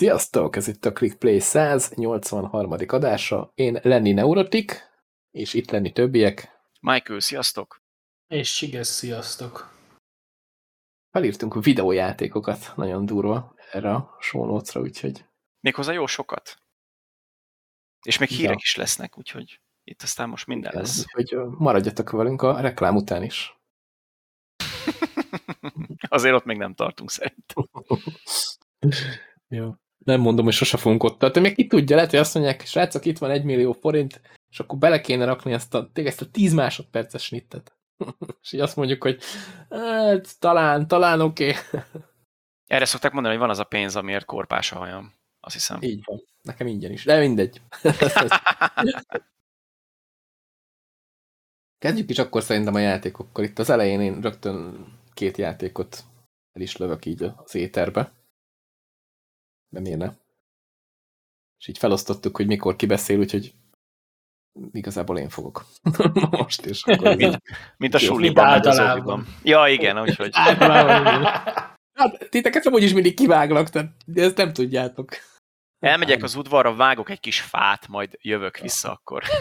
Sziasztok! Ez itt a ClickPlay 183. adása. Én Lenny Neurotik, és itt lenni többiek. Michael, sziasztok! És Siges, sziasztok! Felírtunk videójátékokat, nagyon durva erre a show úgyhogy... Méghozzá jó sokat. És még hírek ja. is lesznek, úgyhogy itt aztán most minden lesz. Úgyhogy maradjatok velünk a reklám után is. Azért ott még nem tartunk szerintem. Jó. Nem mondom, hogy sose fogunk ott tartani. Még ki tudja, lehet, hogy azt mondják, srácok, itt van egy millió forint, és akkor bele kéne rakni ezt a, ezt a 10 másodperces snittet. és így azt mondjuk, hogy hát, talán, talán oké. Okay. Erre szokták mondani, hogy van az a pénz, amiért korpás a hajam. Azt hiszem. Így van. Nekem ingyen is. De mindegy. Kezdjük is akkor szerintem a játékokkal. Itt az elején én rögtön két játékot el is lövök így az éterbe de miért ne? És így felosztottuk, hogy mikor kibeszél, úgyhogy igazából én fogok. Most is. Akkor mint, mint a suliban, az Ja, igen, úgyhogy. Hát, titeket amúgy is mindig kiváglak, tehát ezt nem tudjátok. Elmegyek az udvarra, vágok egy kis fát, majd jövök vissza akkor.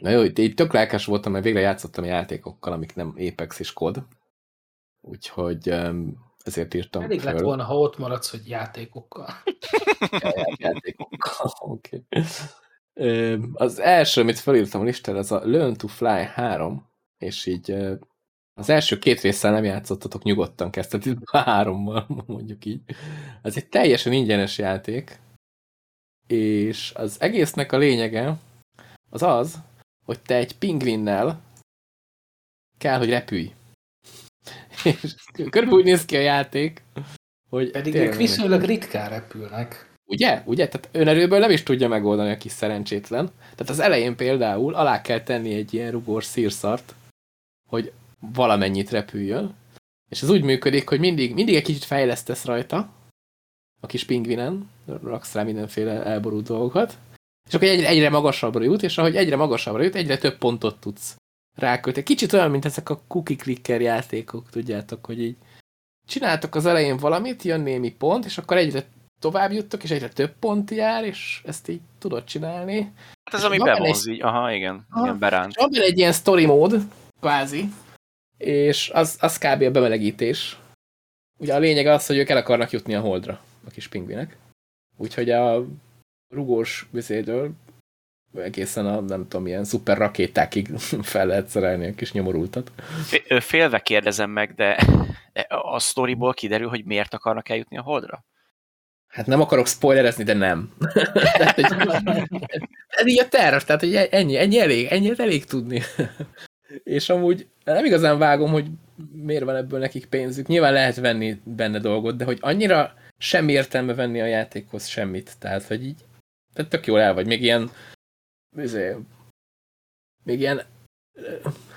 Na jó, itt, tök lelkes voltam, mert végre játszottam játékokkal, amik nem Apex és kod. Úgyhogy um, ezért írtam Elég föl. lett volna, ha ott maradsz, hogy játékokkal. játékokkal, oké. Okay. Az első, amit felírtam a listára, az a Learn to Fly 3, és így az első két résszel nem játszottatok, nyugodtan kezdtetek a hárommal, mondjuk így. Ez egy teljesen ingyenes játék, és az egésznek a lényege az az, hogy te egy pingvinnel kell, hogy repülj. És körülbelül úgy néz ki a játék, hogy... Pedig ők viszonylag ritkán repülnek. Ugye? Ugye? Tehát önerőből nem is tudja megoldani a kis szerencsétlen. Tehát az elején például alá kell tenni egy ilyen rugós szírszart, hogy valamennyit repüljön. És ez úgy működik, hogy mindig, mindig egy kicsit fejlesztesz rajta, a kis pingvinen, raksz rá mindenféle elborult dolgokat, és akkor egyre, egyre magasabbra jut, és ahogy egyre magasabbra jut, egyre több pontot tudsz rákölt. Kicsit olyan, mint ezek a cookie clicker játékok, tudjátok, hogy így csináltok az elején valamit, jön némi pont, és akkor egyre tovább juttok, és egyre több pont jár, és ezt így tudod csinálni. Hát ez, ami bevonz egy... így, aha, igen, aha, igen, beránt. Van egy ilyen story mód, kvázi, és az, az kb. a bemelegítés. Ugye a lényeg az, hogy ők el akarnak jutni a holdra, a kis pingvinek. Úgyhogy a rugós vizédől egészen a nem tudom, ilyen szuper rakétákig fel lehet szerelni a kis nyomorultat. Félve kérdezem meg, de a sztoriból kiderül, hogy miért akarnak eljutni a Holdra? Hát nem akarok spoilerezni, de nem. tehát, ez így a terv, tehát hogy ennyi, ennyi elég, ennyi elég tudni. És amúgy nem igazán vágom, hogy miért van ebből nekik pénzük. Nyilván lehet venni benne dolgot, de hogy annyira sem értelme venni a játékhoz semmit. Tehát, hogy így tehát tök jól el vagy. Még ilyen izé, még ilyen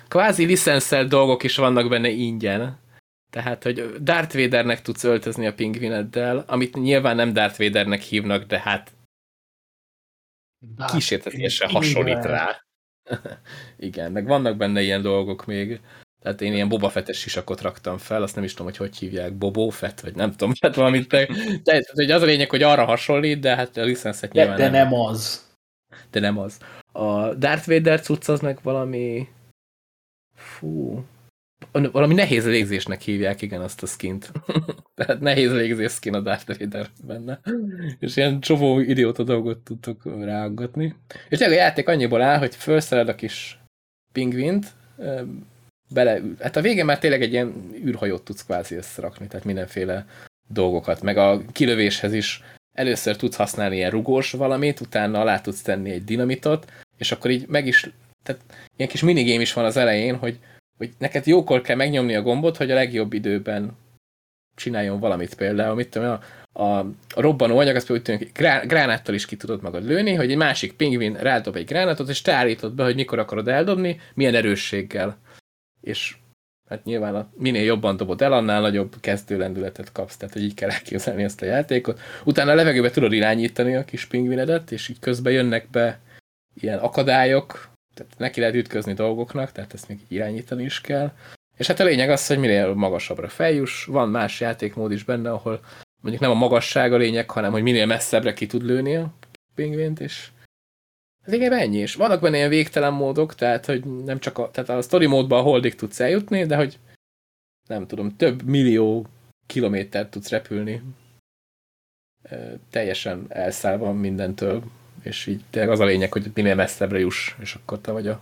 kvázi licenszel dolgok is vannak benne ingyen. Tehát, hogy Darth Vadernek tudsz öltözni a pingvineddel, amit nyilván nem Darth Vadernek hívnak, de hát kísértetésen hasonlít rá. Igen, meg vannak benne ilyen dolgok még. Tehát én ilyen Boba Fettes sisakot raktam fel, azt nem is tudom, hogy hogy hívják, Bobo Fett, vagy nem tudom, hát valamit. Tehát, hogy az a lényeg, hogy arra hasonlít, de hát a licenszet nyilván de, de nem. nem az de nem az. A Darth Vader cucc az meg valami... Fú... Valami nehéz légzésnek hívják, igen, azt a skint. Tehát nehéz légzés skin a Darth Vader benne. És ilyen csomó idióta dolgot tudtok ráaggatni. És a játék annyiból áll, hogy felszered a kis pingvint, bele, hát a végén már tényleg egy ilyen űrhajót tudsz kvázi összerakni, tehát mindenféle dolgokat, meg a kilövéshez is először tudsz használni ilyen rugós valamit, utána alá tudsz tenni egy dinamitot, és akkor így meg is, tehát ilyen kis minigame is van az elején, hogy, hogy neked jókor kell megnyomni a gombot, hogy a legjobb időben csináljon valamit például, mit tudom, a, a, a robbanó anyag, azt például grá, gránáttal is ki tudod magad lőni, hogy egy másik pingvin rádob egy gránátot, és te állítod be, hogy mikor akarod eldobni, milyen erősséggel. És hát nyilván a, minél jobban dobod el, annál nagyobb kezdő lendületet kapsz, tehát hogy így kell elképzelni ezt a játékot. Utána a levegőbe tudod irányítani a kis pingvinedet, és így közben jönnek be ilyen akadályok, tehát neki lehet ütközni dolgoknak, tehát ezt még irányítani is kell. És hát a lényeg az, hogy minél magasabbra feljuss, van más játékmód is benne, ahol mondjuk nem a magasság a lényeg, hanem hogy minél messzebbre ki tud lőni a pingvint, és ez igen ennyi, és vannak benne ilyen végtelen módok, tehát hogy nem csak a, tehát a story módban a holdig tudsz eljutni, de hogy nem tudom, több millió kilométert tudsz repülni teljesen elszállva mindentől, és így tényleg az a lényeg, hogy minél messzebbre juss, és akkor te vagy a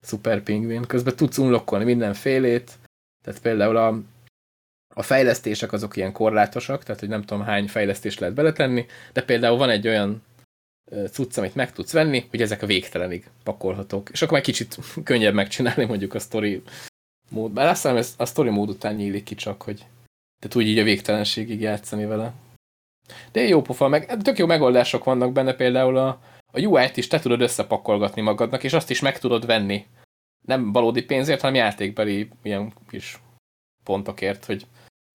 szuper pingvin. Közben tudsz unlokkolni mindenfélét, tehát például a, a fejlesztések azok ilyen korlátosak, tehát hogy nem tudom hány fejlesztést lehet beletenni, de például van egy olyan cucc, amit meg tudsz venni, hogy ezek a végtelenig pakolhatók. És akkor már kicsit könnyebb megcsinálni mondjuk a story mód. Bár azt hiszem, ez a story mód után nyílik ki csak, hogy te tudj így a végtelenségig játszani vele. De jó pofa, meg tök jó megoldások vannak benne, például a, a UI-t is te tudod összepakolgatni magadnak, és azt is meg tudod venni. Nem valódi pénzért, hanem játékbeli ilyen kis pontokért, hogy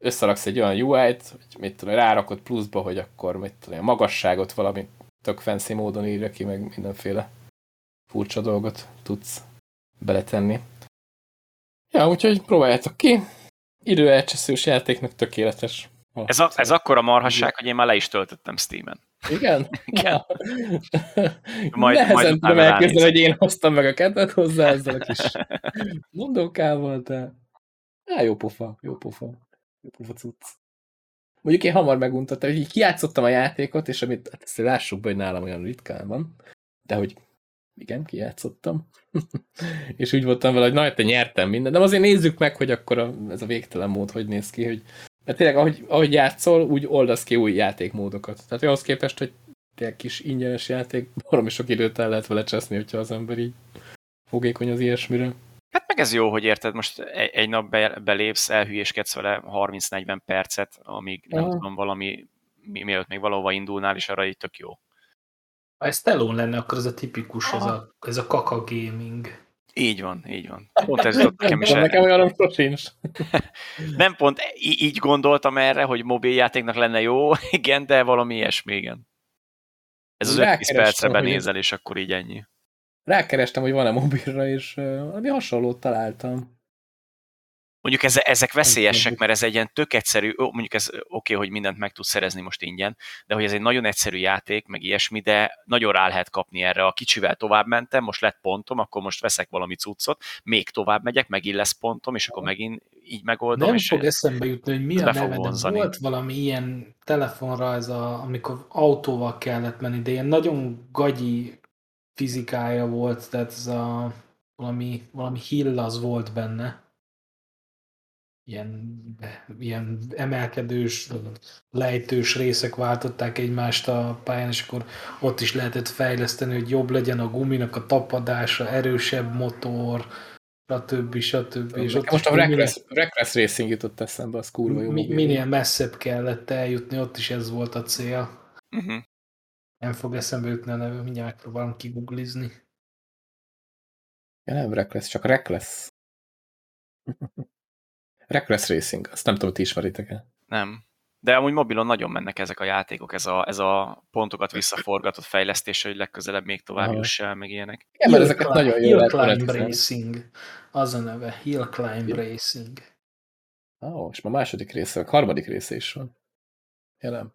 összeraksz egy olyan UI-t, hogy mit tudom, rárakod pluszba, hogy akkor mit tudom, a magasságot valami tök fancy módon írja ki, meg mindenféle furcsa dolgot tudsz beletenni. Ja, úgyhogy próbáljátok ki. Időelcseszős játéknak tökéletes. Ez, a, ez akkora marhasság, hogy én már le is töltöttem Steam-en. Igen? Igen. majd, Nehezen tudom elképzelni, hogy én hoztam meg a kedvet hozzá ezzel a kis mondókával, de Á, jó pofa, jó pofa. Jó pofa cucc. Mondjuk én hamar meguntattam, hogy így kijátszottam a játékot, és amit, hát ezt lássuk be, hogy nálam olyan ritkán van, de hogy igen, kijátszottam. és úgy voltam vele, hogy na, te nyertem minden, de azért nézzük meg, hogy akkor a, ez a végtelen mód hogy néz ki, hogy mert tényleg, ahogy, ahogy játszol, úgy oldasz ki új játékmódokat. Tehát ahhoz képest, hogy tényleg kis ingyenes játék, valami sok időt el lehet vele cseszni, hogyha az ember így fogékony az ilyesmire. Hát meg ez jó, hogy érted, most egy, nap be, belépsz, elhülyéskedsz vele 30-40 percet, amíg nem Aha. tudom, valami, mi, mielőtt még valahova indulnál, és arra így tök jó. Ha ez telón lenne, akkor ez a tipikus, ez a, ez a kaka gaming. Így van, így van. Pont ez jutott nekem is Nekem olyan sincs. Nem pont így gondoltam erre, hogy mobiljátéknak lenne jó, igen, de valami ilyesmi, igen. Ez az 5 percre benézel, és akkor így ennyi. Rákerestem, hogy van-e mobilra, és uh, ami hasonlót találtam. Mondjuk ez, ezek veszélyesek, mert ez egy ilyen tök egyszerű, mondjuk ez oké, okay, hogy mindent meg tudsz szerezni most ingyen, de hogy ez egy nagyon egyszerű játék, meg ilyesmi, de nagyon rá lehet kapni erre. A kicsivel tovább mentem, most lett pontom, akkor most veszek valami cuccot, még tovább megyek, megint lesz pontom, és akkor megint így megoldom. Nem és fog eszembe jutni, hogy mi a neve, de volt valami ilyen telefonra, ez a, amikor autóval kellett menni, de ilyen nagyon gagyi fizikája volt, tehát ez a valami, valami hill az volt benne ilyen, ilyen emelkedős, lejtős részek váltották egymást a pályán, és akkor ott is lehetett fejleszteni, hogy jobb legyen a guminak a tapadása, erősebb motor, stb. stb. És ott most a Reckless, Reckless Racing jutott eszembe, az kurva jó. Mi, minél messzebb kellett eljutni, ott is ez volt a cél. Uh-huh. Nem fog eszembe jutni a neve, mindjárt megpróbálom kiguglizni. Ja, nem Reckless, csak Reckless. Reckless Racing, azt nem tudom, hogy ti ismeritek-e. Nem. De amúgy mobilon nagyon mennek ezek a játékok, ez a, ez a pontokat visszaforgatott fejlesztés, hogy legközelebb még tovább juss el, meg ilyenek. Igen, mert ezeket Climb, nagyon jó Hill Climb Racing, az a neve, Hill Climb Hill. Racing. Ó, oh, és ma második része, a harmadik része is van. Ja nem.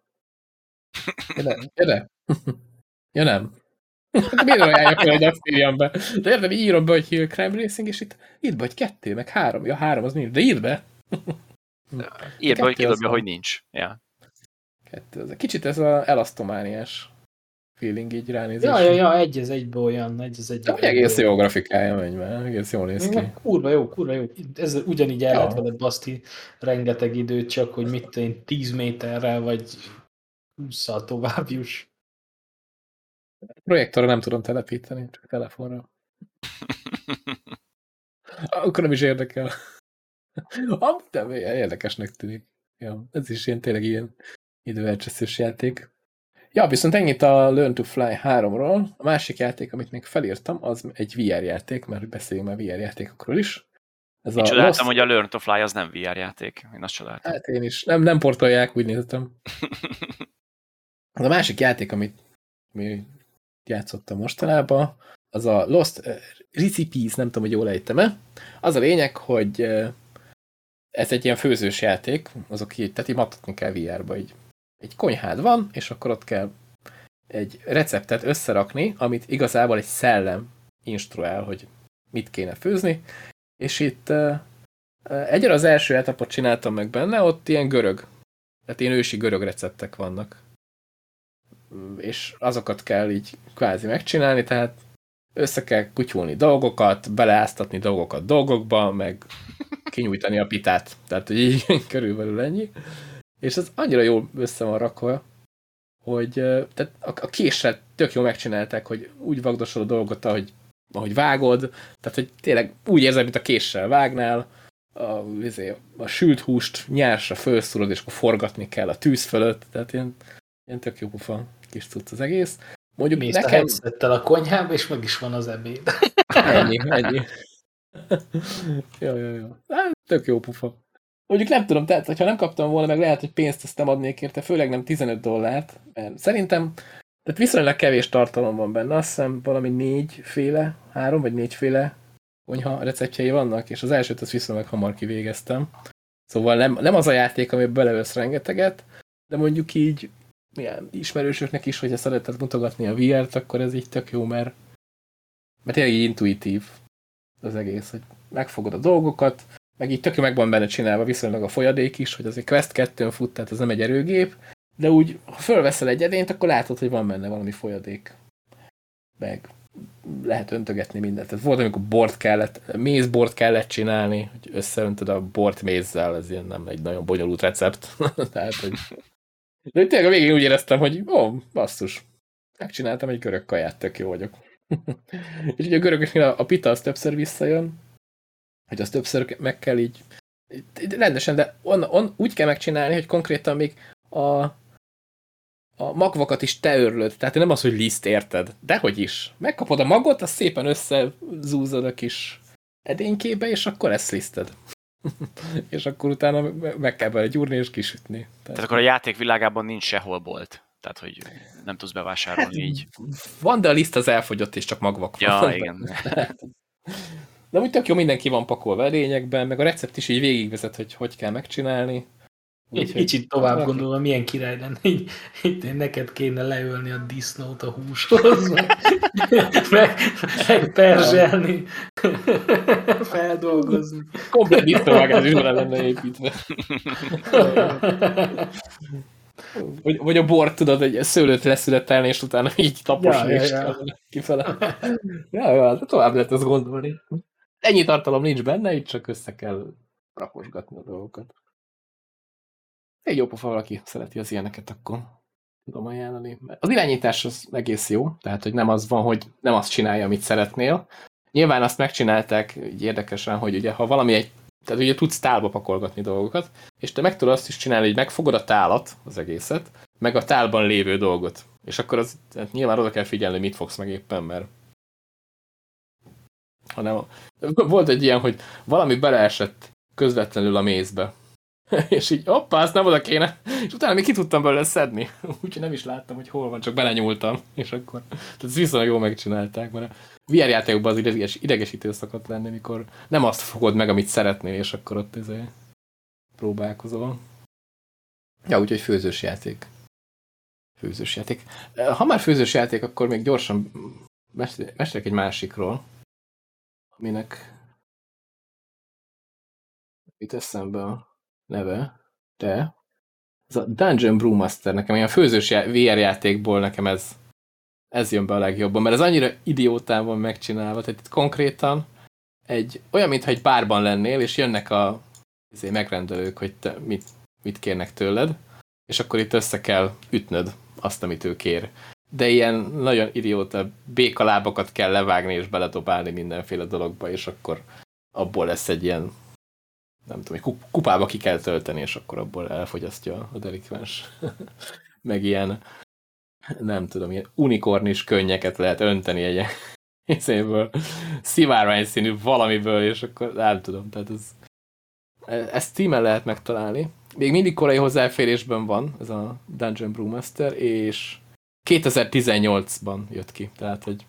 Ja nem. Ja nem. Ja nem. Miért ajánlja fel, hogy azt írjam be? De értem, írom be, hogy Hill Crime Racing, és itt írd be, hogy kettő, meg három. Ja, három az nincs, de írd be. írd be, hogy kidobja, hogy nincs. Ja. Kettő, az. Kicsit ez az elasztomániás feeling így ránézés. Ja, ja, ja, egy az egybe olyan, egy az egybe. Ja, egész jó grafikája megy már, egész jól néz ki. Kurva jó, kurva jó. Ez ugyanígy el ja. lehet veled baszti rengeteg időt, csak hogy mit én 10 méterrel vagy 20 tovább juss. Projektorra nem tudom telepíteni, csak telefonra. Akkor nem is érdekel. Amúgy nem, érdekesnek tűnik. Ja, ez is ilyen, tényleg ilyen időelcseszős játék. Ja, viszont ennyit a Learn to Fly 3-ról. A másik játék, amit még felírtam, az egy VR játék, mert beszéljünk már VR játékokról is. Ez én a csodáltam, Lost... hogy a Learn to Fly az nem VR játék. Én azt csodáltam. Hát én is. Nem, nem portolják, úgy néztem. Az a másik játék, amit mi játszottam mostanában, az a Lost Recipes, nem tudom, hogy jól ejtem-e. Az a lényeg, hogy ez egy ilyen főzős játék, azok így, tehát így mattatni kell VR-ba, így egy konyhád van, és akkor ott kell egy receptet összerakni, amit igazából egy szellem instruál, hogy mit kéne főzni, és itt uh, egyre az első etapot csináltam meg benne, ott ilyen görög, tehát ilyen ősi görög receptek vannak. És azokat kell így kvázi megcsinálni, tehát össze kell kutyulni dolgokat, beleáztatni dolgokat dolgokba, meg kinyújtani a pitát. Tehát, hogy így körülbelül ennyi. És ez annyira jól össze van rakva, hogy tehát a, késre tök jól megcsinálták, hogy úgy vagdosol a dolgot, ahogy, ahogy vágod, tehát hogy tényleg úgy érzed, mint a késsel vágnál, a, izé, a sült húst nyársra felszúrod, és akkor forgatni kell a tűz fölött, tehát ilyen, ilyen tök jó pufa kis tudsz az egész. Mondjuk Mész nekem... a a konyhába, és meg is van az ebéd. ennyi, ennyi. jó, jó, jó. Hát, tök jó pufa. Mondjuk nem tudom, tehát ha nem kaptam volna, meg lehet, hogy pénzt ezt nem adnék érte, főleg nem 15 dollárt, mert szerintem tehát viszonylag kevés tartalom van benne, azt hiszem valami négyféle, három vagy négyféle konyha receptjei vannak, és az elsőt azt viszonylag hamar kivégeztem. Szóval nem, nem az a játék, amiben belevesz rengeteget, de mondjuk így milyen ismerősöknek is, hogyha szeretett mutogatni a VR-t, akkor ez így tök jó, mert, mert tényleg így intuitív az egész, hogy megfogod a dolgokat, meg így tök jó meg van benne csinálva viszonylag a folyadék is, hogy azért Quest 2 fut, tehát ez nem egy erőgép, de úgy, ha fölveszel egy edényt, akkor látod, hogy van benne valami folyadék. Meg lehet öntögetni mindent. Tehát volt, amikor bort kellett, mézbort kellett csinálni, hogy összeöntöd a bort mézzel, ez ilyen nem egy nagyon bonyolult recept. Tehát, hogy... De tényleg a végén úgy éreztem, hogy ó, basszus, megcsináltam egy görög kaját, tök jó vagyok. és ugye a görögöknél a, a pita az többször visszajön, hogy azt többször meg kell így rendesen, de on, on, úgy kell megcsinálni, hogy konkrétan még a, a magvakat is te örlöd. Tehát nem az, hogy liszt érted. Dehogy is. Megkapod a magot, azt szépen összezúzod a kis edénykébe, és akkor lesz liszted. és akkor utána meg kell bele gyúrni és kisütni. Tehát... Tehát akkor a játék világában nincs sehol bolt. Tehát, hogy nem tudsz bevásárolni így. Van, de a liszt az elfogyott, és csak magvak van. Ja, igen. De úgy tök jó, mindenki van pakolva edényekben, meg a recept is így végigvezet, hogy hogy kell megcsinálni. Egy kicsit tovább valaki... gondolva, milyen király lenne, hogy itt neked kéne leölni a disznót a húshoz, meg, meg perzselni, feldolgozni. Komplet disznóvágás is lenne építve. Vagy, vagy a bort, tudod, egy szőlőt leszületelni, és utána így taposni, ja, és ja, ja. kifele. ja, ja, de tovább lehet ezt gondolni. Ennyi tartalom nincs benne, itt csak össze kell raposgatni a dolgokat. Egy jó pofa valaki szereti az ilyeneket, akkor tudom ajánlani. Az irányítás az egész jó, tehát hogy nem az van, hogy nem azt csinálja, amit szeretnél. Nyilván azt megcsinálták így érdekesen, hogy ugye ha valami egy tehát ugye tudsz tálba pakolgatni dolgokat, és te meg tudod azt is csinálni, hogy megfogod a tálat, az egészet, meg a tálban lévő dolgot. És akkor az, hát nyilván oda kell figyelni, mit fogsz meg éppen, mert hanem volt egy ilyen, hogy valami beleesett közvetlenül a mézbe. és így, hoppá, azt nem oda kéne. És utána még ki tudtam belőle szedni. Úgyhogy nem is láttam, hogy hol van, csak belenyúltam. És akkor, tehát viszonylag jól megcsinálták, mert a VR játékokban az ideges, idegesítő szokott lenni, mikor nem azt fogod meg, amit szeretnél, és akkor ott ezért próbálkozol. Ja, úgyhogy főzős játék. Főzős játék. Ha már főzős játék, akkor még gyorsan mesélek egy másikról aminek itt eszembe neve, de ez a Dungeon Brewmaster, nekem ilyen főzős VR játékból nekem ez, ez jön be a legjobban, mert ez annyira idiótán van megcsinálva, tehát itt konkrétan egy, olyan, mintha egy bárban lennél, és jönnek a azért megrendelők, hogy te mit, mit kérnek tőled, és akkor itt össze kell ütnöd azt, amit ő kér. De ilyen nagyon idióta békalábakat kell levágni és beledobálni mindenféle dologba, és akkor abból lesz egy ilyen nem tudom, egy kupába ki kell tölteni, és akkor abból elfogyasztja a delikvens. Meg ilyen nem tudom, ilyen unikornis könnyeket lehet önteni egy izéből, szivárvány színű valamiből, és akkor nem tudom, tehát ez ezt Steam-en lehet megtalálni. Még mindig korai hozzáférésben van ez a Dungeon Brewmaster, és 2018-ban jött ki, tehát hogy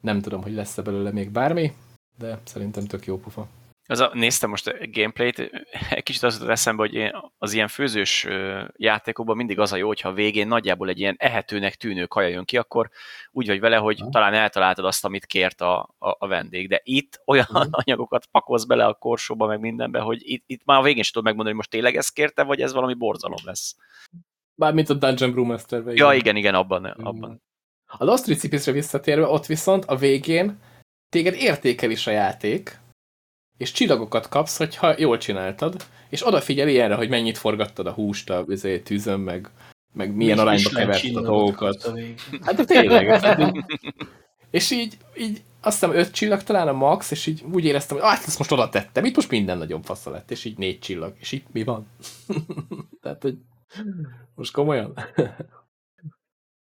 nem tudom, hogy lesz-e belőle még bármi, de szerintem tök jó pufa. Az a, néztem most a gameplayt, egy kicsit az jutott eszembe, hogy én az ilyen főzős játékokban mindig az a jó, hogyha a végén nagyjából egy ilyen ehetőnek tűnő kaja jön ki, akkor úgy vagy vele, hogy ha. talán eltaláltad azt, amit kért a, a, a vendég. De itt olyan uh-huh. anyagokat pakolsz bele a korsóba, meg mindenbe, hogy itt, itt már a végén sem tudod megmondani, hogy most tényleg ezt kérte, vagy ez valami borzalom lesz. Bármint a Dungeon Brewmasterben. Ja, igen, igen, abban. abban. A Lost Recipes-re visszatérve, ott viszont a végén téged értékel is a játék, és csillagokat kapsz, hogyha jól csináltad, és odafigyel ilyenre, hogy mennyit forgattad a húst a izé, tűzön, meg, meg milyen Mi arányba keverted a dolgokat. Hát de tényleg. és így, így azt hiszem öt csillag talán a max, és így úgy éreztem, hogy hát ezt most oda tettem, itt most minden nagyon fasza lett, és így négy csillag, és itt mi van? Tehát, hogy most komolyan?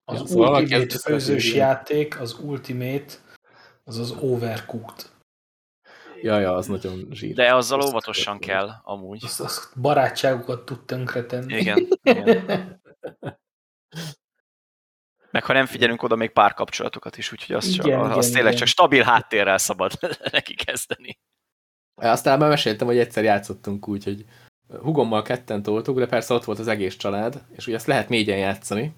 Az ja, szóval Ultimate főzős játék, az Ultimate, az az Overcooked. Ja, ja, az nagyon zsír. De azzal azt óvatosan kell, amúgy. Azt, azt barátságokat tud tönkretenni. Igen, igen. Meg ha nem figyelünk oda, még párkapcsolatokat is, úgyhogy azt, igen, csak, igen, azt tényleg igen. csak stabil háttérrel szabad neki kezdeni. Aztán már meséltem, hogy egyszer játszottunk úgy, hogy hugommal ketten toltuk, de persze ott volt az egész család, és ugye ezt lehet négyen játszani,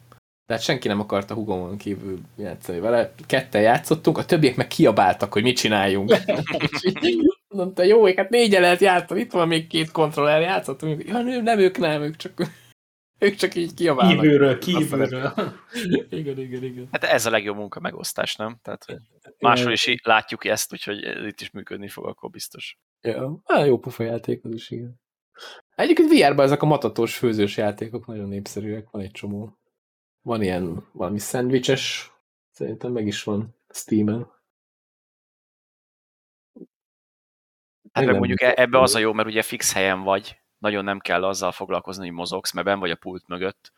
tehát senki nem akarta hugomon kívül játszani vele. Ketten játszottunk, a többiek meg kiabáltak, hogy mit csináljunk. Mondta, jó, hát négyen lehet játszani, itt van még két kontroller, játszottunk. Ja, nem, nem ők nem, ők csak, ők csak így kiabálnak. Kívülről, kívülről. igen, igen, igen. Hát ez a legjobb munka megosztás, nem? Tehát máshol is látjuk ezt, úgyhogy itt is működni fog, akkor biztos. Ja, á, jó pufa játék az is, igen. Egyébként VR-ban ezek a matatós főzős játékok nagyon népszerűek, van egy csomó. Van ilyen valami szendvicses, szerintem meg is van Steam-en. Hát meg mondjuk ebbe az a jó, mert ugye fix helyen vagy, nagyon nem kell azzal foglalkozni, hogy mozogsz, mert ben vagy a pult mögött,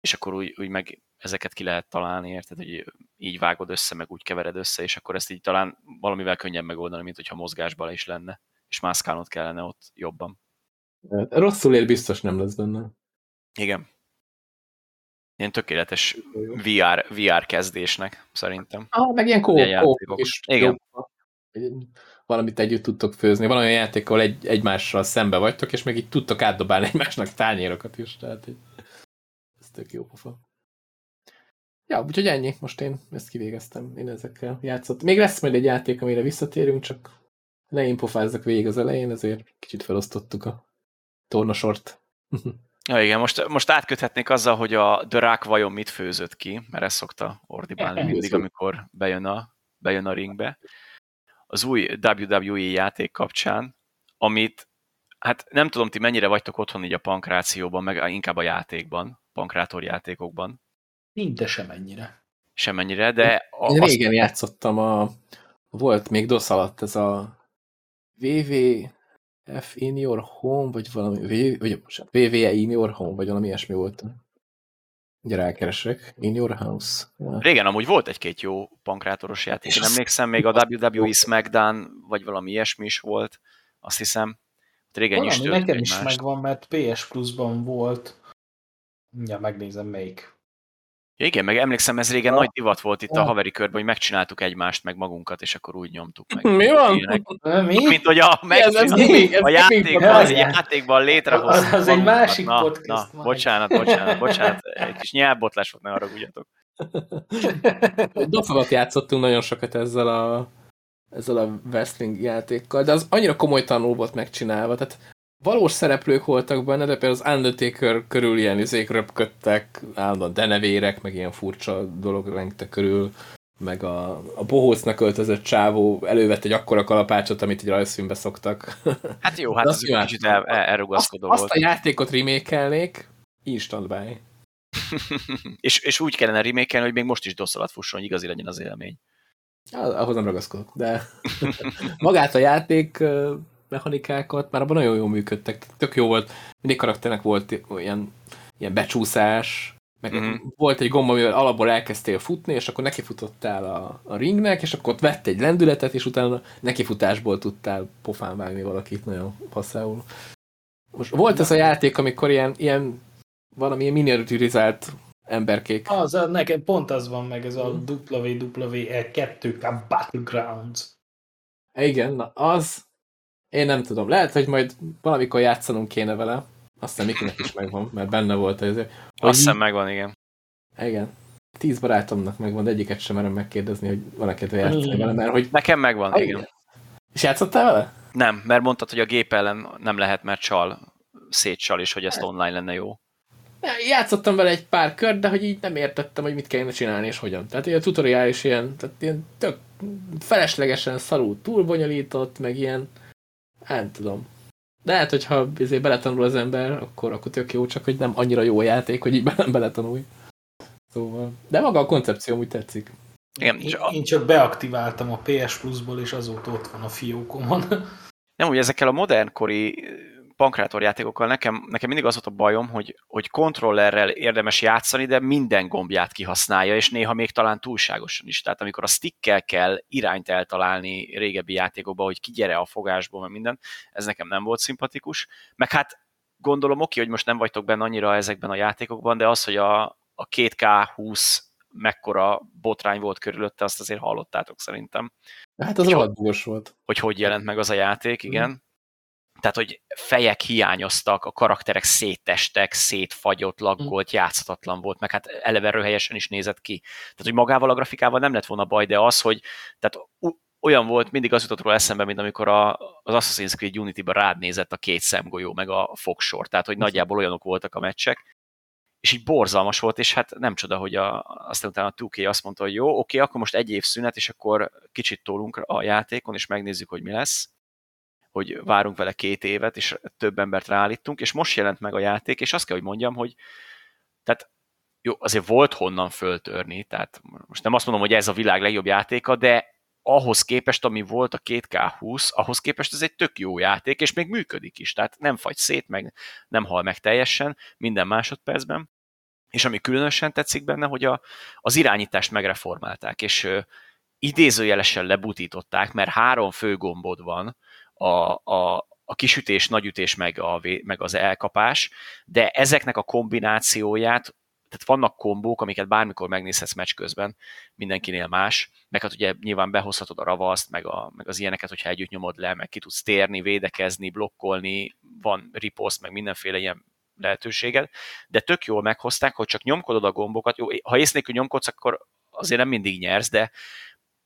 és akkor úgy, úgy meg ezeket ki lehet találni, érted, hogy így vágod össze, meg úgy kevered össze, és akkor ezt így talán valamivel könnyebb megoldani, mint hogyha mozgásban is lenne, és mászkálnod kellene ott jobban. Hát, rosszul ér biztos nem lesz benne. Igen. Ilyen tökéletes VR, VR kezdésnek, szerintem. Ah, meg ilyen kóp, is. Igen. Valamit együtt tudtok főzni. Van olyan játék, ahol egy, egymással szembe vagytok, és meg így tudtok átdobálni egymásnak tányérokat is. Tehát így, ez tök jó pofa. Ja, úgyhogy ennyi. Most én ezt kivégeztem. Én ezekkel játszottam. Még lesz majd egy játék, amire visszatérünk, csak ne pofázzak végig az elején, ezért kicsit felosztottuk a tornasort. Ja, igen, most, most átköthetnék azzal, hogy a Dörák vajon mit főzött ki, mert ez szokta ordibálni mindig, amikor bejön a, bejön a ringbe. Az új WWE játék kapcsán, amit, hát nem tudom, ti mennyire vagytok otthon így a pankrációban, meg inkább a játékban, pankrátor játékokban. Szinte semennyire. Semennyire, de... A, Én régen azt... játszottam a... Volt még DOS alatt ez a VV F in your home, vagy valami, v, vagy VVE in your home, vagy valami ilyesmi volt. Ugye rákeresek. In your house. Régen amúgy volt egy-két jó pankrátoros játék. Én emlékszem, még a WWE SmackDown, vagy valami ilyesmi is volt, azt hiszem. Régen valami is nekem is megvan, mert PS Plus-ban volt. Ja, megnézem melyik. Ja, igen, meg emlékszem, ez régen ja. nagy divat volt itt ja. a haveri körben, hogy megcsináltuk egymást, meg magunkat, és akkor úgy nyomtuk meg. Mi van? Mi? Mint hogy a, meg, ez, ez a játékban, a játékban létrehoztuk. Az, az egy másik na, podcast. Na, bocsánat, bocsánat, bocsánat, egy kis nyelvbotlás volt, ne arra ugyatok. Dofagot játszottunk nagyon sokat ezzel a ezzel a wrestling játékkal, de az annyira komolytalanul volt megcsinálva, tehát valós szereplők voltak benne, de például az Undertaker körül ilyen izék röpködtek, állandóan denevérek, meg ilyen furcsa dolog rengte körül, meg a, a bohócnak öltözött csávó elővett egy akkora kalapácsot, amit egy rajzfilmbe szoktak. Hát jó, hát ez egy kicsit el, elrugaszkodó azt, volt. Azt a játékot remékelnék, instant buy. és, és úgy kellene remékelni, hogy még most is DOS alatt fusson, hogy igazi legyen az élmény. Ahhoz nem ragaszkodok, de magát a játék mechanikákat, már abban nagyon jól működtek. Tök jó volt, mindig karakternek volt olyan ilyen becsúszás, meg mm. volt egy gomba, amivel alapból elkezdtél futni, és akkor nekifutottál a, a ringnek, és akkor ott vett egy lendületet, és utána nekifutásból tudtál pofán vágni valakit nagyon passzául. Most volt ez a játék, amikor ilyen, ilyen valamilyen miniaturizált emberkék. Az, nekem pont az van meg, ez a WWE 2K Battlegrounds. Igen, na az, Én nem tudom. Lehet, hogy majd valamikor játszanunk kéne vele. Azt hiszem Mikinek is megvan, mert benne volt ez. Azt hiszem megvan, igen. Igen. Tíz barátomnak megvan, de egyiket sem merem megkérdezni, hogy van-e kedve játszani vele, mert hogy... Nekem megvan, ah, igen. És játszottál vele? Nem, mert mondtad, hogy a gép ellen nem lehet, mert csal, szétcsal, és hogy ezt online lenne jó. Játszottam vele egy pár kört, de hogy így nem értettem, hogy mit kellene csinálni, és hogyan. Tehát ilyen tutoriál is ilyen, tehát ilyen tök feleslegesen szarul túlbonyolított, meg ilyen, nem tudom. De hát, hogyha ezért beletanul az ember, akkor, akkor tök jó, csak hogy nem annyira jó játék, hogy így be nem beletanulj. Szóval, de maga a koncepció úgy tetszik. Igen, én, én csak beaktiváltam a PS Plus-ból, és azóta ott van a fiókomon. Nem, úgy ezekkel a modernkori pankrátor játékokkal nekem, nekem mindig az volt a bajom, hogy, hogy kontrollerrel érdemes játszani, de minden gombját kihasználja, és néha még talán túlságosan is. Tehát amikor a stickkel kell irányt eltalálni régebbi játékokban, hogy kigyere a fogásból, meg minden, ez nekem nem volt szimpatikus. Meg hát gondolom oké, hogy most nem vagytok benne annyira ezekben a játékokban, de az, hogy a, a 2K20 mekkora botrány volt körülötte, azt azért hallottátok szerintem. Hát az rohadt volt. Hogy hogy jelent meg az a játék, igen. Mm tehát, hogy fejek hiányoztak, a karakterek széttestek, szétfagyott, laggolt, játszhatatlan volt, meg hát eleve röhelyesen is nézett ki. Tehát, hogy magával a grafikával nem lett volna baj, de az, hogy tehát olyan volt, mindig az jutott róla eszembe, mint amikor a, az Assassin's Creed Unity-ban rád nézett a két szemgolyó, meg a fogsor, tehát, hogy nagyjából olyanok voltak a meccsek, és így borzalmas volt, és hát nem csoda, hogy a, aztán utána a 2K azt mondta, hogy jó, oké, akkor most egy év szünet, és akkor kicsit tolunk a játékon, és megnézzük, hogy mi lesz hogy várunk vele két évet, és több embert ráállítunk, és most jelent meg a játék, és azt kell, hogy mondjam, hogy tehát jó, azért volt honnan föltörni, tehát most nem azt mondom, hogy ez a világ legjobb játéka, de ahhoz képest, ami volt a 2K20, ahhoz képest ez egy tök jó játék, és még működik is, tehát nem fagy szét, meg nem hal meg teljesen minden másodpercben, és ami különösen tetszik benne, hogy a, az irányítást megreformálták, és ö, idézőjelesen lebutították, mert három fő gombod van, a, a, a kisütés, nagyütés, meg, a, meg az elkapás, de ezeknek a kombinációját, tehát vannak kombók, amiket bármikor megnézhetsz meccs közben, mindenkinél más, meg hát ugye nyilván behozhatod a ravaszt, meg, a, meg az ilyeneket, hogyha együtt nyomod le, meg ki tudsz térni, védekezni, blokkolni, van riposzt, meg mindenféle ilyen lehetőséged, de tök jól meghozták, hogy csak nyomkodod a gombokat, jó, ha ész nélkül nyomkodsz, akkor azért nem mindig nyersz, de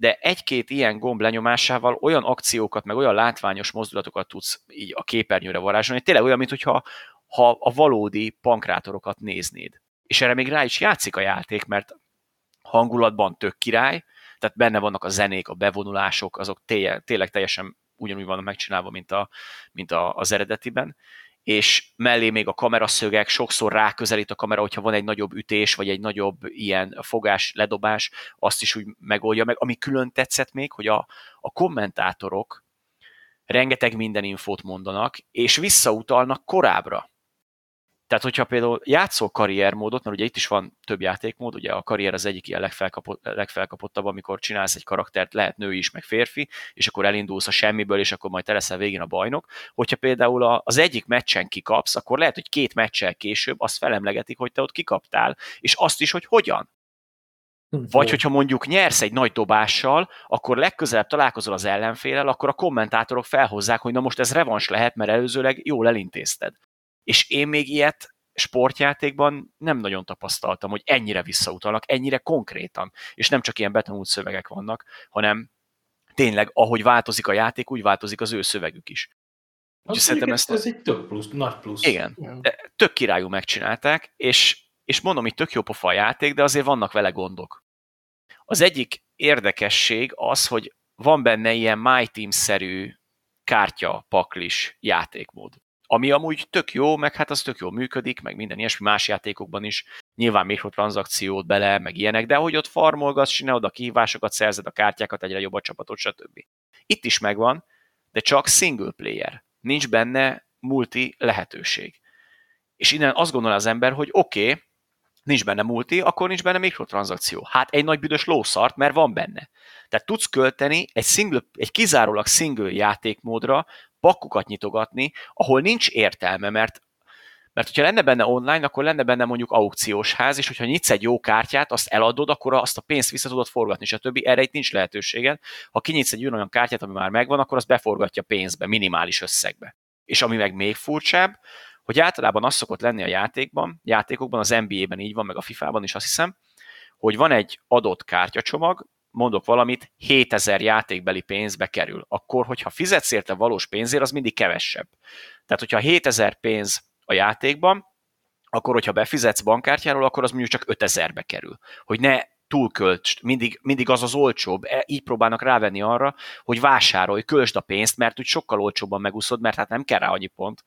de egy-két ilyen gomb lenyomásával olyan akciókat, meg olyan látványos mozdulatokat tudsz így a képernyőre varázsolni, hogy tényleg olyan, mintha ha a valódi pankrátorokat néznéd. És erre még rá is játszik a játék, mert hangulatban tök király, tehát benne vannak a zenék, a bevonulások, azok tényleg teljesen ugyanúgy vannak megcsinálva, mint, a, mint a, az eredetiben, és mellé még a kameraszögek, sokszor ráközelít a kamera, hogyha van egy nagyobb ütés, vagy egy nagyobb ilyen fogás, ledobás, azt is úgy megoldja meg. Ami külön tetszett még, hogy a, a kommentátorok rengeteg minden infót mondanak, és visszautalnak korábbra. Tehát, hogyha például játszol karriermódot, mert ugye itt is van több játékmód, ugye a karrier az egyik ilyen legfelkapott, legfelkapottabb, amikor csinálsz egy karaktert, lehet nő is, meg férfi, és akkor elindulsz a semmiből, és akkor majd te leszel végén a bajnok. Hogyha például az egyik meccsen kikapsz, akkor lehet, hogy két meccsel később azt felemlegetik, hogy te ott kikaptál, és azt is, hogy hogyan. Vagy hogyha mondjuk nyersz egy nagy dobással, akkor legközelebb találkozol az ellenfélel, akkor a kommentátorok felhozzák, hogy na most ez revans lehet, mert előzőleg jól elintézted. És én még ilyet sportjátékban nem nagyon tapasztaltam, hogy ennyire visszautalnak, ennyire konkrétan, és nem csak ilyen betanult szövegek vannak, hanem tényleg, ahogy változik a játék, úgy változik az ő szövegük is. Úgyhogy szerintem ezt... Ez egy tök plusz, nagy plusz. Igen, de tök királyú megcsinálták, és, és mondom, itt tök jó pofa a játék, de azért vannak vele gondok. Az egyik érdekesség az, hogy van benne ilyen My Team-szerű kártya, paklis játékmód ami amúgy tök jó, meg hát az tök jó működik, meg minden ilyesmi más játékokban is, nyilván mikrotranszakciót bele, meg ilyenek, de hogy ott farmolgatsz, csinálod a kihívásokat, szerzed a kártyákat, egyre jobb a csapatot, stb. Itt is megvan, de csak single player. Nincs benne multi lehetőség. És innen azt gondol az ember, hogy oké, okay, nincs benne multi, akkor nincs benne mikrotranszakció. Hát egy nagy büdös lószart, mert van benne. Tehát tudsz költeni egy, single, egy kizárólag single játékmódra pakkokat nyitogatni, ahol nincs értelme, mert Mert hogyha lenne benne online, akkor lenne benne mondjuk aukciós ház, és hogyha nyitsz egy jó kártyát, azt eladod, akkor azt a pénzt vissza tudod forgatni, stb. Erre itt nincs lehetőséged. Ha kinyitsz egy olyan kártyát, ami már megvan, akkor azt beforgatja pénzbe, minimális összegbe. És ami meg még furcsább, hogy általában az szokott lenni a játékban, játékokban, az NBA-ben így van, meg a FIFA-ban is azt hiszem, hogy van egy adott kártyacsomag, mondok valamit, 7000 játékbeli pénzbe kerül. Akkor, hogyha fizetsz érte valós pénzért, az mindig kevesebb. Tehát, hogyha 7000 pénz a játékban, akkor, hogyha befizetsz bankkártyáról, akkor az mondjuk csak 5000-be kerül. Hogy ne túlköltsd, mindig, mindig az az olcsóbb, e, így próbálnak rávenni arra, hogy vásárolj, költsd a pénzt, mert úgy sokkal olcsóbban megúszod, mert hát nem kell rá annyi pont.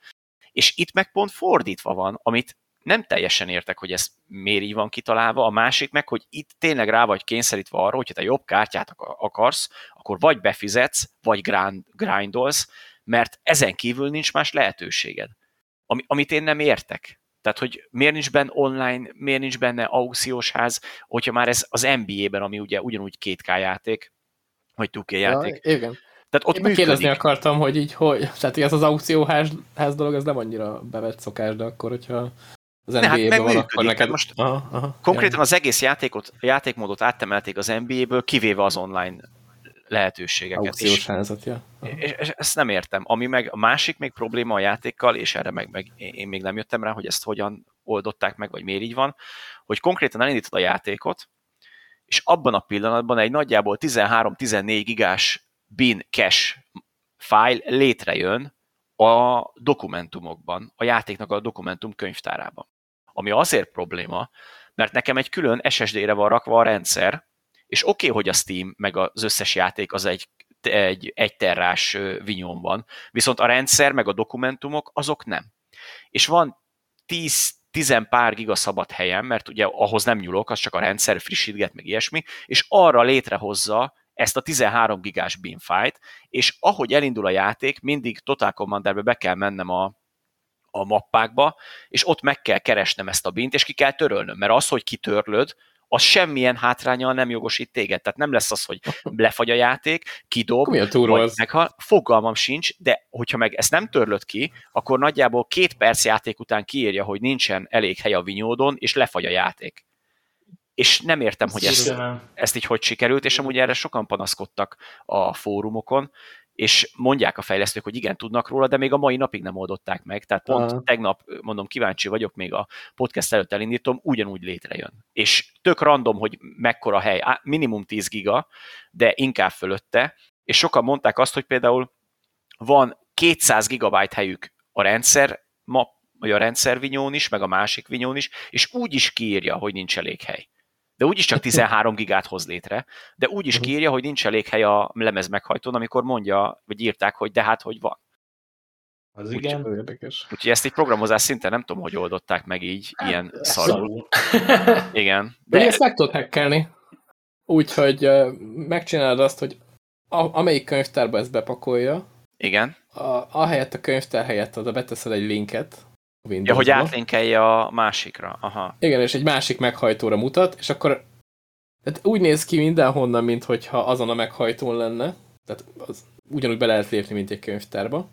És itt meg pont fordítva van, amit nem teljesen értek, hogy ez miért így van kitalálva, a másik meg, hogy itt tényleg rá vagy kényszerítve arra, hogyha te jobb kártyát akarsz, akkor vagy befizetsz, vagy grind, grindolsz, mert ezen kívül nincs más lehetőséged. Ami, amit én nem értek. Tehát, hogy miért nincs benne online, miért nincs benne aukciós ház, hogyha már ez az NBA-ben, ami ugye ugyanúgy 2K játék, vagy 2K játék. Ja, igen. Tehát ott Én kérdezni akartam, hogy így hogy, tehát ez az aukcióház ház dolog, ez nem annyira bevett szokás, de akkor, hogyha az NBA-ben hát meg van, működik, akkor neked... Most aha, aha, konkrétan jaj. az egész játékot, játékmódot áttemelték az NBA-ből, kivéve az online lehetőségeket. Aukciós házat, ja. És, és ezt nem értem. Ami meg a másik még probléma a játékkal, és erre meg, meg én még nem jöttem rá, hogy ezt hogyan oldották meg, vagy miért így van, hogy konkrétan elindítod a játékot, és abban a pillanatban egy nagyjából 13-14 gigás bin cache file létrejön a dokumentumokban, a játéknak a dokumentum könyvtárában. Ami azért probléma, mert nekem egy külön SSD-re van rakva a rendszer, és oké, okay, hogy a Steam meg az összes játék az egy, egy, egy terrás vinyón van, viszont a rendszer meg a dokumentumok azok nem. És van 10 tizen pár giga szabad helyem, mert ugye ahhoz nem nyúlok, az csak a rendszer frissítget, meg ilyesmi, és arra létrehozza ezt a 13 gigás binfájt, és ahogy elindul a játék, mindig Total Commanderbe be kell mennem a, a mappákba, és ott meg kell keresnem ezt a bint, és ki kell törölnöm, mert az, hogy kitörlöd, az semmilyen hátrányal nem jogosít téged. Tehát nem lesz az, hogy lefagy a játék, kidob, vagy meghal. Fogalmam sincs, de hogyha meg ezt nem törlöd ki, akkor nagyjából két perc játék után kiírja, hogy nincsen elég hely a vinyódon, és lefagy a játék. És nem értem, hogy ezt, ezt így hogy sikerült, és amúgy erre sokan panaszkodtak a fórumokon, és mondják a fejlesztők, hogy igen, tudnak róla, de még a mai napig nem oldották meg. Tehát pont Aha. tegnap, mondom, kíváncsi vagyok, még a podcast előtt elindítom, ugyanúgy létrejön. És tök random, hogy mekkora hely, minimum 10 giga, de inkább fölötte, és sokan mondták azt, hogy például van 200 gigabyte helyük a rendszer, ma, vagy a rendszer vinyón is, meg a másik vinyón is, és úgy is kiírja, hogy nincs elég hely de úgyis csak 13 gigát hoz létre, de úgy is kírja, hogy nincs elég hely a lemez meghajtón, amikor mondja, vagy írták, hogy de hát, hogy van. Az úgy, igen, érdekes. Úgyhogy ezt egy programozás szinten nem tudom, hogy oldották meg így, hát, ilyen szarul. igen. De... de ezt meg tudod hackelni. Úgyhogy megcsinálod azt, hogy a, amelyik könyvtárba ezt bepakolja, igen. A, ahelyett a könyvtár helyett oda beteszel egy linket, Windows-ba. Ja, hogy átlinkelje a másikra. Aha. Igen, és egy másik meghajtóra mutat, és akkor tehát úgy néz ki mindenhonnan, mint hogyha azon a meghajtón lenne. Tehát az ugyanúgy be lehet lépni, mint egy könyvtárba.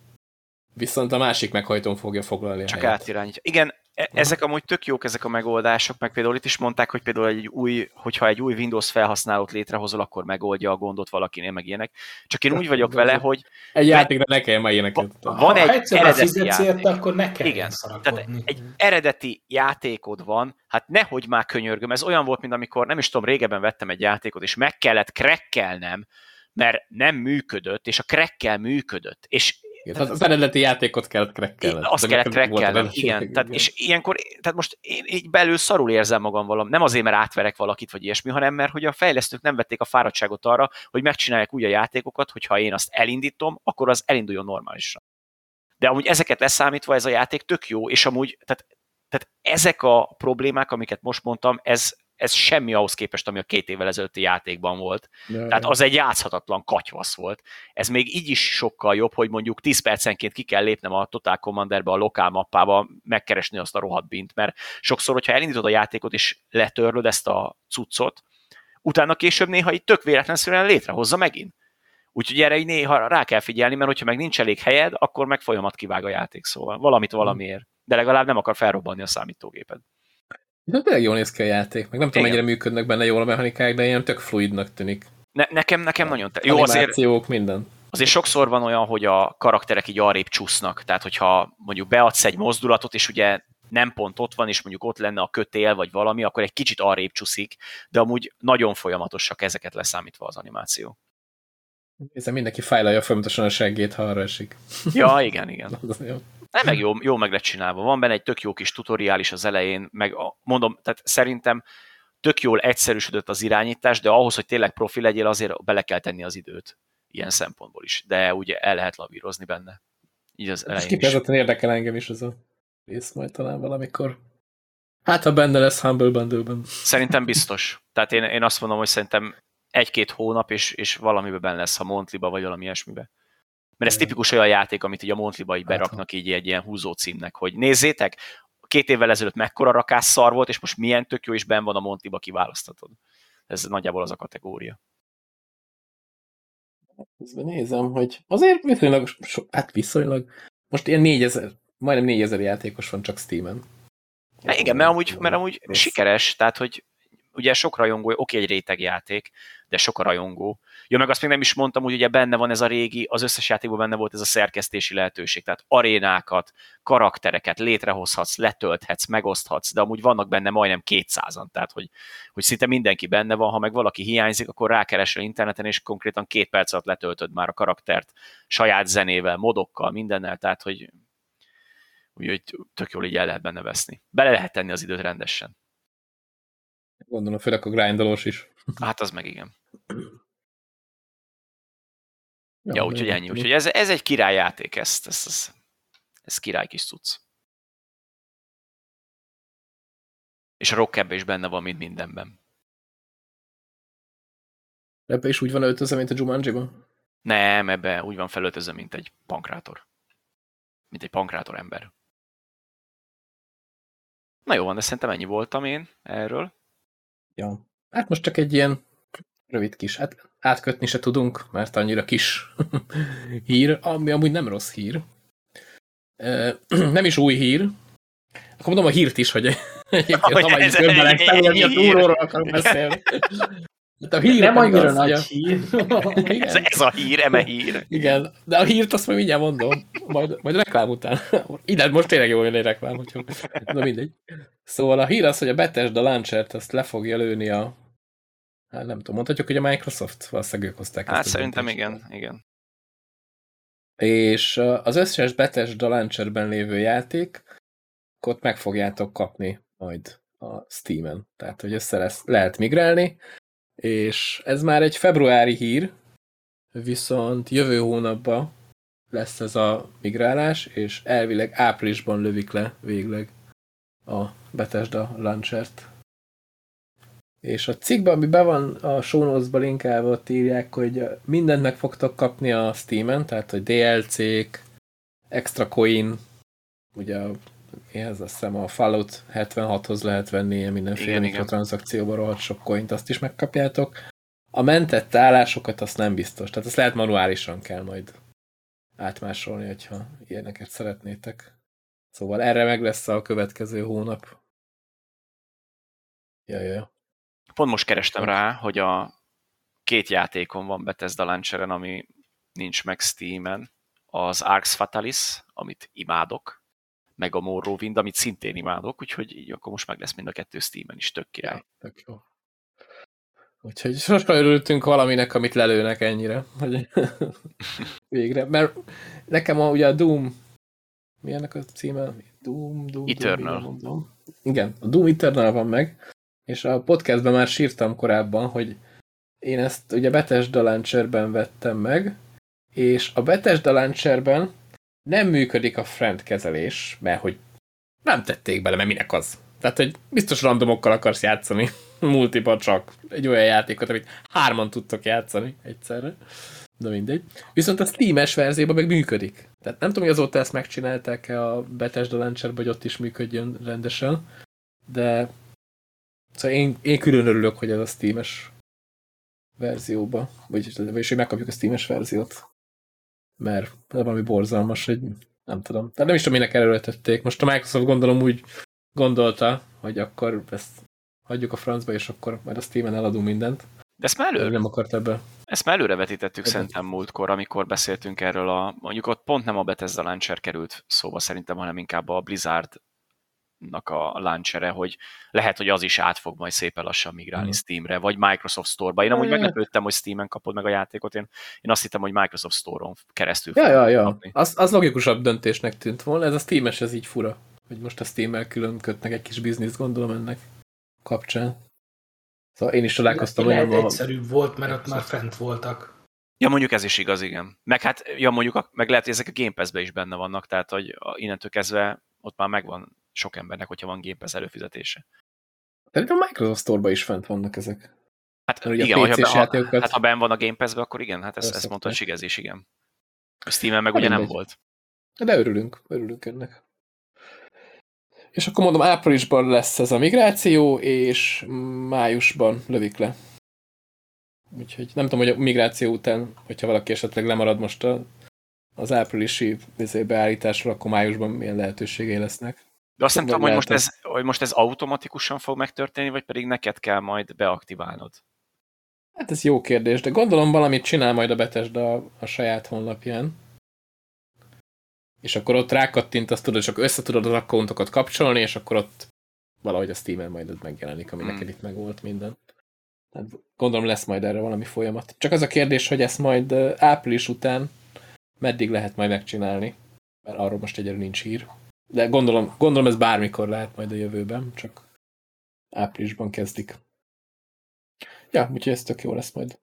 Viszont a másik meghajtón fogja foglalni Csak átirányítja. Igen, ezek amúgy tök jók, ezek a megoldások, meg például itt is mondták, hogy például egy új, hogyha egy új Windows felhasználót létrehozol, akkor megoldja a gondot valakinél, meg ilyenek. Csak én úgy vagyok vele, hogy... Egy játékra ne kell már ilyeneket. Van egy eredeti játék. Akkor ne kell Igen, tehát egy eredeti játékod van, hát nehogy már könyörgöm, ez olyan volt, mint amikor, nem is tudom, régebben vettem egy játékot, és meg kellett krekkelnem, mert nem működött, és a krekkel működött, és igen, tehát az eredeti játékot kellett krekkelni. Azt kellett krekkelni, igen. Tehát, és ilyenkor, tehát most én így belül szarul érzem magam valam, nem azért, mert átverek valakit, vagy ilyesmi, hanem mert hogy a fejlesztők nem vették a fáradtságot arra, hogy megcsinálják úgy a játékokat, hogyha én azt elindítom, akkor az elinduljon normálisan. De amúgy ezeket leszámítva ez a játék tök jó, és amúgy, tehát, tehát ezek a problémák, amiket most mondtam, ez, ez semmi ahhoz képest, ami a két évvel ezelőtti játékban volt. De, Tehát az egy játszhatatlan katyvasz volt. Ez még így is sokkal jobb, hogy mondjuk 10 percenként ki kell lépnem a Total Commanderbe, a lokál mappába, megkeresni azt a rohadt bint, mert sokszor, hogyha elindítod a játékot és letörlöd ezt a cuccot, utána később néha így tök véletlenszerűen létrehozza megint. Úgyhogy erre így néha rá kell figyelni, mert hogyha meg nincs elég helyed, akkor meg folyamat kivág a játék, szóval valamit valamiért. de legalább nem akar felrobbanni a számítógéped. De tényleg jól néz ki a játék, meg nem tudom, Igen. mennyire működnek benne jól a mechanikák, de ilyen tök fluidnak tűnik. Ne, nekem, nekem nagyon... Te- Jó, azért, minden. azért sokszor van olyan, hogy a karakterek így arrébb csúsznak, tehát hogyha mondjuk beadsz egy mozdulatot, és ugye nem pont ott van, és mondjuk ott lenne a kötél, vagy valami, akkor egy kicsit arrébb csúszik, de amúgy nagyon folyamatosak ezeket leszámítva az animáció. Hiszen mindenki fájlalja folyamatosan a seggét, ha arra esik. Ja, igen, igen. Jó. Nem, meg jó, jó meg lett csinálva. Van benne egy tök jó kis tutoriál is az elején, meg a, mondom, tehát szerintem tök jól egyszerűsödött az irányítás, de ahhoz, hogy tényleg profi legyél, azért bele kell tenni az időt ilyen szempontból is. De ugye el lehet lavírozni benne. Így az És elején is. kifejezetten érdekel engem is az a rész majd talán valamikor. Hát, ha benne lesz Humble Bundle-ben. Szerintem biztos. Tehát én, én azt mondom, hogy szerintem egy-két hónap, és, és valamiben benne lesz, ha Montliba vagy valami ilyesmibe. Mert ez tipikus olyan játék, amit így a Montliba így Hát, beraknak így egy ilyen húzó címnek, hogy nézzétek, két évvel ezelőtt mekkora rakás szar volt, és most milyen tök jó, és benn van a Montliba, kiválasztatod. Ez nagyjából az a kategória. Közben nézem, hogy azért viszonylag, so, hát viszonylag, most ilyen 4000, majdnem 4000 játékos van csak Steam-en. Hát igen, mert amúgy, mert amúgy Rossz. sikeres, tehát hogy ugye sok rajongó, oké, egy rétegjáték, de sok a rajongó. Ja, meg azt még nem is mondtam, hogy ugye benne van ez a régi, az összes játékban benne volt ez a szerkesztési lehetőség, tehát arénákat, karaktereket létrehozhatsz, letölthetsz, megoszthatsz, de amúgy vannak benne majdnem 200-an, tehát hogy, hogy szinte mindenki benne van, ha meg valaki hiányzik, akkor rákeresel interneten, és konkrétan két perc alatt letöltöd már a karaktert saját zenével, modokkal, mindennel, tehát hogy úgyhogy tök jól így el lehet benne veszni. Bele lehet tenni az időt rendesen. Gondolom, főleg a grindolós is. Hát az meg igen. Ja, de úgyhogy ennyi. Úgyhogy ez, ez egy királyjáték, ez, ez, ez, ez király kis cucc. És a rock is benne van, mint mindenben. Ebbe is úgy van öltözve, mint a Jumanji-ban? Nem, ebbe úgy van felöltözve, mint egy pankrátor. Mint egy pankrátor ember. Na jó van, de szerintem ennyi voltam én erről. Ja. Hát most csak egy ilyen rövid kis, hát átkötni se tudunk, mert annyira kis hír, ami amúgy nem rossz hír. Nem is új hír. Akkor mondom a hírt is, hogy egyébként majd egy köbbelegtem, hogy a hír. túróról akarok beszélni. Hát a hír Nem annyira nagy hír. a- Ez, ez a hír, eme hír. igen, de a hírt azt majd mindjárt mondom, majd, majd reklám után. Ide most tényleg jó jön egy reklám, hogyha... Na mindegy. Szóval a hír az, hogy a Bethesda Launchert azt le fogja lőni a Hát nem tudom, mondhatjuk, hogy a Microsoft valószínűleg ők hozták Hát szerintem igen, igen. És az összes Bethesda Launcherben lévő játékot meg fogjátok kapni majd a Steam-en. Tehát, hogy össze lesz, lehet migrálni, és ez már egy februári hír, viszont jövő hónapban lesz ez a migrálás, és elvileg áprilisban lövik le végleg a Bethesda Launchert. És a cikkben, ami be van a show notes-ba linkálva, ott írják, hogy mindent meg fogtok kapni a Steam-en, tehát hogy DLC-k, extra coin, ugye a, mihez azt hiszem a Fallout 76-hoz lehet venni ilyen mindenféle mikrotranszakcióba rohadt sok coint, azt is megkapjátok. A mentett állásokat azt nem biztos, tehát azt lehet manuálisan kell majd átmásolni, hogyha ilyeneket szeretnétek. Szóval erre meg lesz a következő hónap. Ja, ja, ja. Pont most kerestem rá, hogy a két játékon van Bethesda Launcheren, ami nincs meg Steam-en. Az Arx Fatalis, amit imádok, meg a Morrowind, amit szintén imádok, úgyhogy így akkor most meg lesz mind a kettő Steam-en is, tök király. Tök jó. Úgyhogy sosem örültünk valaminek, amit lelőnek ennyire. Hogy végre. Mert nekem a, ugye a Doom, mi ennek a címe? Doom, Doom, Eternal. Doom, mondom. Igen, a Doom Eternal van meg, és a podcastben már sírtam korábban, hogy én ezt ugye Bethesda Launcherben vettem meg, és a Bethesda Launcherben nem működik a friend kezelés, mert hogy nem tették bele, mert minek az? Tehát, hogy biztos randomokkal akarsz játszani multiba csak egy olyan játékot, amit hárman tudtok játszani egyszerre. De mindegy. Viszont a Steam-es verzióban meg működik. Tehát nem tudom, hogy azóta ezt megcsinálták-e a Bethesda launcher hogy ott is működjön rendesen, de szóval én, én külön örülök, hogy ez a Steam-es verzióba, vagyis, vagyis hogy megkapjuk a Steam-es verziót. Mert valami borzalmas, hogy Nem tudom. Tehát nem is tudom, minek erőltették. Most a Microsoft gondolom úgy gondolta, hogy akkor ezt hagyjuk a francba, és akkor majd a Steam-en eladunk mindent. De ezt már, elő, Nem akart ebbe. ezt már előre vetítettük szerintem múltkor, amikor beszéltünk erről a, mondjuk ott pont nem a Bethesda launcher került szóba szerintem, hanem inkább a Blizzard a launchere, hogy lehet, hogy az is át fog majd szépen lassan migrálni Mhm. Steamre, vagy Microsoft Store-ba. Én amúgy Hát. meglepődtem, hogy Steamen kapod meg a játékot, én, én azt hittem, hogy Microsoft Store-on keresztül Ja, ja, ja. kapni. Az, az logikusabb döntésnek tűnt volna. Ez a Steam-es, ez így fura. Hogy most a Steam-el külön kötnek egy kis bizniszt, gondolom ennek kapcsán. Szóval én is találkoztam Lehet olyan egyszerűbb volt, mert ott már fent voltak. Ja, mondjuk ez is igaz, igen. Meg hát, ja, mondjuk, a, meg lehet, hogy ezek a Game Pass-be is benne vannak, tehát, hogy innentől kezdve ott már megvan sok embernek, hogyha van Pass előfizetése. Szerintem a Microsoft Store-ba is fent vannak ezek. Hát Mert ugye igen, a be, ha, játékokat- hát ha benn van a Game Pass-be, akkor igen, hát ezt, ezt mondta sigezés, igen. A Steam-en meg Hát ugye nem mindegy. volt. De örülünk, örülünk ennek. És akkor mondom, áprilisban lesz ez a migráció, és májusban lövik le. Úgyhogy nem tudom, hogy a migráció után, hogyha valaki esetleg lemarad most a, az áprilisi izé, beállításról, akkor májusban milyen lehetőségei lesznek. De azt nem tudom, hogy most, ez, hogy most ez automatikusan fog megtörténni, vagy pedig neked kell majd beaktiválnod. Hát ez jó kérdés, de gondolom valamit csinál majd a Bethesda a, a saját honlapján. És akkor ott rákattint, azt tudod, csak össze tudod az accountokat kapcsolni, és akkor ott valahogy a Steam-en majd ez megjelenik, ami Hmm. neked itt meg volt minden. Hát gondolom lesz majd erre valami folyamat. Csak az a kérdés, hogy ezt majd április után meddig lehet majd megcsinálni. Mert arról most egyelőre nincs hír. De gondolom, gondolom ez bármikor lehet majd a jövőben, csak áprilisban kezdik. Ja, úgyhogy ez tök jó lesz majd.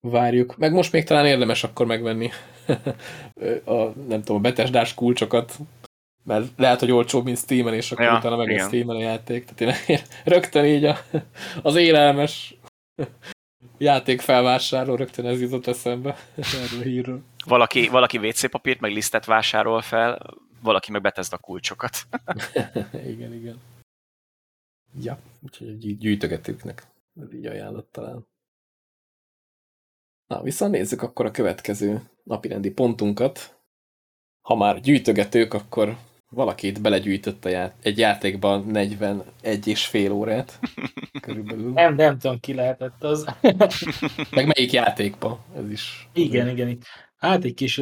Várjuk. Meg most még talán érdemes akkor megvenni a, nem tudom, a betesdás kulcsokat, mert lehet, hogy olcsóbb, mint Steam-en, és akkor Ja, utána meg a igen. Steam-en a játék. Tehát én, én rögtön így a, az élelmes játék felvásárló, rögtön ez jutott eszembe erről a hírről. Valaki, valaki WC papírt, meg lisztet vásárol fel, valaki meg Bethesda kulcsokat. igen, igen. Ja, úgyhogy gyűjtögetőknek ez így ajánlott talán. Na, viszont nézzük akkor a következő napirendi pontunkat. Ha már gyűjtögetők, akkor valaki itt belegyűjtött a ját egy játékba 41 és fél órát körülbelül. Nem, nem tudom, ki lehetett az. Meg melyik játékba, ez is. igen, igen. Hát egy kis,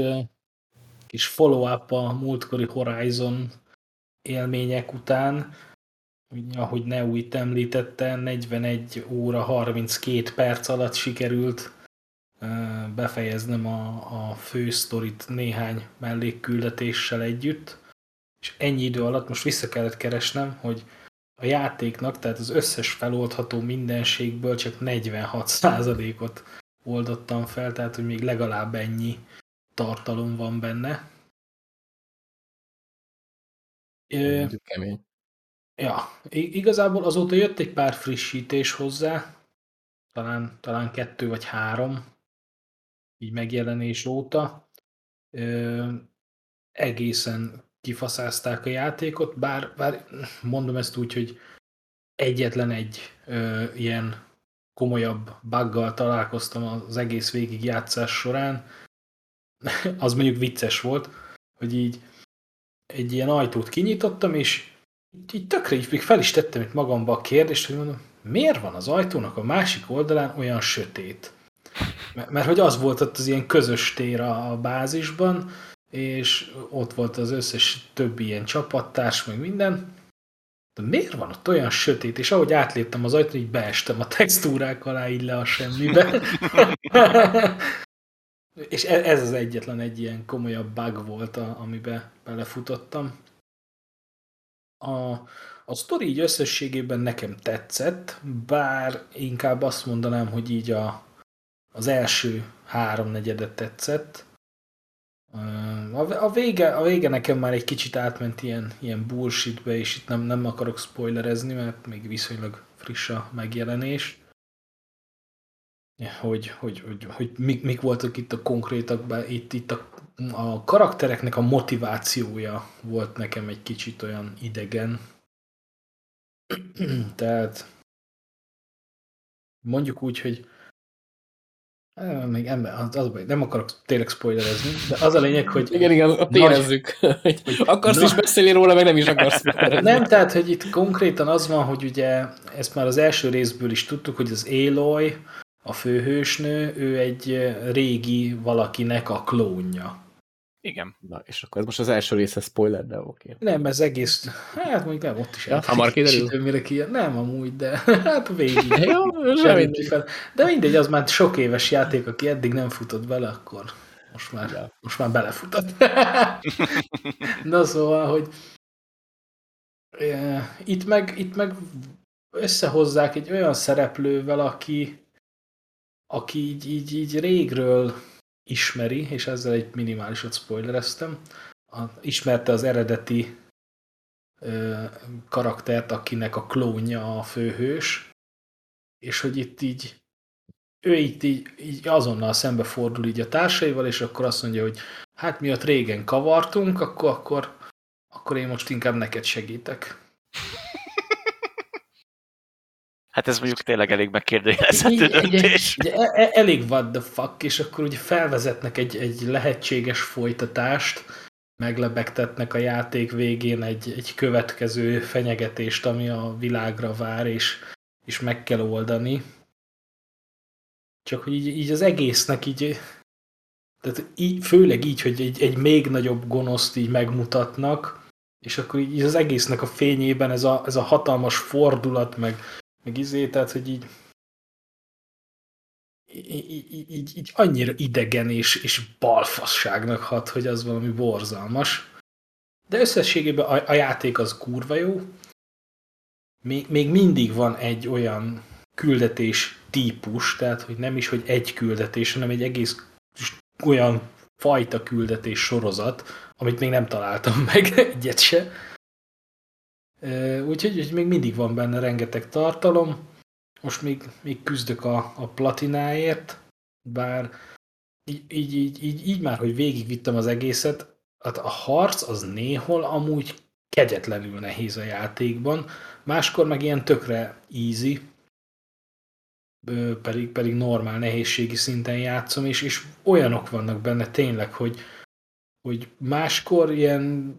kis follow-up a múltkori Horizon élmények után, ahogy Neu itt említette, 41 óra 32 perc alatt sikerült befejeznem a, a fő sztorit néhány mellékküldetéssel együtt, és ennyi idő alatt most vissza kellett keresnem, hogy a játéknak, tehát az összes feloldható mindenségből csak 46%-ot oldottam fel, tehát hogy még legalább ennyi tartalom van benne. Ö, kemény. Ja, igazából azóta jött egy pár frissítés hozzá, talán, talán kettő vagy három, így megjelenés óta. Ö, egészen kifaszázták a játékot, bár, bár mondom ezt úgy, hogy egyetlen egy ö, ilyen komolyabb buggal találkoztam az egész végig játszás során. az mondjuk vicces volt, hogy így egy ilyen ajtót kinyitottam, és így, így tökre így még fel is tettem itt magamba a kérdést, hogy mondom, miért van az ajtónak a másik oldalán olyan sötét? Mert, mert hogy az volt ott az ilyen közös tér a, a bázisban, és ott volt az összes többi ilyen csapattárs, meg minden. De miért van ott olyan sötét? És ahogy átléptem az ajtón, így beestem a textúrák alá, így le a semmibe. és e- ez az egyetlen egy ilyen komolyabb bug volt, amiben belefutottam. A, a sztori így összességében nekem tetszett, bár inkább azt mondanám, hogy így a, az első háromnegyedet tetszett. A, a, vége, a vége nekem már egy kicsit átment ilyen, ilyen bullshitbe, és itt nem, nem akarok spoilerezni, mert még viszonylag friss a megjelenés. Hogy, hogy, hogy, hogy mik, mik voltak itt a konkrétak, itt, itt a, a karaktereknek a motivációja volt nekem egy kicsit olyan idegen. Tehát mondjuk úgy, hogy Á, Még ember, az, az baj, nem akarok tényleg spoilerezni, de az a lényeg, hogy... Igen, igen, ott érezzük. Hogy akarsz Na. is beszélni róla, meg nem is akarsz. Nem, tehát, hogy itt konkrétan az van, hogy ugye ezt már az első részből is tudtuk, hogy az Aloy, a főhősnő, ő egy régi valakinek a klónja. Igen. Na, és akkor ez most az első része spoiler, de oké. Nem, ez egész, hát mondjuk nem, ott is Ja, hamar kiderül? Mire ki, nem amúgy, de hát végig. Jó, semmi. fel. De mindegy, az már sok éves játék, aki eddig nem futott bele, akkor most már, Ja. most már belefutott. Na szóval, hogy itt meg, itt meg összehozzák egy olyan szereplővel, aki, aki így, így, így régről ismeri, és ezzel egy minimálisat spoilereztem, a, ismerte az eredeti ö, karaktert, akinek a klónja a főhős, és hogy itt így ő itt így, így azonnal szembefordul így a társaival, és akkor azt mondja, hogy hát miatt régen kavartunk, akkor, akkor, akkor én most inkább neked segítek. Hát ez mondjuk tényleg elég Így, megkérdőjelezhető döntés. ugye, e- e- elég what the fuck, és akkor ugye felvezetnek egy, egy lehetséges folytatást, meglebegtetnek a játék végén egy, egy következő fenyegetést, ami a világra vár, és, és meg kell oldani. Csak hogy így, így az egésznek így, tehát így, főleg így, hogy egy, egy még nagyobb gonoszt így megmutatnak, és akkor így az egésznek a fényében ez a, ez a hatalmas fordulat, meg, meg izé, tehát hogy így, így, így, így, annyira idegen és, és balfasságnak hat, hogy az valami borzalmas. De összességében a, a játék az kurva jó. Még, még mindig van egy olyan küldetés típus, tehát hogy nem is, hogy egy küldetés, hanem egy egész olyan fajta küldetés sorozat, amit még nem találtam meg egyet se. Úgyhogy hogy még mindig van benne rengeteg tartalom. Most még, még küzdök a, a platináért, bár így, így, így, így, így már, hogy végigvittem az egészet, hát a harc az néhol amúgy kegyetlenül nehéz a játékban, máskor meg ilyen tökre easy, pedig, pedig normál nehézségi szinten játszom, és, és olyanok vannak benne tényleg, hogy, hogy máskor ilyen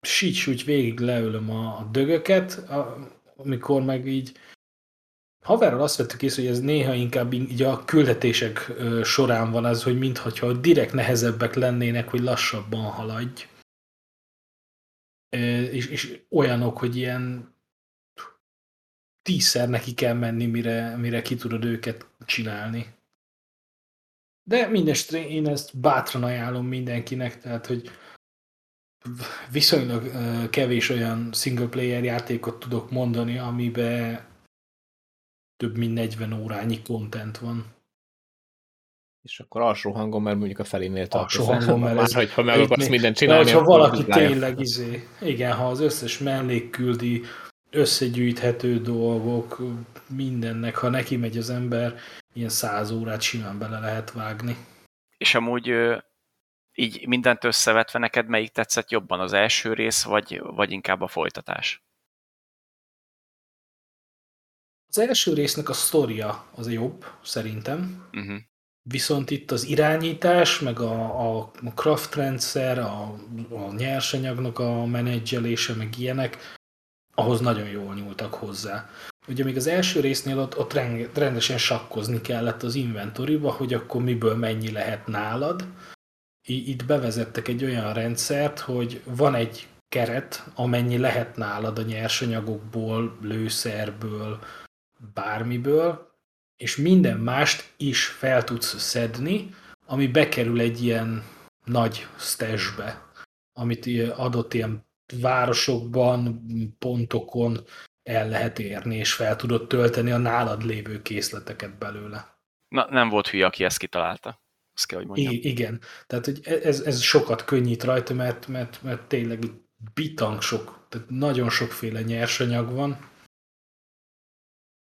sícs úgy végig leülöm a, a dögöket, a, amikor meg így haverral azt vettük észre, hogy ez néha inkább így a küldetések során van ez, hogy mintha direkt nehezebbek lennének, hogy lassabban haladj. És, és olyanok, hogy ilyen tízszer neki kell menni, mire, mire ki tudod őket csinálni. De mindestre én ezt bátran ajánlom mindenkinek, tehát, hogy viszonylag kevés olyan single player játékot tudok mondani, amiben több mint 40 órányi content van. És akkor alsó hangon, mert mondjuk a felénél Alsó tartasz. hangon, mert ez- hogyha meg akarsz még- mindent De csinálni, hogyha akkor valaki tényleg izé, igen, ha az összes mellék küldi, összegyűjthető dolgok, mindennek, ha neki megy az ember, ilyen száz órát simán bele lehet vágni. És amúgy így mindent összevetve neked melyik tetszett jobban, az első rész, vagy, vagy inkább a folytatás? Az első résznek a sztoria az jobb, szerintem. Uh-huh. Viszont itt az irányítás, meg a, a, a craft rendszer, a, a nyersanyagnak a menedzselése, meg ilyenek, ahhoz nagyon jól nyúltak hozzá. Ugye még az első résznél ott, ott rendesen sakkozni kellett az inventoriba, hogy akkor miből mennyi lehet nálad. Itt bevezettek egy olyan rendszert, hogy van egy keret, amennyi lehet nálad a nyersanyagokból, lőszerből, bármiből, és minden mást is fel tudsz szedni, ami bekerül egy ilyen nagy stashbe, amit adott ilyen városokban, pontokon el lehet érni, és fel tudod tölteni a nálad lévő készleteket belőle. Na, nem volt hülye, aki ezt kitalálta. Azt kell, hogy mondjam. I- igen, tehát hogy e- ez, ez sokat könnyít rajta, mert, mert, mert tényleg bitang sok, tehát nagyon sokféle nyersanyag van,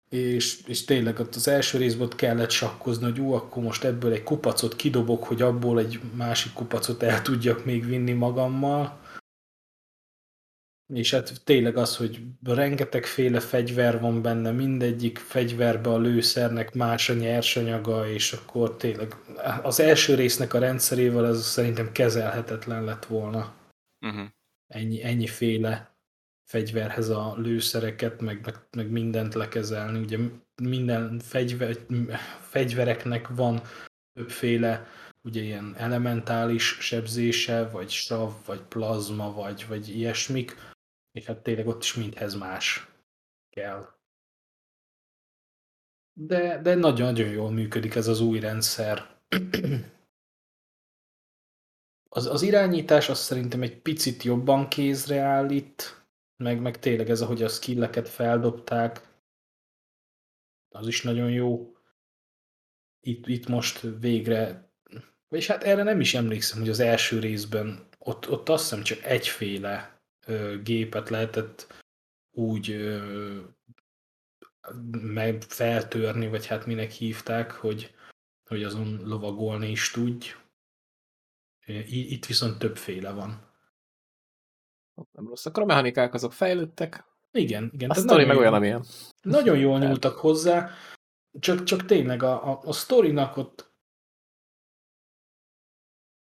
és, és tényleg ott az első részben ott kellett sakkozni, hogy ú, akkor most ebből egy kupacot kidobok, hogy abból egy másik kupacot el tudjak még vinni magammal. És hát tényleg az, hogy rengetegféle fegyver van benne, mindegyik fegyverbe a lőszernek más a nyersanyaga, és akkor tényleg az első résznek a rendszerével ez szerintem kezelhetetlen lett volna. Uh-huh. Ennyi, ennyiféle fegyverhez a lőszereket, meg, meg, meg mindent lekezelni. Ugye minden fegyver, fegyvereknek van többféle ugye ilyen elementális sebzése, vagy sav, vagy plazma, vagy, vagy ilyesmik, és hát tényleg ott is mindhez más kell. De, de nagyon-nagyon jól működik ez az új rendszer. Az, az irányítás azt szerintem egy picit jobban kézre állít, meg, meg tényleg ez, ahogy a skilleket feldobták, az is nagyon jó. Itt, itt most végre, és hát erre nem is emlékszem, hogy az első részben ott, ott azt hiszem csak egyféle gépet lehetett úgy meg feltörni, vagy hát minek hívták, hogy, hogy azon lovagolni is tudj. Itt viszont többféle van. Nem rossz. Akkor a mechanikák azok fejlődtek. Igen, igen. A sztori meg olyan, amilyen. Nagyon jól nyúltak hozzá, csak, csak tényleg a, a, a sztorinak ott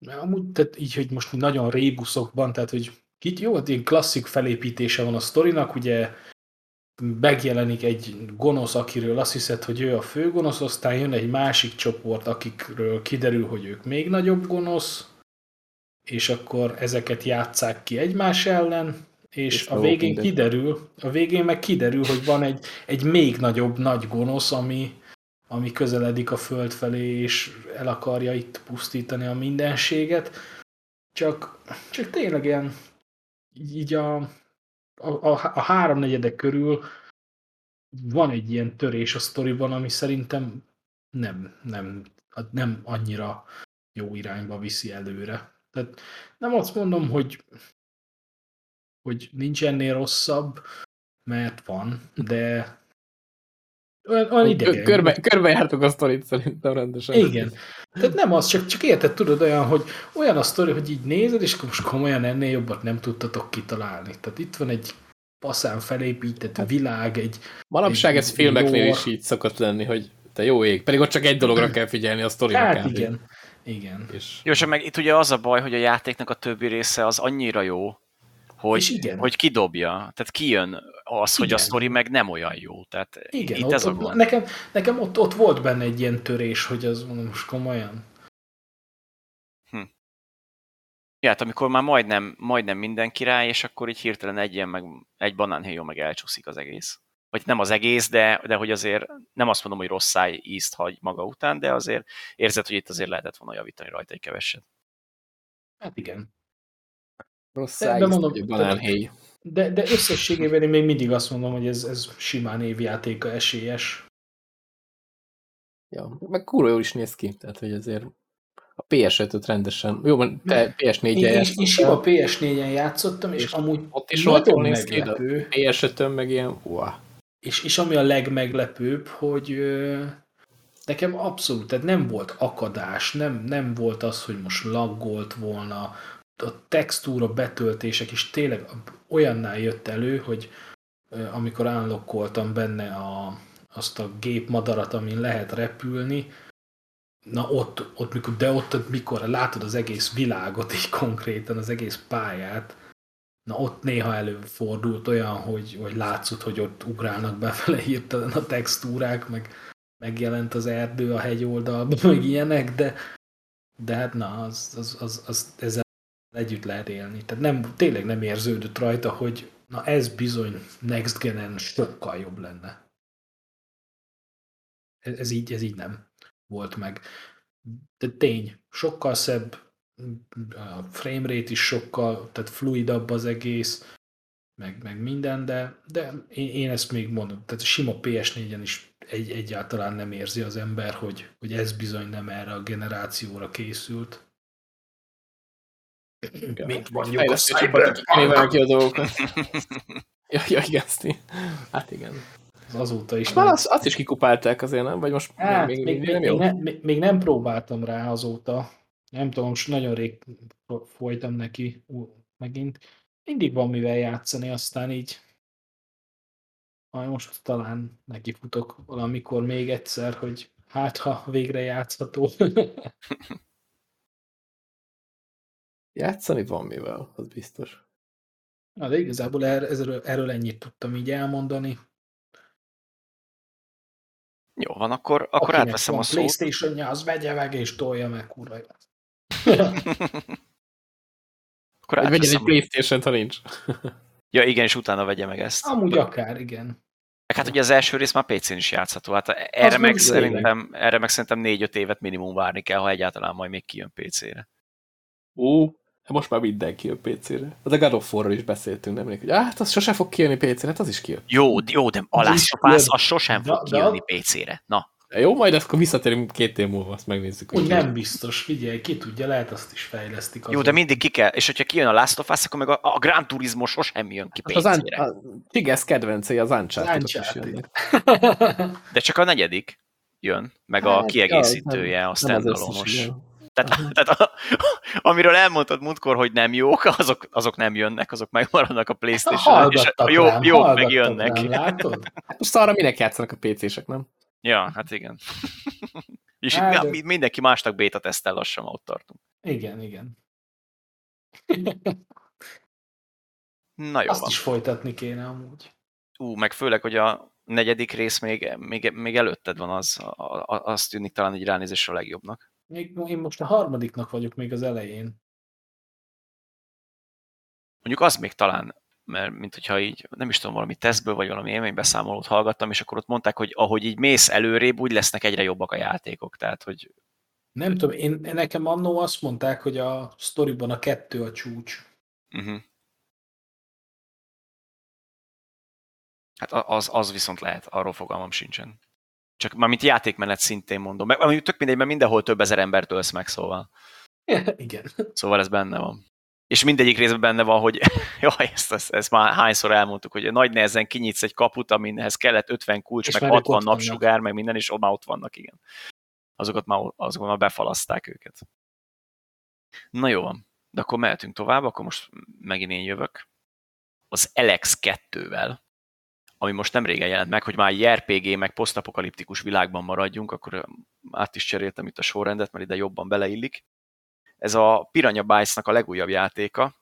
amúgy, tehát így, hogy most nagyon rébuszokban, tehát hogy itt jó, hát ilyen klasszik felépítése van a sztorinak, ugye megjelenik egy gonosz, akiről azt hiszed, hogy ő a főgonosz, aztán jön egy másik csoport, akikről kiderül, hogy ők még nagyobb gonosz, és akkor ezeket játszák ki egymás ellen, és, és a végén kiderül, a végén meg kiderül, hogy van egy, egy még nagyobb nagy gonosz, ami, ami közeledik a föld felé, és el akarja itt pusztítani a mindenséget. Csak, csak tényleg ilyen, így a, a, a, a háromnegyedek körül van egy ilyen törés a sztoriban, ami szerintem nem, nem, nem annyira jó irányba viszi előre. Tehát nem azt mondom, hogy, hogy nincs ennél rosszabb, mert van, de olyan, olyan idegen. Körbe, körbe jártuk a sztorit szerintem rendesen. Igen. Tehát nem az, csak, csak érted, tudod olyan, hogy olyan a sztori, hogy így nézed, és akkor most komolyan ennél jobbat nem tudtatok kitalálni. Tehát itt van egy paszán felépített hát, világ, egy Manapság egy ez filmeknél is így szokott lenni, hogy te jó ég, pedig ott csak egy dologra kell figyelni a sztorinak. Hát igen. Igen. És... Jó, és meg itt ugye az a baj, hogy a játéknak a többi része az annyira jó, hogy, igen. hogy kidobja. Tehát kijön az, igen. hogy a sztori meg nem olyan jó. Tehát igen, itt ott, ez a gond. Nekem, nekem ott, ott volt benne egy ilyen törés, hogy az mondom, most komolyan. Hm. Ja, hát amikor már majdnem, majdnem minden király, és akkor így hirtelen egy ilyen, meg egy banánhéjó meg elcsúszik az egész vagy nem az egész, de, de hogy azért nem azt mondom, hogy rossz száj ízt hagy maga után, de azért érzed, hogy itt azért lehetett volna javítani rajta egy keveset. Hát igen. Rossz száj de, de mondom, banánhéj. De, de összességében én még mindig azt mondom, hogy ez, ez simán évjátéka esélyes. Ja, meg kurva jól is néz ki, tehát hogy azért a PS5-öt rendesen, jó, te PS4-en én, én, sima PS4-en játszottam, és, és amúgy ott is nagyon meglepő. PS5-ön meg ilyen, wow. És, és ami a legmeglepőbb, hogy nekem abszolút, tehát nem volt akadás, nem, nem volt az, hogy most laggolt volna, a textúra betöltések is tényleg olyannál jött elő, hogy amikor állokkoltam benne a, azt a gépmadarat, amin lehet repülni, na ott, ott mikor, de ott, mikor látod az egész világot, így konkrétan az egész pályát, Na ott néha előfordult olyan, hogy, hogy látszott, hogy ott ugrálnak befele hirtelen a textúrák, meg megjelent az erdő a hegyoldalban, meg ilyenek, de, de hát na, az, az, az, az, ezzel együtt lehet élni. Tehát nem, tényleg nem érződött rajta, hogy na ez bizony Next Gen-en sokkal jobb lenne. Ez, ez, így, ez így nem volt meg. De tény, sokkal szebb, a framerate is sokkal, tehát fluidabb az egész, meg, meg minden, de, de én, én ezt még mondom, tehát sima PS4-en is egy, egyáltalán nem érzi az ember, hogy, hogy ez bizony nem erre a generációra készült. Igen, Mint mondjuk a Cyberpunk. ki a dolgokat. ja, ja, igen, hát igen. Azóta is. Már azt, azt is kikupálták azért, nem? Vagy most hát, még, még, még, még, nem? Még, ne, még nem próbáltam rá azóta nem tudom, most nagyon rég folytam neki megint, Mindig van mivel játszani, aztán így majd most talán nekifutok valamikor még egyszer, hogy hát ha végre játszható. Játszani van mivel, az biztos. Na, de igazából er, erről, erről ennyit tudtam így elmondani. Jó, van, akkor, akkor Akinek átveszem a szót. playstation az vegye meg és tolja meg, kurva. akkor Vagy vegyen egy playstation ha nincs. Ja, igen, és utána vegye meg ezt. Amúgy akár, igen. Meg Hát ugye az első rész már PC-n is játszható. Hát erre meg szerintem, erre meg szerintem 4-5 évet minimum várni kell, ha egyáltalán majd még kijön PC-re. Ú, hát most már mindenki jön PC-re. Az a God of War-ról is beszéltünk nemrég, hogy hát az sose fog kijönni PC-re, hát az is kijön. Jó, jó, de a Az az sosem fog de- kijönni PC-re. Na, jó, majd akkor visszatérünk két év múlva, azt megnézzük. Úgy hogy nem biztos, figyelj, ki tudja, lehet azt is fejlesztik. jó, azon. de mindig ki kell, és hogyha kijön a Last of Us, akkor meg a, a Gran Turismo sosem jön ki Hát az PC-re. a Tigesz kedvencei az uncharted Uncharted. De csak a negyedik jön, meg a Hát, kiegészítője, a nem- nem az standalone. Tehát, tehát a, amiről elmondtad múltkor, hogy nem jók, azok, azok nem jönnek, azok megmaradnak a Playstation-on, és a jó, rám, jók meg hallgattak jönnek. Rám, látod? Hát most arra minek játszanak a PC-sek, nem? Ja, hát igen. és Hát, hát, de- mi, mindenki másnak béta tesztel lassan, ott tartunk. Igen, igen. Na jó Azt van. is folytatni kéne amúgy. Ú, meg főleg, hogy a negyedik rész még, még, még előtted van, az, a- a- az tűnik talán egy ránézésre a legjobbnak. Még, én most a harmadiknak vagyok még az elején. Mondjuk az még talán, mert mint hogyha így, nem is tudom, valami tesztből, vagy valami élménybeszámolót hallgattam, és akkor ott mondták, hogy ahogy így mész előrébb, úgy lesznek egyre jobbak a játékok. Tehát, hogy Nem tudom, én, nekem annó azt mondták, hogy a sztoriban a kettő a csúcs. uh-huh. Hát a- az, az viszont lehet, arról fogalmam sincsen. Csak már mint játékmenet szintén mondom. Meg, ami tök mindegy, mert mindenhol több ezer embert ölsz meg, szóval. igen. Szóval ez benne van. És mindegyik részben benne van, hogy jaj, ezt, ezt, ezt már hányszor elmondtuk, hogy nagy nehezen kinyitsz egy kaput, aminhez kellett 50 kulcs, És meg már ők 60 ott vannak. napsugár, meg minden, és ott már ott vannak, igen. Azokat már, azokat már befalaszták őket. Na jó van, de akkor mehetünk tovább, akkor most megint én jövök. Az Alex 2-vel, ami most nem régen jelent meg, hogy már egy RPG, meg posztapokaliptikus világban maradjunk, akkor át is cseréltem itt a sorrendet, mert ide jobban beleillik ez a Piranha Bytes-nak a legújabb játéka,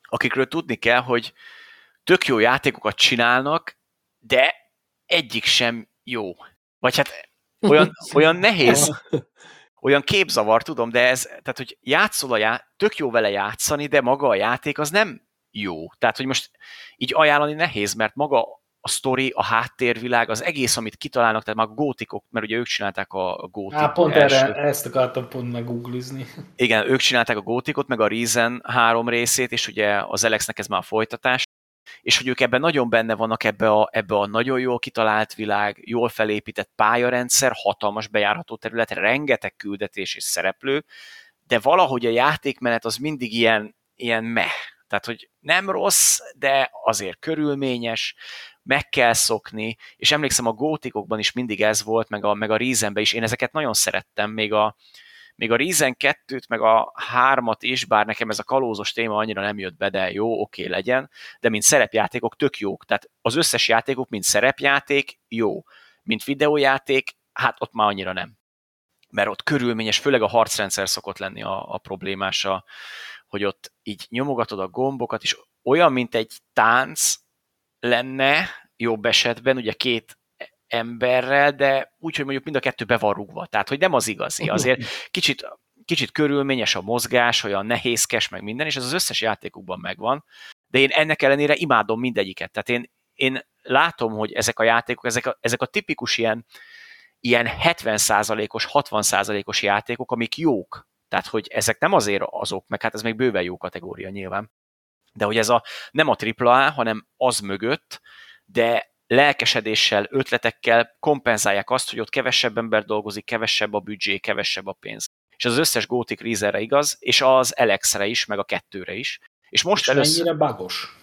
akikről tudni kell, hogy tök jó játékokat csinálnak, de egyik sem jó. Vagy hát olyan, olyan nehéz, olyan képzavar, tudom, de ez, tehát, hogy játszol a já, tök jó vele játszani, de maga a játék az nem jó. Tehát, hogy most így ajánlani nehéz, mert maga a sztori, a háttérvilág, az egész, amit kitalálnak, tehát már a gótikok, mert ugye ők csinálták a gótik Á, pont első- erre, ezt akartam pont meguglizni. igen, ők csinálták a Gótikot, meg a Reason három részét, és ugye az Alexnek ez már a folytatás, és hogy ők ebben nagyon benne vannak ebbe a, ebbe a nagyon jól kitalált világ, jól felépített pályarendszer, hatalmas bejárható terület, rengeteg küldetés és szereplő, de valahogy a játékmenet az mindig ilyen, ilyen meh. Tehát, hogy nem rossz, de azért körülményes, meg kell szokni, és emlékszem a gótikokban is mindig ez volt, meg a, meg a Reasonben is, én ezeket nagyon szerettem, még a, még a Reason 2-t, meg a 3-at is, bár nekem ez a kalózos téma annyira nem jött be, de jó, oké legyen, de mint szerepjátékok tök jók. Tehát az összes játékok, mint szerepjáték, jó. Mint videójáték, hát ott már annyira nem. Mert ott körülményes, főleg a harcrendszer szokott lenni a, a problémása, hogy ott így nyomogatod a gombokat, és olyan, mint egy tánc lenne, jobb esetben, ugye két emberrel, de úgy, hogy mondjuk mind a kettő be van rúgva. Tehát, hogy nem az igazi. Azért kicsit, kicsit körülményes a mozgás, olyan nehézkes, meg minden, és ez az összes játékukban megvan, de én ennek ellenére imádom mindegyiket. Tehát én, én látom, hogy ezek a játékok, ezek a, ezek a tipikus ilyen, ilyen 70%-os, 60%-os játékok, amik jók. Tehát, hogy ezek nem azért azok, meg hát ez még bőven jó kategória nyilván, de hogy ez a, nem a AAA, hanem az mögött, de lelkesedéssel, ötletekkel kompenzálják azt, hogy ott kevesebb ember dolgozik, kevesebb a büdzsé, kevesebb a pénz. És az összes Gothic Reaserre igaz, és az Alexre is, meg a kettőre is. És most És először... mennyire bagos?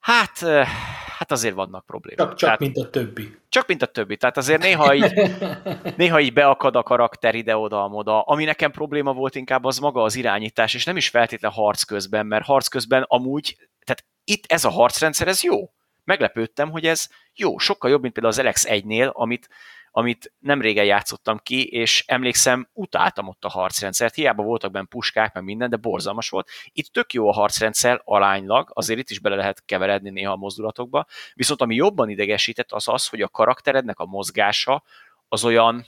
Hát, eh, hát azért vannak problémák. Csak, csak Tehát, mint a többi. csak mint a többi. Tehát azért néha így, néha így beakad a karakter ide-oda-moda. Ami nekem probléma volt inkább az maga az irányítás, és nem is feltétlen harc közben, mert harc közben amúgy, tehát itt ez a harcrendszer, ez jó. Meglepődtem, hogy ez jó, sokkal jobb, mint például az Alex 1-nél, amit, amit nem régen játszottam ki, és emlékszem, utáltam ott a harcrendszert, hiába voltak benne puskák, meg minden, de borzalmas volt. Itt tök jó a harcrendszer aránylag, azért itt is bele lehet keveredni néha a mozdulatokba, viszont ami jobban idegesített, az az, hogy a karakterednek a mozgása az olyan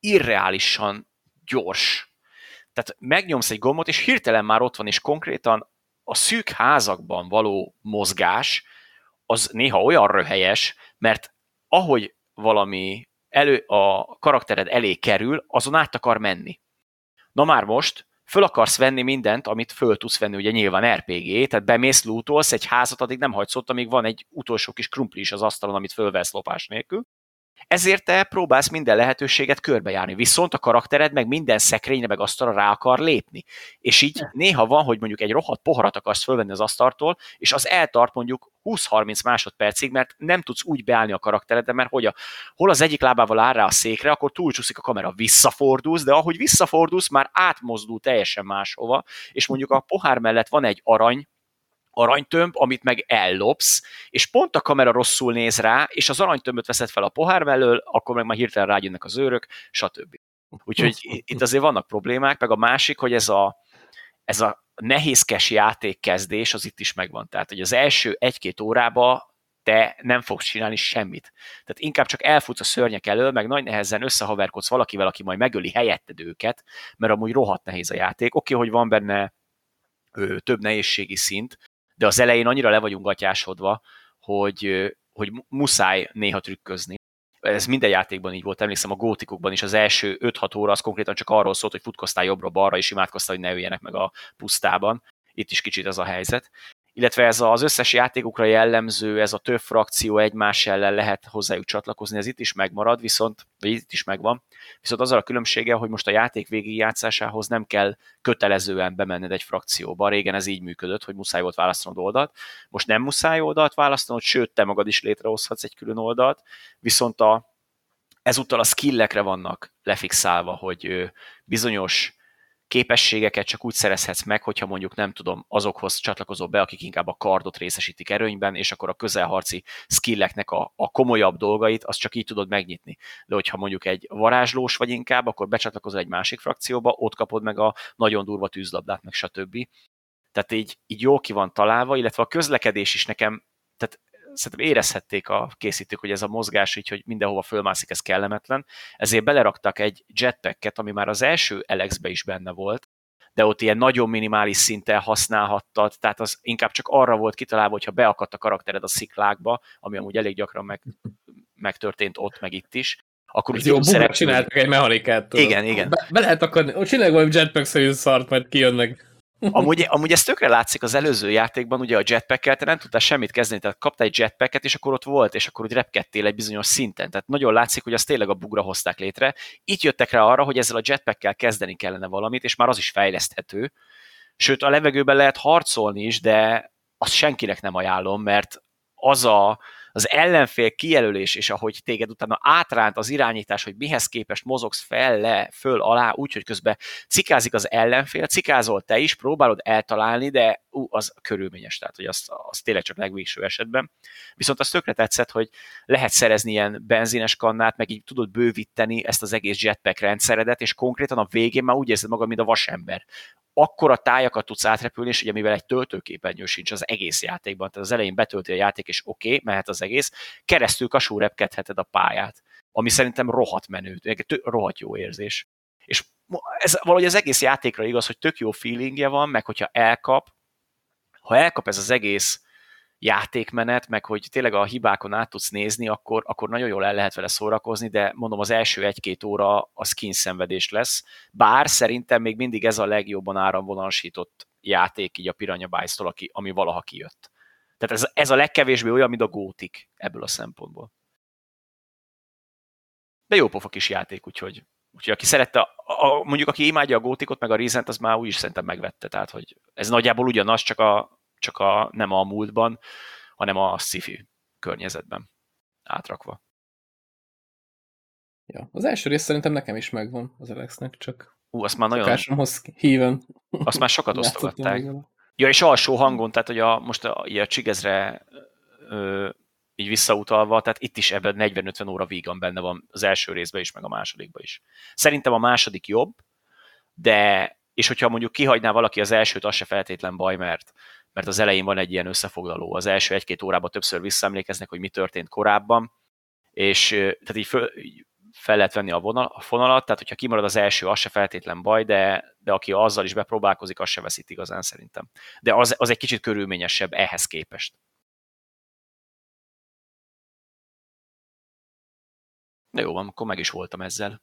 irreálisan gyors. Tehát megnyomsz egy gombot, és hirtelen már ott van, és konkrétan a szűk házakban való mozgás, az néha olyan röhelyes, mert ahogy valami elő, a karaktered elé kerül, azon át akar menni. Na már most, föl akarsz venni mindent, amit föl tudsz venni, ugye nyilván RPG, tehát bemész, lootolsz, egy házat addig nem hagysz ott, amíg van egy utolsó kis krumpli is az asztalon, amit fölvesz lopás nélkül, ezért te próbálsz minden lehetőséget körbejárni, viszont a karaktered meg minden szekrényre meg asztalra rá akar lépni. És így néha van, hogy mondjuk egy rohadt poharat akarsz fölvenni az asztaltól, és az eltart mondjuk 20-30 másodpercig, mert nem tudsz úgy beállni a karakteredre, mert hogy a, hol az egyik lábával áll rá a székre, akkor túlcsúszik a kamera, visszafordulsz, de ahogy visszafordulsz, már átmozdul teljesen máshova, és mondjuk a pohár mellett van egy arany aranytömb, amit meg ellopsz, és pont a kamera rosszul néz rá, és az aranytömböt veszed fel a pohár mellől, akkor meg már hirtelen rágyönnek az őrök, stb. Úgyhogy itt azért vannak problémák, meg a másik, hogy ez a, ez a nehézkes játékkezdés az itt is megvan. Tehát, hogy az első egy-két órába te nem fogsz csinálni semmit. Tehát inkább csak elfutsz a szörnyek elől, meg nagy nehezen összehaverkodsz valakivel, aki majd megöli helyetted őket, mert amúgy rohadt nehéz a játék. Oké, okay, hogy van benne ö, több nehézségi szint, de az elején annyira le vagyunk gatyásodva, hogy, hogy muszáj néha trükközni. Ez minden játékban így volt, emlékszem a gótikokban is az első 5-6 óra az konkrétan csak arról szólt, hogy futkoztál jobbra-balra, és imádkoztál, hogy ne üljenek meg a pusztában. Itt is kicsit ez a helyzet illetve ez az összes játékokra jellemző, ez a több frakció egymás ellen lehet hozzájuk csatlakozni, ez itt is megmarad, viszont, vagy itt is megvan, viszont azzal a különbsége, hogy most a játék végigjátszásához nem kell kötelezően bemenned egy frakcióba. Régen ez így működött, hogy muszáj volt választanod oldalt. Most nem muszáj oldalt választanod, sőt, te magad is létrehozhatsz egy külön oldalt, viszont a, ezúttal a skillekre vannak lefixálva, hogy bizonyos képességeket csak úgy szerezhetsz meg, hogyha mondjuk nem tudom, azokhoz csatlakozol be, akik inkább a kardot részesítik erőnyben, és akkor a közelharci skilleknek a, a komolyabb dolgait, azt csak így tudod megnyitni. De hogyha mondjuk egy varázslós vagy inkább, akkor becsatlakozol egy másik frakcióba, ott kapod meg a nagyon durva tűzlabdát, meg stb. Tehát így, így jól ki van találva, illetve a közlekedés is nekem, szerintem érezhették a készítők, hogy ez a mozgás így, hogy mindenhova fölmászik, ez kellemetlen, ezért beleraktak egy jetpacket, ami már az első Alex-be is benne volt, de ott ilyen nagyon minimális szinten használhattad, tehát az inkább csak arra volt kitalálva, hogyha beakadt a karaktered a sziklákba, ami amúgy elég gyakran meg, megtörtént ott, meg itt is, akkor Ez jó, bugra csináltak egy mechanikát. Tudod. Igen, igen. Be, be lehet akadni, csinálj valami jetpack-szerű szart, majd kijönnek. Amúgy, amúgy ez tökre látszik az előző játékban, ugye a jetpack te nem tudtál semmit kezdeni, tehát kaptál egy jetpacket, és akkor ott volt, és akkor úgy repkedtél egy bizonyos szinten. Tehát nagyon látszik, hogy azt tényleg a bugra hozták létre. Itt jöttek rá arra, hogy ezzel a jetpackkel kezdeni kellene valamit, és már az is fejleszthető. Sőt, a levegőben lehet harcolni is, de azt senkinek nem ajánlom, mert az a, az ellenfél kijelölés, és ahogy téged utána átránt az irányítás, hogy mihez képest mozogsz fel, le, föl, alá, úgyhogy közben cikázik az ellenfél, cikázol te is, próbálod eltalálni, de ú, az körülményes, tehát hogy az, az tényleg csak legvégső esetben. Viszont az tökre tetszett, hogy lehet szerezni ilyen benzines kannát, meg így tudod bővíteni ezt az egész jetpack rendszeredet, és konkrétan a végén már úgy érzed magad, mint a vasember akkora tájakat tudsz átrepülni, és ugye mivel egy töltőképernyő sincs az egész játékban, tehát az elején betölti a játék, és oké, okay, mehet az egész, keresztül kasú repkedheted a pályát, ami szerintem rohadt menő, rohadt jó érzés. És ez valahogy az egész játékra igaz, hogy tök jó feelingje van, meg hogyha elkap, ha elkap ez az egész játékmenet, meg hogy tényleg a hibákon át tudsz nézni, akkor, akkor nagyon jól el lehet vele szórakozni, de mondom, az első egy-két óra a skin szenvedés lesz, bár szerintem még mindig ez a legjobban áramvonalasított játék így a Piranha bytes aki, ami valaha kijött. Tehát ez, ez a legkevésbé olyan, mint a gótik ebből a szempontból. De jó pofa kis játék, úgyhogy, úgyhogy aki szerette, a, a, mondjuk aki imádja a gótikot, meg a Rizent, az már úgy is szerintem megvette, tehát hogy ez nagyjából ugyanaz, csak a, csak a, nem a múltban, hanem a sci-fi környezetben átrakva. Ja, az első rész szerintem nekem is megvan az Alexnek, csak Ú, azt már nagyon... Híven. Azt már sokat osztogatták. Ja, és alsó hangon, tehát hogy a, most a, a Csigezre ö, így visszautalva, tehát itt is ebben 40-50 óra vígan benne van az első részben is, meg a másodikban is. Szerintem a második jobb, de, és hogyha mondjuk kihagyná valaki az elsőt, az se feltétlen baj, mert, mert az elején van egy ilyen összefoglaló. Az első egy-két órában többször visszaemlékeznek, hogy mi történt korábban, és tehát így, föl, így fel lehet venni a, vonal, a fonalat, tehát hogyha kimarad az első, az se feltétlen baj, de, de aki azzal is bepróbálkozik, az se veszít igazán szerintem. De az, az egy kicsit körülményesebb ehhez képest. De jó van, akkor meg is voltam ezzel.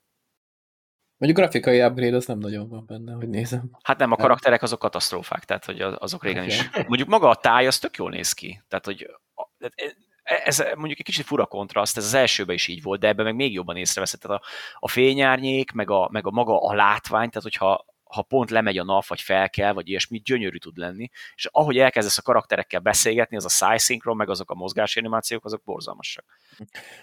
Mondjuk grafikai upgrade az nem nagyon van benne, hogy nézem. Hát nem, a karakterek azok katasztrófák, tehát hogy azok régen is. Mondjuk maga a táj, az tök jól néz ki. Tehát, hogy ez mondjuk egy kicsit fura kontraszt, ez az elsőben is így volt, de ebben meg még jobban észreveszed. Tehát a, a fényárnyék, meg a, meg a maga a látvány, tehát hogyha ha pont lemegy a nap, vagy fel kell, vagy ilyesmi, gyönyörű tud lenni. És ahogy elkezdesz a karakterekkel beszélgetni, az a szájszinkron, meg azok a mozgási animációk, azok borzalmasak.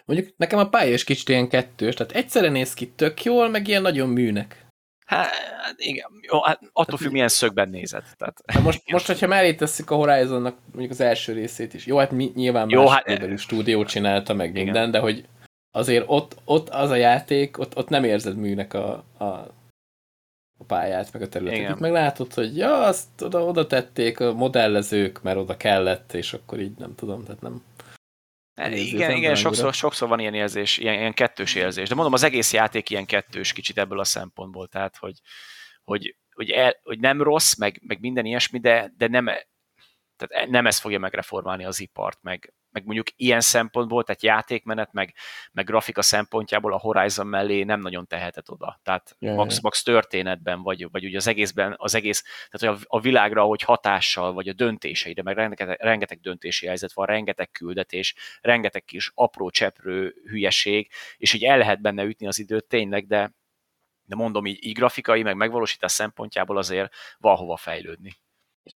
Mondjuk nekem a pálya is kicsit ilyen kettős, tehát egyszerre néz ki tök jól, meg ilyen nagyon műnek. Hát igen, jó, hát attól függ, milyen szögben nézed. Tehát. Hát most, most, hogyha mellé tesszük a Horizonnak mondjuk az első részét is, jó, hát mi, nyilván jó, más hát, stúdió csinálta meg igen. minden, de hogy azért ott, ott az a játék, ott, ott nem érzed műnek a, a a pályát, meg a területet. Igen. Itt meg látod, hogy ja, azt oda, oda tették a modellezők, mert oda kellett, és akkor így nem tudom, tehát nem... Hát igen, igen, sokszor, sokszor van ilyen érzés, ilyen, ilyen kettős érzés. De mondom, az egész játék ilyen kettős kicsit ebből a szempontból, tehát, hogy, hogy, hogy, el, hogy nem rossz, meg, meg minden ilyesmi, de, de nem, tehát nem ez fogja megreformálni az ipart, meg, meg mondjuk ilyen szempontból, tehát játékmenet, meg, meg grafika szempontjából a Horizon mellé nem nagyon tehetett oda. Tehát yeah, max, yeah. max történetben, vagy, vagy ugye az egészben, az egész, tehát hogy a, a világra, hogy hatással, vagy a döntéseire, meg rengeteg, rengeteg döntési helyzet van, rengeteg küldetés, rengeteg kis apró cseprő hülyeség, és így el lehet benne ütni az időt tényleg, de, de mondom így, így grafikai, meg megvalósítás szempontjából azért van hova fejlődni.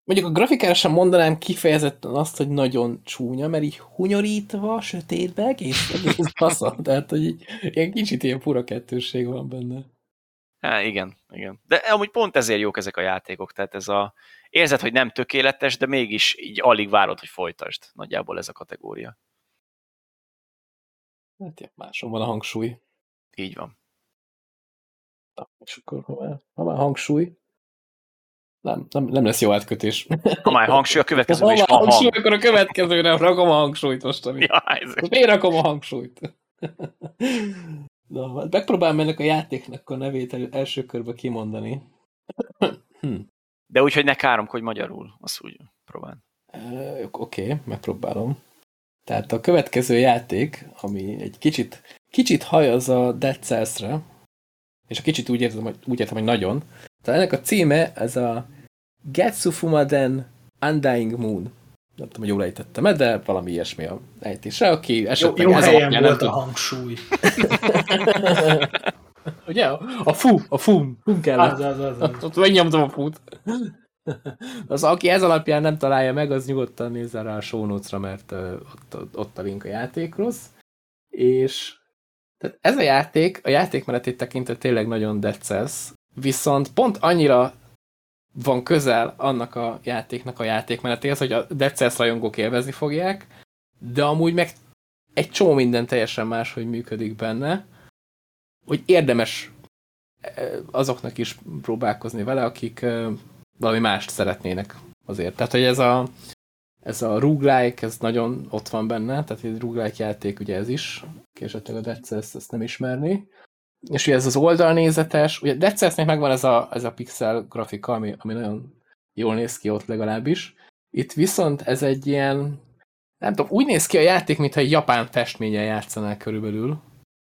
Mondjuk a grafikára sem mondanám kifejezetten azt, hogy nagyon csúnya, mert így hunyorítva, sötétbe, egész, egész fasza. Tehát, hogy így, ilyen kicsit ilyen fura kettősség van benne. Há, igen, igen. De amúgy pont ezért jók ezek a játékok, tehát ez a érzed, hogy nem tökéletes, de mégis így alig várod, hogy folytasd. Nagyjából ez a kategória. Hát ja, máson van a hangsúly. Így van. Na, és akkor ha már, ha már hangsúly, nem, nem, nem lesz jó átkötés. Ha már hangsúly, a következő is van hangsúly, hang. akkor a következőre rakom a hangsúlyt most. Ami... Ja, ez Miért rakom a hangsúlyt? Na, megpróbálom ennek a játéknak a nevét első körbe kimondani. hm. De úgy, hogy ne káromkodj magyarul, azt úgy próbál. Oké, okay, megpróbálom. Tehát a következő játék, ami egy kicsit, kicsit hajaz a Dead Cells-re, és a kicsit úgy értem, hogy, úgy értem, hogy nagyon. Tehát ennek a címe, ez a Getsu Fumaden Undying Moon. Nem tudom, hogy jól ejtettem de valami ilyesmi a ejtése. Aki esetleg jó, jó ez helyen alapján, volt a hangsúly. Ugye? A fú, a fum, fum kellett. Az, az, az, az. Ott megnyomtam a fút. Az, aki ez alapján nem találja meg, az nyugodtan nézze rá a show notes-ra, mert uh, ott, ott a link a játékhoz. És tehát ez a játék, a játékmenetét tekintve tényleg nagyon decesz, viszont pont annyira van közel annak a játéknak a játékmenetéhez, hogy a Dead Cells rajongók élvezni fogják, de amúgy meg egy csomó minden teljesen más, hogy működik benne, hogy érdemes e, azoknak is próbálkozni vele, akik e, valami mást szeretnének azért. Tehát, hogy ez a, ez a roguelike, ez nagyon ott van benne, tehát egy roguelike játék ugye ez is, esetleg a Dead ezt nem ismerni, és ugye ez az oldalnézetes, ugye Dead Cells-nek megvan ez a, ez a pixel grafika, ami, ami nagyon jól néz ki ott legalábbis. Itt viszont ez egy ilyen, nem tudom, úgy néz ki a játék, mintha egy japán festményen játszanál körülbelül,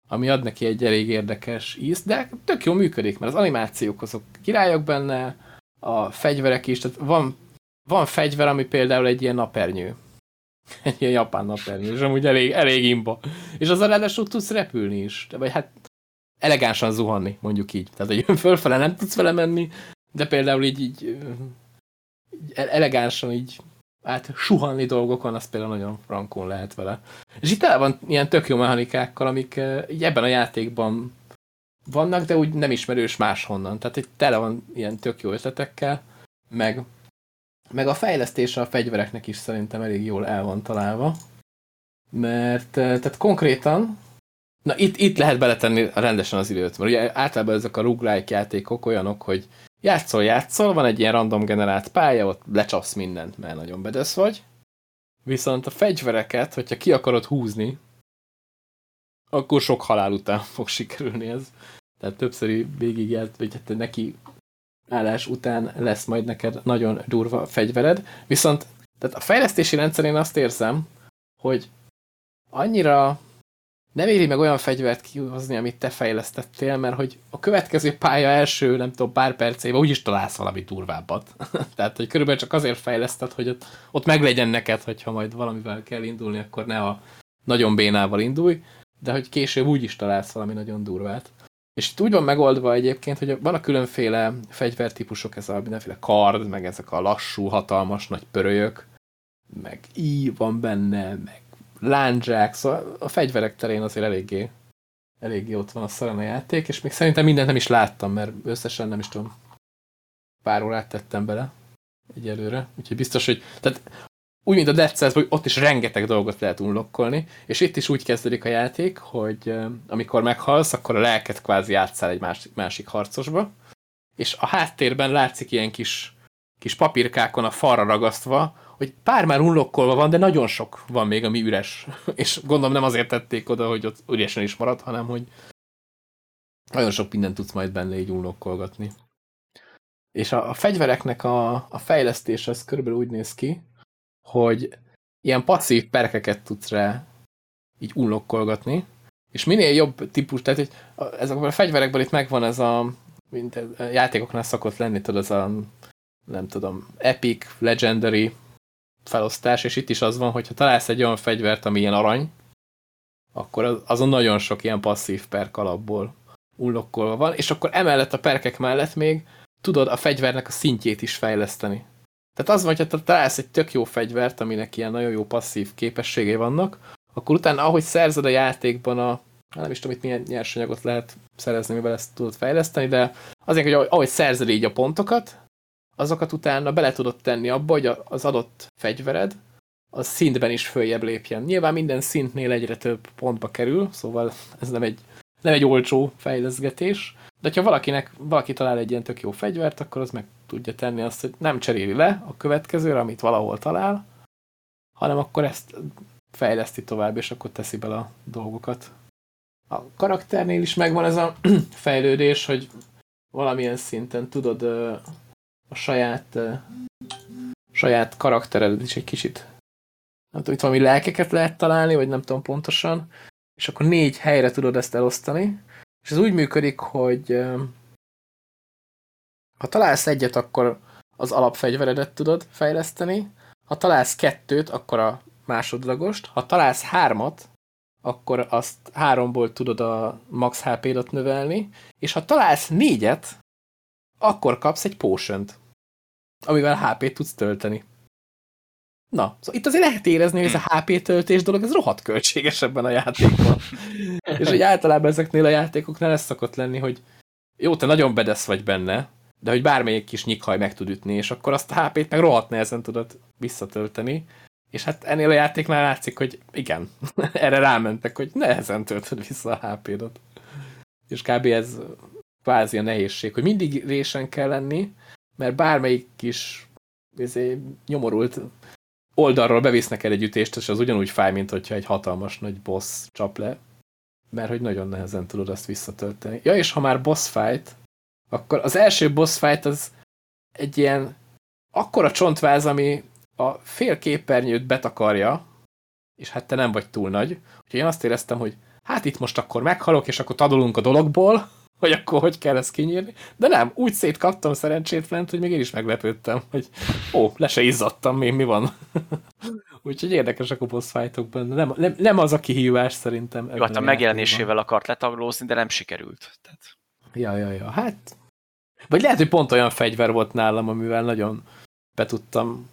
ami ad neki egy elég érdekes ízt, de tök jól működik, mert az animációk azok királyok benne, a fegyverek is, tehát van, van fegyver, ami például egy ilyen napernyő. Egy ilyen japán napernyő, és amúgy elég, elég imba. És az ráadásul tudsz repülni is. Vagy hát elegánsan zuhanni, mondjuk így. Tehát, hogy fölfele nem tudsz vele menni, de például így, így, így elegánsan így át suhanni dolgokon, az például nagyon frankon lehet vele. És itt el van ilyen tök jó mechanikákkal, amik így ebben a játékban vannak, de úgy nem ismerős máshonnan. Tehát egy tele van ilyen tök jó ötletekkel, meg meg a fejlesztése a fegyvereknek is szerintem elég jól el van találva. Mert eh, tehát konkrétan, na itt, itt lehet beletenni rendesen az időt, mert ugye általában ezek a roguelike játékok olyanok, hogy játszol, játszol, van egy ilyen random generált pálya, ott lecsapsz mindent, mert nagyon bedesz vagy. Viszont a fegyvereket, hogyha ki akarod húzni, akkor sok halál után fog sikerülni ez. Tehát többszöri végigjárt, vagy hát neki állás után lesz majd neked nagyon durva fegyvered. Viszont tehát a fejlesztési rendszerén azt érzem, hogy annyira nem éri meg olyan fegyvert kihozni, amit te fejlesztettél, mert hogy a következő pálya első, nem tudom, pár percében úgyis találsz valami durvábbat. Tehát, hogy körülbelül csak azért fejleszted, hogy ott, ott meglegyen neked, hogyha majd valamivel kell indulni, akkor ne a nagyon bénával indulj, de hogy később úgyis találsz valami nagyon durvát. És itt úgy van megoldva egyébként, hogy van a különféle fegyvertípusok, ez a mindenféle kard, meg ezek a lassú, hatalmas, nagy pörölyök, meg í van benne, meg lándzsák, szóval a fegyverek terén azért eléggé, eléggé ott van a szarana játék, és még szerintem mindent nem is láttam, mert összesen nem is tudom, pár órát tettem bele egyelőre, úgyhogy biztos, hogy tehát úgy, mint a Dead Cells, hogy ott is rengeteg dolgot lehet unlokkolni, és itt is úgy kezdődik a játék, hogy amikor meghalsz, akkor a lelket kvázi játszál egy másik, másik harcosba, és a háttérben látszik ilyen kis, kis papírkákon a falra ragasztva, hogy pár már unlokkolva van, de nagyon sok van még, ami üres. És gondolom nem azért tették oda, hogy ott üresen is marad, hanem hogy nagyon sok mindent tudsz majd benne így unlokkolgatni. És a, a fegyvereknek a, a fejlesztés az körülbelül úgy néz ki, hogy ilyen passzív perkeket tudsz rá így unlokkolgatni, és minél jobb típus, tehát hogy ezekben a fegyverekből itt megvan ez a, mint a játékoknál szokott lenni, tudod, ez a nem tudom, epic, legendary felosztás, és itt is az van, hogy ha találsz egy olyan fegyvert, ami ilyen arany, akkor azon nagyon sok ilyen passzív perk alapból unlokkolva van, és akkor emellett a perkek mellett még tudod a fegyvernek a szintjét is fejleszteni. Tehát az van, hogy találsz egy tök jó fegyvert, aminek ilyen nagyon jó passzív képességei vannak, akkor utána, ahogy szerzed a játékban a, nem is tudom, itt milyen nyersanyagot lehet szerezni, mivel ezt tudod fejleszteni, de azért, hogy ahogy szerzed így a pontokat, azokat utána bele tudod tenni abba, hogy az adott fegyvered az szintben is följebb lépjen. Nyilván minden szintnél egyre több pontba kerül, szóval ez nem egy, nem egy olcsó fejleszgetés, de ha valakinek, valaki talál egy ilyen tök jó fegyvert, akkor az meg tudja tenni azt, hogy nem cseréli le a következőre, amit valahol talál, hanem akkor ezt fejleszti tovább, és akkor teszi bele a dolgokat. A karakternél is megvan ez a fejlődés, hogy valamilyen szinten tudod a saját saját karaktered is egy kicsit. Nem tudom, itt valami lelkeket lehet találni, vagy nem tudom pontosan, és akkor négy helyre tudod ezt elosztani, és ez úgy működik, hogy ha találsz egyet, akkor az alapfegyveredet tudod fejleszteni, ha találsz kettőt, akkor a másodlagost, ha találsz hármat, akkor azt háromból tudod a max HP-dat növelni, és ha találsz négyet, akkor kapsz egy potion amivel HP-t tudsz tölteni. Na, szóval itt azért lehet érezni, hogy ez a HP töltés dolog, ez rohadt költséges ebben a játékban. és hogy általában ezeknél a játékoknál ez szokott lenni, hogy jó, te nagyon bedesz vagy benne, de hogy bármelyik kis nyikhaj meg tud ütni, és akkor azt a HP-t meg rohadt nehezen tudod visszatölteni. És hát ennél a játéknál látszik, hogy igen, erre rámentek, hogy nehezen töltöd vissza a HP-dot. És kb. ez kvázi a nehézség, hogy mindig résen kell lenni, mert bármelyik kis izé, nyomorult oldalról bevisznek el egy ütést, és az ugyanúgy fáj, mint hogyha egy hatalmas nagy boss csap le, mert hogy nagyon nehezen tudod azt visszatölteni. Ja, és ha már boss fight, akkor az első boss fight az egy ilyen akkora csontváz, ami a fél képernyőt betakarja, és hát te nem vagy túl nagy. Úgyhogy én azt éreztem, hogy hát itt most akkor meghalok, és akkor tadolunk a dologból, hogy akkor hogy kell ezt kinyírni. De nem, úgy szétkaptam szerencsétlent, hogy még én is meglepődtem, hogy ó, le se izzadtam még, mi van. Úgyhogy érdekesek a boss fightokban. Nem, nem, nem az a kihívás szerintem. Jó, hát a megjelenésével akart letaglózni, de nem sikerült. Tehát... Ja, ja, ja, hát... Vagy lehet, hogy pont olyan fegyver volt nálam, amivel nagyon be tudtam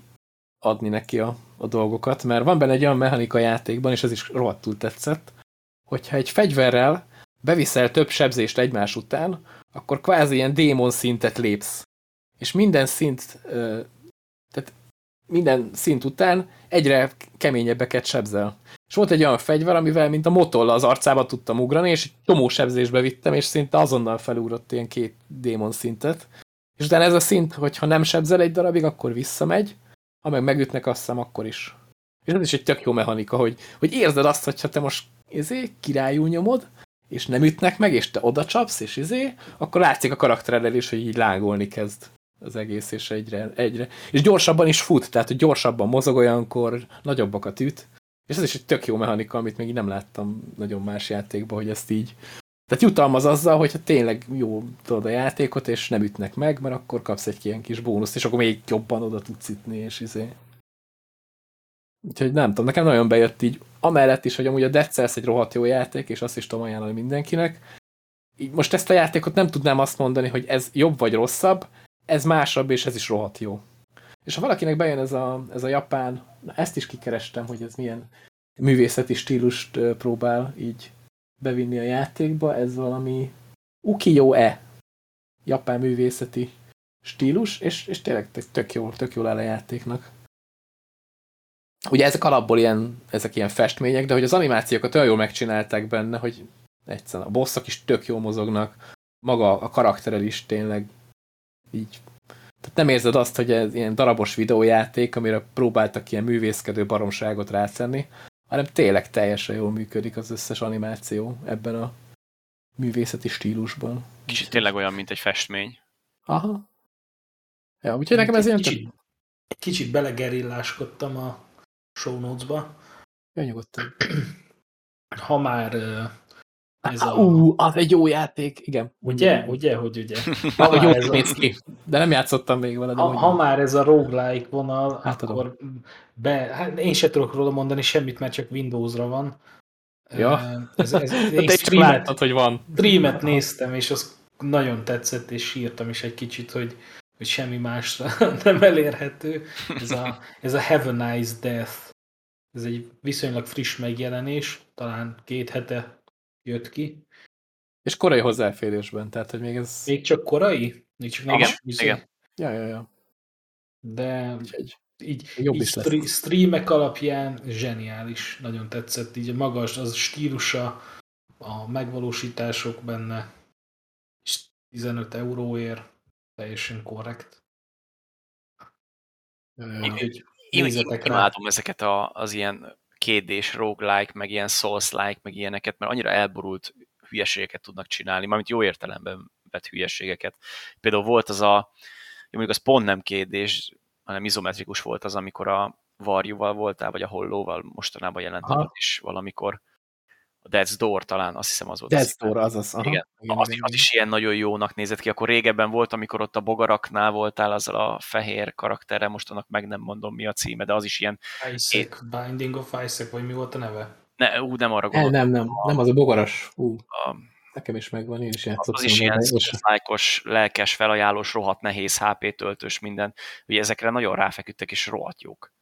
adni neki a, a dolgokat, mert van benne egy olyan mechanika játékban, és ez is rohadtul tetszett, hogyha egy fegyverrel beviszel több sebzést egymás után, akkor kvázi ilyen démon szintet lépsz. És minden szint, tehát minden szint után egyre keményebbeket sebzel. És volt egy olyan fegyver, amivel mint a motolla az arcába tudtam ugrani, és egy csomó sebzésbe vittem, és szinte azonnal felugrott ilyen két démon szintet. És utána ez a szint, hogyha nem sebzel egy darabig, akkor visszamegy, ha meg megütnek, azt hiszem, akkor is. És ez is egy tök jó mechanika, hogy, hogy érzed azt, hogyha te most izé, királyú nyomod, és nem ütnek meg, és te oda csapsz, és izé, akkor látszik a karakteredel is, hogy így lángolni kezd az egész, és egyre, egyre. És gyorsabban is fut, tehát hogy gyorsabban mozog olyankor, nagyobbakat üt. És ez is egy tök jó mechanika, amit még nem láttam nagyon más játékban, hogy ezt így... Tehát jutalmaz azzal, hogyha tényleg jó tudod a játékot, és nem ütnek meg, mert akkor kapsz egy ilyen kis bónuszt, és akkor még jobban oda tudsz ütni, és izé. Úgyhogy nem tudom, nekem nagyon bejött így, amellett is, hogy amúgy a Dead Cells egy rohadt jó játék, és azt is tudom ajánlani mindenkinek. Így most ezt a játékot nem tudnám azt mondani, hogy ez jobb vagy rosszabb, ez másabb, és ez is rohadt jó. És ha valakinek bejön ez a, ez a japán, na ezt is kikerestem, hogy ez milyen művészeti stílust próbál így bevinni a játékba, ez valami ukiyo-e japán művészeti stílus, és, és tényleg tök jó, tök jól áll a játéknak. Ugye ezek alapból ilyen, ezek ilyen festmények, de hogy az animációkat olyan jól megcsinálták benne, hogy egyszerűen a bosszok is tök jól mozognak, maga a karakterel is tényleg így tehát nem érzed azt, hogy ez ilyen darabos videójáték, amire próbáltak ilyen művészkedő baromságot rátenni, hanem tényleg teljesen jól működik az összes animáció ebben a művészeti stílusban. Kicsit tényleg olyan, mint egy festmény. Aha. Ja, úgyhogy nekem ez ilyen... Kicsit, kicsit belegerilláskodtam a show notes-ba. Ja, nyugodtan. Ha már ez a... Ú, az egy jó játék, igen. Ugye? Ugye, hogy ugye? Ha jó ez néz ki, de nem játszottam még vele. Ha, ha már ez a roguelike vonal, hát akkor be, hát én se tudok róla mondani semmit, mert csak Windowsra van. Ja. Ez, ez, én Te streamet, láttad, hogy van. Streamet néztem, és az nagyon tetszett, és sírtam is egy kicsit, hogy, hogy semmi másra nem elérhető. Ez a, ez a Have a Nice Death. Ez egy viszonylag friss megjelenés, talán két hete jött ki. És korai hozzáférésben, tehát hogy még ez... Még csak korai? Még csak nem igen, is igen. Ja, ja, ja. De Úgyhogy így, jobb így is lesz. streamek alapján zseniális, nagyon tetszett, így a magas, az stílusa, a megvalósítások benne, és 15 euróért teljesen korrekt. Én, én, én imádom ezeket a, az ilyen kédés, roguelike, meg ilyen souls-like, meg ilyeneket, mert annyira elborult hülyeségeket tudnak csinálni, mármint jó értelemben vett hülyeségeket. Például volt az a, mondjuk az pont nem kédés, hanem izometrikus volt az, amikor a varjúval voltál, vagy a hollóval mostanában jelent is valamikor, a Death's Door talán, azt hiszem az volt. Death's Door, az az. Aha. Igen, igen, az, az is ilyen nagyon jónak nézett ki. Akkor régebben volt, amikor ott a bogaraknál voltál azzal a fehér karakterrel, most annak meg nem mondom mi a címe, de az is ilyen... Isaac, é... Binding of Isaac, vagy mi volt a neve? Ne, ú, nem arra gondoltam. Nem, nem, nem, az a bogaras. Ú, a, nekem is megvan, én is játszottam. Az is ilyen lájkos, lelkes, felajánlós, rohadt nehéz HP töltős minden. Ugye ezekre nagyon ráfeküdtek, és rohadt jók.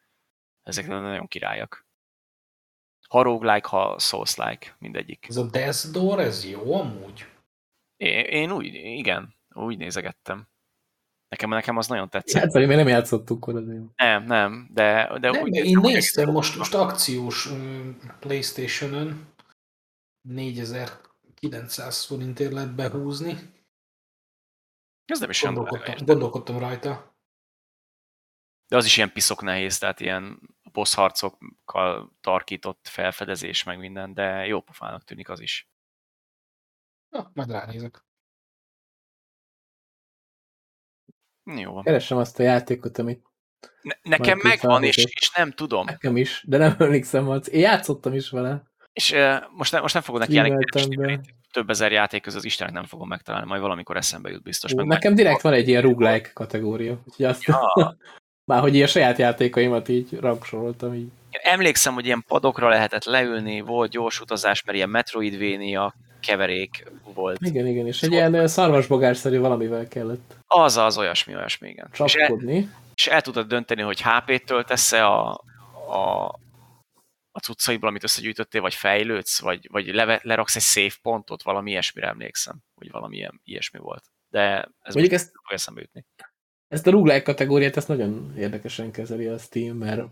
Ezekre nagyon királyak. Ha roguelike, ha souls-like, mindegyik. Ez a Death Door, ez jó amúgy? Én, én úgy, igen, úgy nézegettem. Nekem, nekem az nagyon tetszett. Hát, még nem játszottuk azért. Nem, nem, de, de nem, úgy Én néztem most, most akciós Playstation-ön 4900 forintért lehet behúzni. Ez nem is gondolkodtam, gondolkodtam rajta. De az is ilyen piszok nehéz, tehát ilyen boss harcokkal tarkított felfedezés, meg minden, de jó pofának tűnik az is. Na, majd ránézek. Jó van. Keresem azt a játékot, amit ne, nekem megvan, és, és nem tudom. Nekem is, de nem emlékszem, hogy én játszottam is vele. És uh, most, ne, most nem fogok neki jeleníteni, több ezer játék közül az Istenek nem fogom megtalálni, majd valamikor eszembe jut biztos. Ú, meg nekem direkt van egy ilyen roguelike kategória, úgyhogy azt ja. Már hogy ilyen saját játékaimat így rangsoroltam így. Emlékszem, hogy ilyen padokra lehetett leülni, volt gyors utazás, mert ilyen Metroidvania keverék volt. Igen, igen, és egy ilyen szarvasbogárszerű valamivel kellett. Az az, olyasmi, olyasmi, igen. Csapkodni. És el, és el tudod dönteni, hogy HP-t töltesz-e a, a, a cuccaiból, amit összegyűjtöttél, vagy fejlődsz, vagy, vagy le, leraksz egy save pontot, valami ilyesmire emlékszem, hogy valami ilyen, ilyesmi volt. De ez Mondjuk ezt, eszembe jutni Ezt a roguelike kategóriát, ezt nagyon érdekesen kezeli a Steam, mert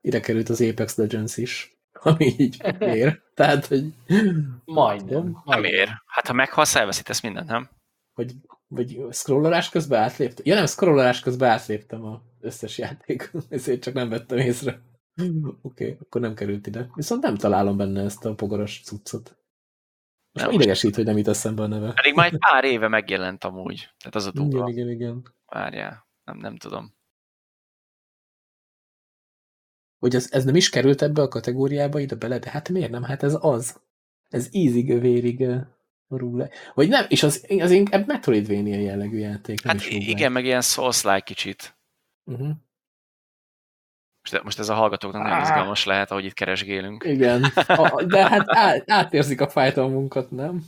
ide került az Apex Legends is, ami így ér. Tehát, hogy... Majdnem. Nem ér. Hát ha meghalsz, elveszítesz mindent, nem? Vagy, vagy scrollolás közben átléptem. Ja nem, scrollolás közben átléptem az összes játék, ezért csak nem vettem észre. Oké, okay, akkor nem került ide. Viszont nem találom benne ezt a pogaras cuccot. Most Nem, idegesít, hogy nem jut eszembe a neve. Pedig már egy pár éve megjelent amúgy. Tehát az a Igen, durva. igen, igen. Várjál, nem, nem tudom. Hogy ez, ez nem is került ebbe a kategóriába ide bele, de hát miért nem? Hát ez az. Ez ízig, vérig uh, rúle. Vagy nem, és az, az inkább Metroidvania jellegű játék. Hát igen, meg ilyen Souls-like kicsit. Uh-huh. Most, most ez a hallgatóknak nagyon Á. izgalmas lehet, ahogy itt keresgélünk. Igen, de hát át, átérzik a fájdalmunkat, nem?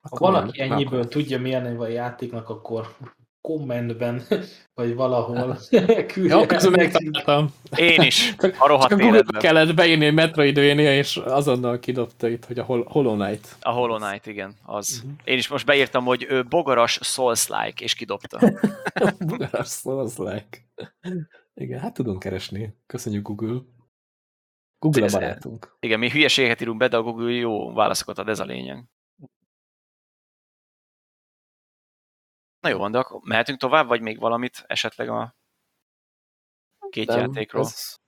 Ha Akkor valaki nem, ennyiből akkor- tudja, milyen neve a játéknak, akkor kommentben, vagy valahol küldje Jó, közben megtaláltam. Én is, a rohadt csak életben. kellett beírni hogy Metroidvania, és azonnal kidobta itt, hogy a Hol- Hollow Knight. A Hollow Knight, igen, az. Mhm. Én is most beírtam, hogy ő bogaras Souls-like, és kidobta. Bugaras Souls like. Igen, hát tudunk keresni. Köszönjük Google. Google a barátunk. Igen, mi hülyeséget írunk be, de a Google jó válaszokat ad, ez a lényeg. Na jó, van, de akkor mehetünk tovább, vagy még valamit esetleg a két Nem, játékról? ez-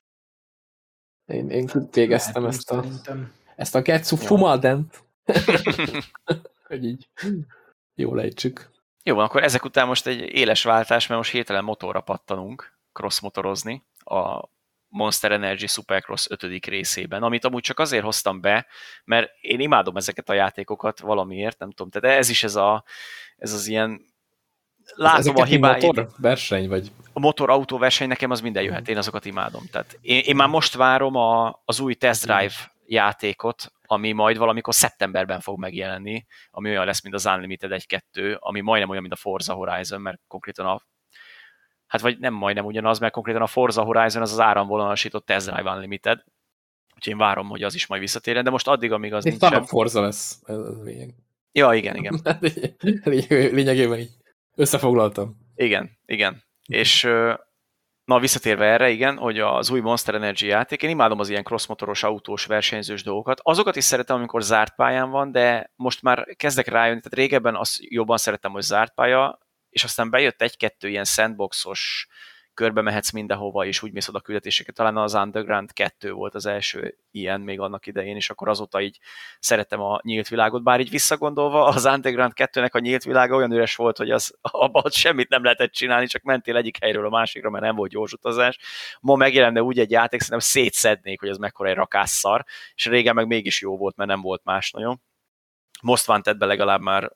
Én, én végeztem ezt a, Szerintem. ezt a Getsu Jó. Fumadent. hogy így jól ejtsük. Jó van, akkor ezek után most egy éles váltás, mert most hirtelen motorra pattanunk, cross-motorozni a Monster Energy Supercross 5. részében, amit amúgy csak azért hoztam be, mert én imádom ezeket a játékokat valamiért, nem tudom, tehát ez is ez, a, ez az ilyen látom a hibáit. motor verseny, vagy A motor verseny nekem az minden jöhet, én azokat imádom. Tehát én, én már most várom a, az új Test Drive játékot, ami majd valamikor szeptemberben fog megjelenni, ami olyan lesz, mint az Unlimited 1-2, ami majdnem olyan, mint a Forza Horizon, mert konkrétan a hát vagy nem majdnem ugyanaz, mert konkrétan a Forza Horizon az az áramvonalasított Test Drive Unlimited, úgyhogy én várom, hogy az is majd visszatérjen, de most addig, amíg az egy nincsen. szarabb Forza lesz. Ez a lényeg. Ja, igen, igen. Lényeg- Lényegében így összefoglaltam. Igen, igen. És na visszatérve erre, igen, hogy az új Monster Energy játék, én imádom az ilyen crossmotoros, autós, versenyzős dolgokat. Azokat is szeretem, amikor zárt pályán van, de most már kezdek rájönni, tehát régebben azt jobban szerettem, hogy zárt pálya, és aztán bejött egy-kettő ilyen sandboxos, körbe mehetsz mindenhova, és úgy mész oda küldetéseket. Talán az Underground 2 volt az első ilyen még annak idején, és akkor azóta így szeretem a nyílt világot, bár így visszagondolva az Underground 2-nek a nyílt világa olyan üres volt, hogy az abban semmit nem lehetett csinálni, csak mentél egyik helyről a másikra, mert nem volt gyors utazás. Ma megjelenne úgy egy játék, szerintem szétszednék, hogy az mekkora egy rakásszar, és régen meg mégis jó volt, mert nem volt más nagyon. Most Wanted-be legalább már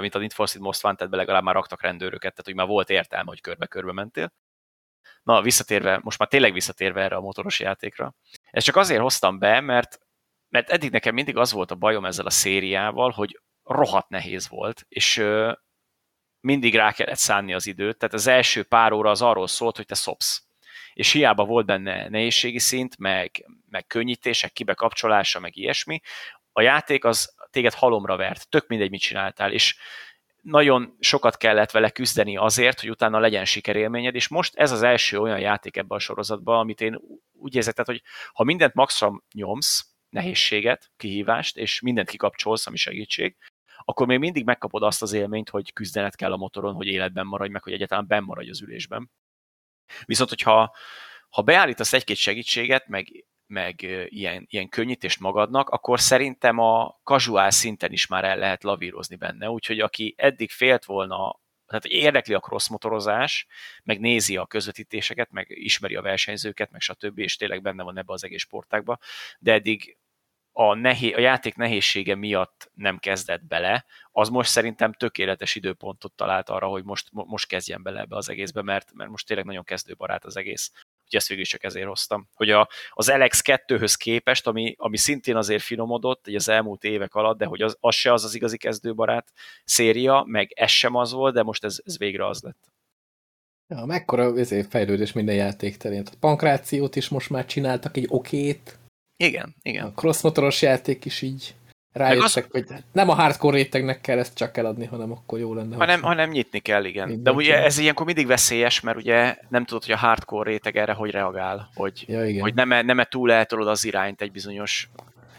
mint a Need for Speed Most Wanted-be legalább már raktak rendőröket, tehát hogy már volt értelme, hogy körbe-körbe mentél. Na, visszatérve, most már tényleg visszatérve erre a motoros játékra. Ezt csak azért hoztam be, mert, mert eddig nekem mindig az volt a bajom ezzel a szériával, hogy rohadt nehéz volt, és ö, mindig rá kellett szánni az időt, tehát az első pár óra az arról szólt, hogy te szopsz. És hiába volt benne nehézségi szint, meg, meg könnyítések, kibekapcsolása, meg ilyesmi, a játék az téged halomra vert, tök mindegy, mit csináltál, és nagyon sokat kellett vele küzdeni azért, hogy utána legyen sikerélményed, és most ez az első olyan játék ebben a sorozatban, amit én úgy érzek, tehát, hogy ha mindent maxra nyomsz, nehézséget, kihívást, és mindent kikapcsolsz, ami segítség, akkor még mindig megkapod azt az élményt, hogy küzdened kell a motoron, hogy életben maradj, meg hogy egyáltalán benn maradj az ülésben. Viszont, hogyha ha beállítasz egy-két segítséget, meg, meg ilyen, ilyen könnyítést magadnak, akkor szerintem a casual szinten is már el lehet lavírozni benne. Úgyhogy aki eddig félt volna, tehát érdekli a crossmotorozás, meg nézi a közvetítéseket, meg ismeri a versenyzőket, meg stb., és tényleg benne van ebbe az egész sportákba, de eddig a, nehé, a játék nehézsége miatt nem kezdett bele, az most szerintem tökéletes időpontot talált arra, hogy most, mo- most kezdjen bele ebbe az egészbe, mert, mert most tényleg nagyon kezdőbarát az egész. Úgyhogy ezt végül csak ezért hoztam. Hogy a, az Alex 2-höz képest, ami, ami szintén azért finomodott így az elmúlt évek alatt, de hogy az, az se az az igazi kezdőbarát széria, meg ez sem az volt, de most ez, ez végre az lett. Ja, mekkora ezért fejlődés minden játék terén. A pankrációt is most már csináltak egy okét, Igen, igen. a crossmotoros játék is így rájöttek, hogy nem a hardcore rétegnek kell ezt csak eladni, hanem akkor jó lenne. Hanem, hogyha- hanem nyitni kell, igen. Nyitni De ugye ez ilyenkor mindig veszélyes, mert ugye nem tudod, hogy a hardcore réteg erre hogy reagál, hogy, Ja, igen. hogy nem-e, nem-e túl eltolod az irányt egy bizonyos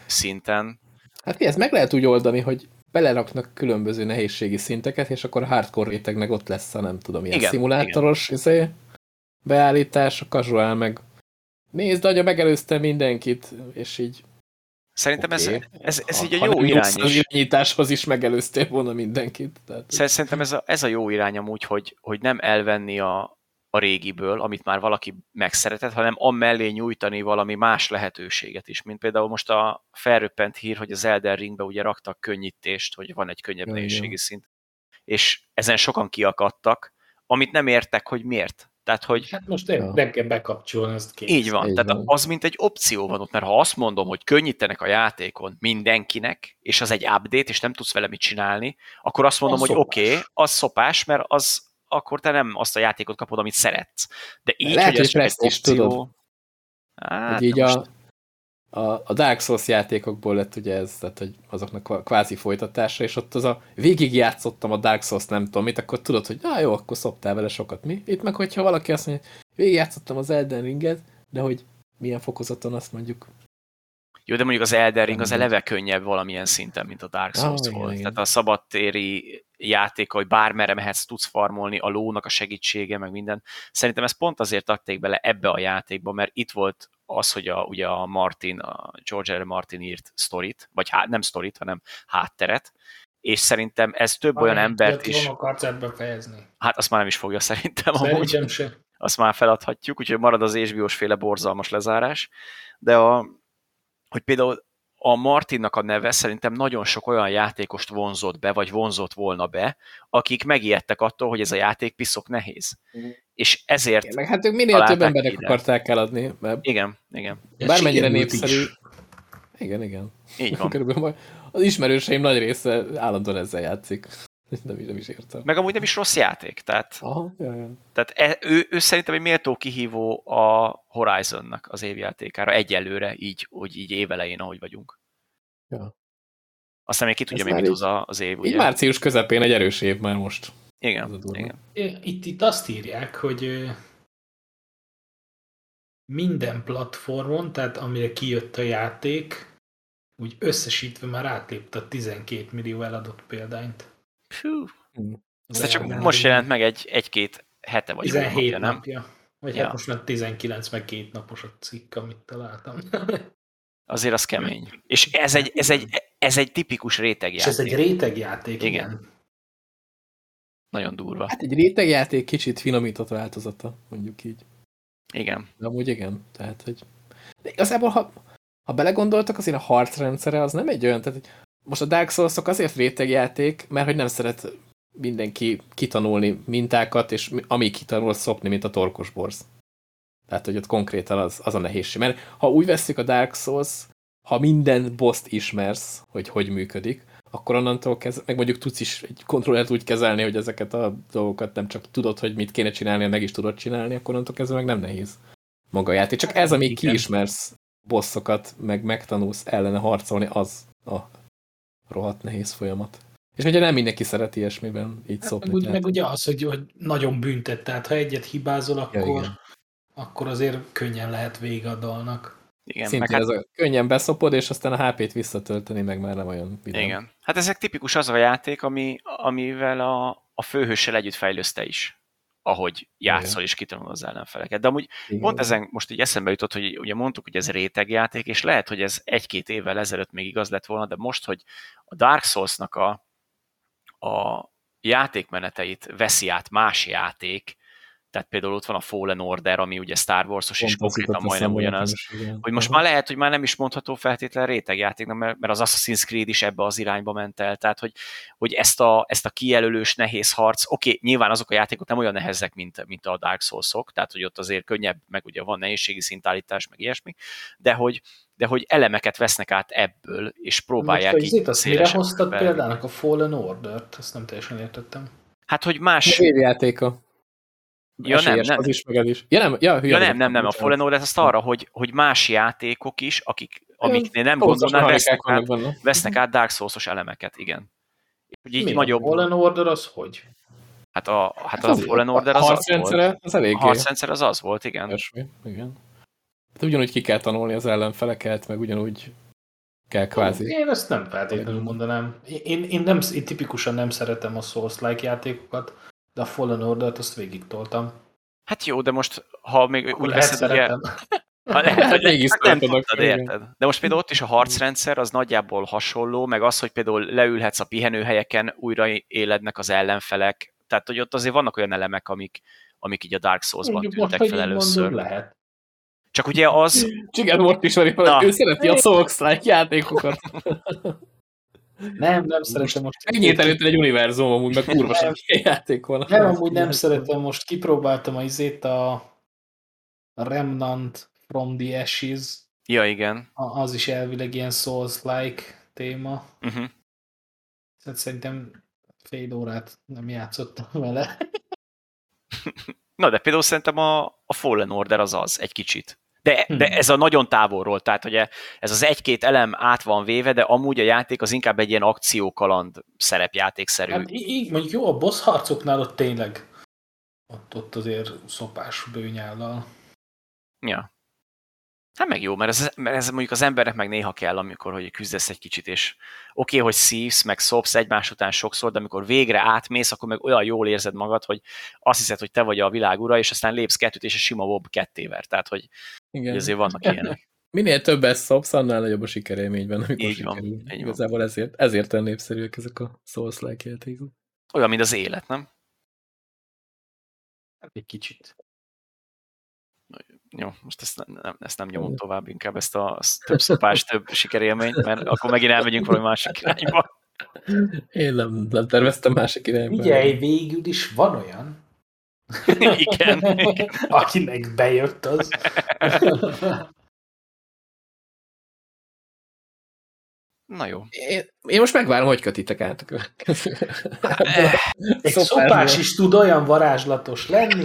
szinten. Hát fi, ezt meg lehet úgy oldani, hogy beleraknak különböző nehézségi szinteket, és akkor a hardcore rétegnek ott lesz a nem tudom, ilyen Igen, szimulátoros izé, beállítás, a casual meg nézd, anya, megelőzte mindenkit, és így Szerintem Oké. ez, ez, ez ha- így a jó irány az is. irányításhoz is megelőztél volna mindenkit. Tehát, Szer- Szerintem ez a, ez a jó irány amúgy, hogy, hogy nem elvenni a, a régiből, amit már valaki megszeretett, hanem amellé nyújtani valami más lehetőséget is, mint például most a felröppent hír, hogy az Elden Ringbe ugye raktak könnyítést, hogy van egy könnyebb nehézségi szint. És ezen sokan kiakadtak, amit nem értek, hogy miért. Tehát, hogy Hát most ja. nem kell bekapcsolni, ezt kész. így van. Így Tehát van. az, mint egy opció van ott, mert ha azt mondom, hogy könnyítenek a játékon mindenkinek, és az egy update, és nem tudsz vele mit csinálni, akkor azt mondom, Az hogy oké, okay, az szopás, mert az akkor te nem azt a játékot kapod, amit szeretsz. De így, Lehet, hogy ez csak egy opció... tudod. Hát, hogy így de a, most- a, a Dark Souls játékokból lett ugye ez, tehát hogy azoknak kvá- kvázi folytatása, és ott az a végig játszottam a Dark Souls nem tudom mit, akkor tudod, hogy na jó, akkor szoptál vele sokat, mi? Itt meg, hogyha valaki azt mondja, végig játszottam az Elden Ringet, de hogy milyen fokozaton azt mondjuk. Jó, de mondjuk az Elden Ring az eleve könnyebb valamilyen szinten, mint a Dark Ah, Souls igen, volt. igen. Tehát a szabadtéri játék, hogy bármerre mehetsz, tudsz farmolni, a lónak a segítsége, meg minden. Szerintem ezt pont azért adték bele ebbe a játékba, mert itt volt az, hogy a, ugye a Martin, a George R. Martin írt sztorit, vagy hát nem sztorit, hanem hátteret, és szerintem ez több olyan embert is, akarsz ebbe fejezni. hát azt már nem is fogja szerintem amúgy Szerintem se. azt már feladhatjuk, úgyhogy marad az HBO-s féle borzalmas lezárás, de a, hogy például a Martinnak a neve szerintem nagyon sok olyan játékost vonzott be, vagy vonzott volna be, akik megijedtek attól, hogy ez a játék piszok nehéz. Mhm. És ezért, Igen, meg hát ők minél több embernek ide. akarták eladni, mert igen, igen, bármennyire népszerű. is. Igen, igen. így van. Körülbelül majd az ismerőseim nagy része állandóan ezzel játszik. Nem nem is értem. Meg amúgy nem is rossz játék, tehát, Aha, jaj, jaj. tehát e, ő, ő szerintem egy méltó kihívó a Horizonnak az évjátékára egyelőre, így, hogy így évelején, ahogy vagyunk. Ja. Aztán még ki tudja, már mit így- hoz az év, Így ugye? március közepén egy erős év már most. Az a Igen, igen. Itt, itt azt írják, hogy minden platformon, tehát amire kijött a játék, úgy összesítve már átlépte a 12 millió eladott példányt. Fú, Az ez csak most jelent meg egy, egy-két hete vagy 17 hónapja, nem? napja. Vagy Ja. hát most már 19 meg két napos a cikk, amit találtam. Azért az kemény. És ez egy, ez egy, ez egy tipikus És rétegjáték. ez egy rétegjáték, Igen. igen. Nagyon durva. Hát egy rétegjáték kicsit finomított változata, mondjuk így. Igen. De amúgy igen, tehát, hogy... De igazából, ha, ha belegondoltak, azért a harcrendszere az nem egy olyan, tehát hogy most a Dark souls azért rétegjáték, mert hogy nem szeret mindenki kitanulni mintákat, és mi- amíg kitanul szopni, mint a torkos borz. Tehát, hogy ott konkrétan az, az a nehézség. Mert ha úgy veszik a Dark Souls, ha minden boss ismersz, hogy hogy működik, akkor onnantól kezdve, meg mondjuk tudsz is egy kontrollert úgy kezelni, hogy ezeket a dolgokat nem csak tudod, hogy mit kéne csinálni, meg is tudod csinálni, akkor onnantól kezdve meg nem nehéz maga a játék. Csak ez, amíg kiismersz bosszokat, meg megtanulsz ellene harcolni, az a rohadt nehéz folyamat. És ugye nem mindenki szereti ilyesmiben így Hát szopni. meg, tehát- meg ugye az, hogy, hogy nagyon büntet, tehát ha egyet hibázol, Ja, akkor, igen. akkor azért könnyen lehet vége a dalnak. Igen, Szintén meg hát, ez a könnyen beszopod, és aztán a HP-t visszatölteni, meg már nem olyan vidám. igen. Hát ezek tipikus az a játék, ami, amivel a, a főhőssel együtt fejleszte is, ahogy játszol és kitanul az ellenfeleket. De amúgy Igen. Pont ezen most így eszembe jutott, hogy ugye mondtuk, hogy ez rétegjáték, és lehet, hogy ez egy-két évvel ezelőtt még igaz lett volna, de most, hogy a Dark Souls-nak a, a játékmeneteit veszi át más játék, tehát például ott van a Fallen Order, ami ugye Star Wars-os, és Pont az konkrétan majdnem ugyanaz. is. Hogy most már lehet, hogy már nem is mondható feltétlenül rétegjátéknak, mert, mert az Assassin's Creed is ebbe az irányba ment el. Tehát, hogy, hogy ezt, a, ezt a kijelölős nehéz harc, oké, okay, nyilván azok a játékok nem olyan nehezek, mint, mint a Dark Souls-ok, tehát, hogy ott azért könnyebb, meg ugye van nehézségi szintállítás, meg ilyesmi, de hogy, de hogy elemeket vesznek át ebből, és próbálják Most, így itt azt mire hoztad példának a Fallen Order-t? Ezt nem teljesen értettem. Hát, hogy más... Évjátéka. Ja, nem, Esélyes, nem. Az is, meg ez is. Ja, nem, ja, hülye Ja, nem, nem, nem, a. Fallen Order azt arra, hogy, hogy más játékok is, akik amiknél nem gondolnál, vesznek át, vesznek át Dark Souls-os elemeket, igen. Úgy így Mi nagyobb, A Fallen Order az hogy? hát a, hát Hát a az- Fallen Order a az az volt. az A eléggé harcrendszer az az volt, igen. olyasmi, igen. Hát ugyanúgy ki kell tanulni az ellenfeleket, meg ugyanúgy kell kvázi. Én ezt nem feltétlenül mondanám. Én, én, nem, én tipikusan nem szeretem a Souls-like játékokat, de a Fallen Order-t azt végig toltam. Hát jó, de most, ha még Akkor úgy lehet veszed, ugye, szeretem. Ha lehet, hogy Mégis hát nem szereted tudtad, érted. De most például ott is a harcrendszer az nagyjából hasonló, meg az, hogy például leülhetsz a pihenőhelyeken, újra élednek az ellenfelek. Tehát, hogy ott azért vannak olyan elemek, amik, amik így a Dark Souls-ban tűntek hogy fel először. lehet. Csak ugye az, Csigán most is van, Na. ő szereti a Souls-like játékokat. Nem, nem szeretem most. Megnyílt előtt egy univerzum, amúgy meg kurva ilyen játék van. Nem, amúgy nem szeretem. Most kipróbáltam a izét a a Remnant from the Ashes. ja igen, A- Az is elvileg ilyen Souls-like téma. uh-huh. Tehát szerintem fél órát nem játszottam vele. Na, de például szerintem a, a Fallen Order az az, egy kicsit. De, de Hmm. ez a nagyon távolról, tehát ugye ez az egy-két elem át van véve, de amúgy a játék az inkább egy ilyen akciókaland szerepjátékszerű. Hát így, mondjuk jó, a boss harcoknál ott tényleg ott, ott azért szopás bőnyállal. Ja. Hát meg jó, mert ez, mert ez mondjuk az embernek meg néha kell, amikor hogy küzdesz egy kicsit, és oké, okay, hogy szívsz, meg szopsz egymás után sokszor, de amikor végre átmész, akkor meg olyan jól érzed magad, hogy azt hiszed, hogy te vagy a világ ura, és aztán lépsz kettőt, és a sima bob kettéver. Tehát, hogy, hogy Igen. azért vannak ilyenek. Minél többet szopsz, annál nagyobb a sikerélményben, amikor Így van, sikerül. így van. Igazából ezért, ezért olyan népszerűek ezek a Souls-like játékok. Olyan, mint az élet, nem? Hát egy kicsit. Jó, most ezt nem, ezt nem nyomom tovább, inkább ezt a több szopás, több sikerélményt, mert akkor megint elmegyünk valami másik irányba. Én nem, nem terveztem másik irányba. Figyelj, végül is van olyan, Igen. akinek bejött az. Na jó. Én, én most megvárom, hogy kötitek át a következő. Egy szopás is tud olyan varázslatos lenni,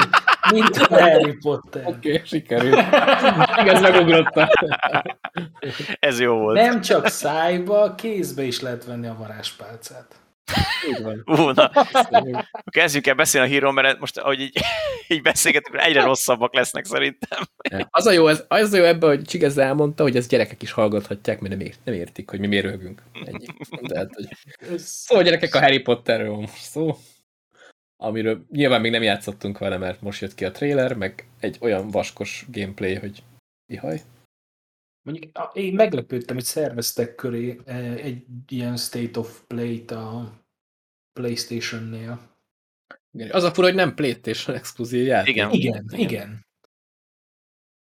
mint a Harry Potter. Oké, okay, sikerült. Igaz, megugrottam. Ez jó volt. Nem csak szájba, kézbe is lehet venni a varázspálcát. Így van. Ú, na, kezdjünk el beszélni a híról, mert most, ahogy így, így beszélgetünk, egyre rosszabbak lesznek szerintem. Az a jó, ez, az a jó ebben, hogy Csigez elmondta, hogy ezt gyerekek is hallgathatják, mert nem, ért, nem értik, hogy mi miért röhögünk. Ennyi. Tehát, hogy... Szóval gyerekek, a Harry Potterről most szó, amiről nyilván még nem játszottunk vele, mert most jött ki a trailer, meg egy olyan vaskos gameplay, hogy ihaj. Mondjuk én meglepődtem, hogy szerveztek köré eh, egy ilyen State of Play-t a PlayStation-nél. Igen, Az a fura, hogy nem PlayStation exkluzív játék. Igen. Igen, igen.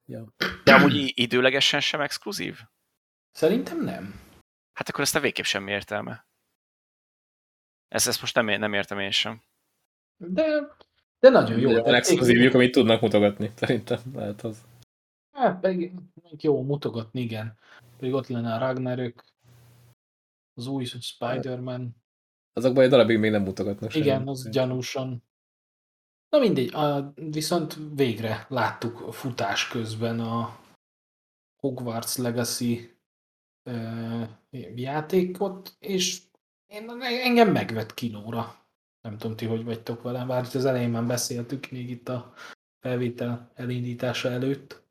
Ja. De amúgy időlegesen sem exkluzív? Szerintem nem. Hát akkor ezt a végképp semmi értelme. Ezt, ezt most nem, nem értem én sem. De, de nagyon jó. Tehát exkluzívjuk, amit tudnak mutogatni, szerintem lehet az. Hát pedig jó mutogatni, igen. Pedig ott lenne a Ragnarök, az új Spider-Man. Azokban egy darabig még nem mutogatnak Igen, az gyanúsan. Na mindegy, a, viszont végre láttuk futás közben a Hogwarts Legacy ö, játékot, és én, engem megvett kilóra. Nem tudom ti, hogy vagytok velem, bár az elején már beszéltük, még itt a felvétel elindítása előtt.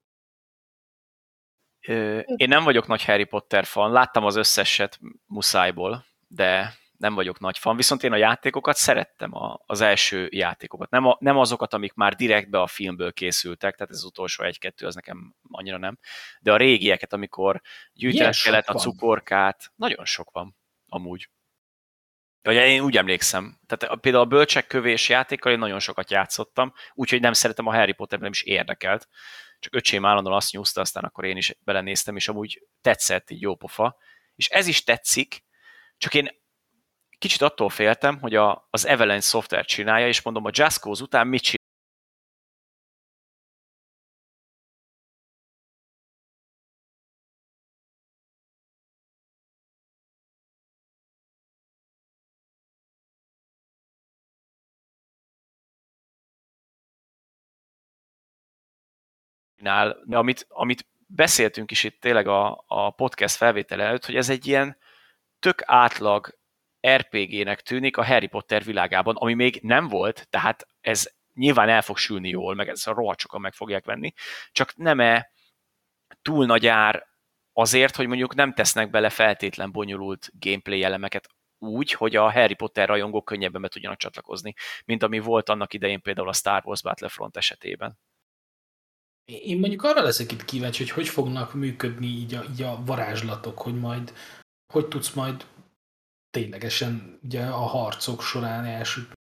Én nem vagyok nagy Harry Potter fan, láttam az összeset muszájból, de nem vagyok nagy fan, viszont én a játékokat szerettem, a, az első játékokat. Nem, a, nem azokat, amik már direktbe a filmből készültek, tehát ez az utolsó egy-kettő, az nekem annyira nem, de a régieket, amikor gyűjtened kellett a cukorkát, nagyon sok van, amúgy. Vagy én úgy emlékszem. Tehát például a bölcsekkövés játékkal én nagyon sokat játszottam, úgyhogy nem szeretem a Harry Potter, nem is érdekelt. Csak öcsém állandóan azt nyúzta, aztán akkor én is belenéztem, és amúgy tetszett, így jó pofa. És ez is tetszik, csak én kicsit attól féltem, hogy a, az Avalanche Software csinálja, és mondom, a Just Cause után mit csinál? amit, amit beszéltünk is itt tényleg a, a podcast felvétel előtt, hogy ez egy ilyen tök átlag RPG-nek tűnik a Harry Potter világában, ami még nem volt, tehát ez nyilván el fog sülni jól, meg ez a rohadt sokan meg fogják venni, csak nem-e túl nagy ár azért, hogy mondjuk nem tesznek bele feltétlen bonyolult gameplay elemeket úgy, hogy a Harry Potter rajongók könnyebben be tudjanak csatlakozni, mint ami volt annak idején például a Star Wars Battlefront esetében. Én mondjuk arra leszek itt kíváncsi, hogy hogy fognak működni így a, így a varázslatok, hogy majd, hogy tudsz majd ténylegesen ugye a harcok során elsütni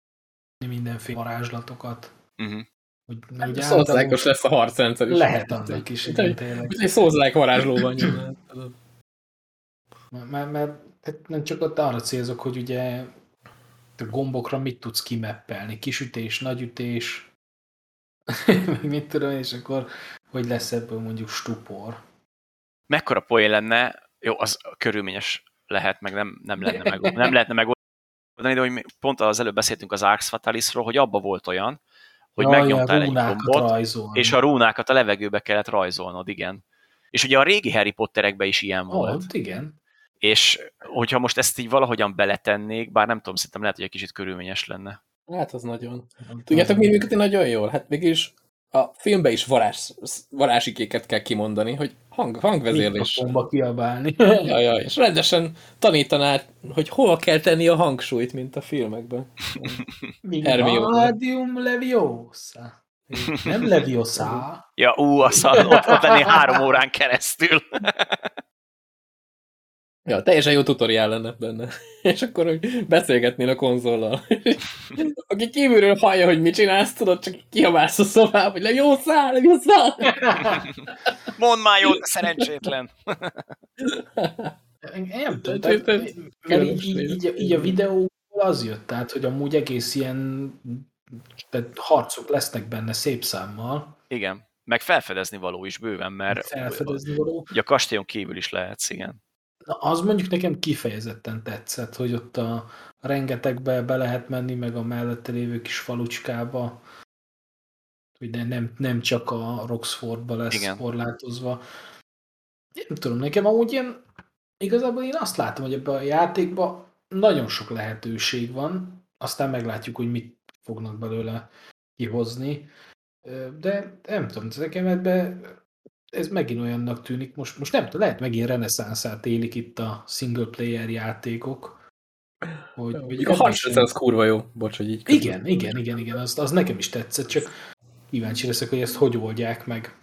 mindenféle varázslatokat. Uh-huh. Hogy, Hát, ugye Szózlákos lesz a harcrendszer is. Lehet annak is, igen, tényleg. Egy szózlák varázsló van nyilván. Mert, mert tehát nem csak ott arra célzok, hogy ugye a gombokra mit tudsz kimeppelni, kisütés, nagyütés, meg mit tudom, és akkor hogy lesz ebből mondjuk stupor. Mekkora poén lenne, jó, az körülményes lehet, meg nem, nem, lenne meg, nem lehetne megoldani, de hogy pont az előbb beszéltünk az Arx Fatalisról, hogy abba volt olyan, hogy Jaj, megnyomtál egy gombot, rajzolni. és a rúnákat a levegőbe kellett rajzolnod, igen. És ugye a régi Harry Potterekben is ilyen volt. Volt, igen. És hogyha most ezt így valahogyan beletennék, bár nem tudom, szerintem lehet, hogy egy kicsit körülményes lenne. Hát az nagyon. Tudjátok, mi működik nagyon jól? Hát mégis a filmben is varázs, varázsikéket kell kimondani, hogy hang, hangvezérlés. Mikrofonba kiabálni. Ja, ja, és rendesen tanítaná, hogy hol kell tenni a hangsúlyt, mint a filmekben. Hermione. Wingardium Leviosa. Nem Leviosa. Ja, ú, azt ott, ott lenni három órán keresztül. Ja, teljesen jó tutoriál lenne benne. És akkor, hogy beszélgetnél a konzollal. Aki kívülről hallja, hogy mit csinálsz, tudod, csak kiabálsz a szobába, hogy jó szál, jó szál. Mondd már jót, szerencsétlen. Nem tudom, Tehát, így, így, így, így, a videóból az jött, tehát, hogy amúgy egész ilyen tehát harcok lesznek benne szép számmal. Igen, meg felfedezni való is bőven, mert Felfedezni való. a kastélyon kívül is lehetsz, igen. Na, az mondjuk nekem kifejezetten tetszett, hogy ott a rengetegbe be lehet menni, meg a mellette lévő kis falucskába, hogy ne, nem, nem csak a Roxfordba lesz Igen. Korlátozva. Én nem tudom, nekem amúgy ilyen, igazából én azt látom, hogy ebben a játékban nagyon sok lehetőség van, aztán meglátjuk, hogy mit fognak belőle kihozni. De nem tudom, nekem ebbe ez megint olyannak tűnik, most, most nem lehet megint reneszánszát élik itt a single player játékok. Hogy, hogy A harcrendszer az kurva jó. Bocs, hogy így igen, igen, igen, igen, az, az nekem is tetszett, csak kíváncsi leszek, hogy ezt hogy oldják meg.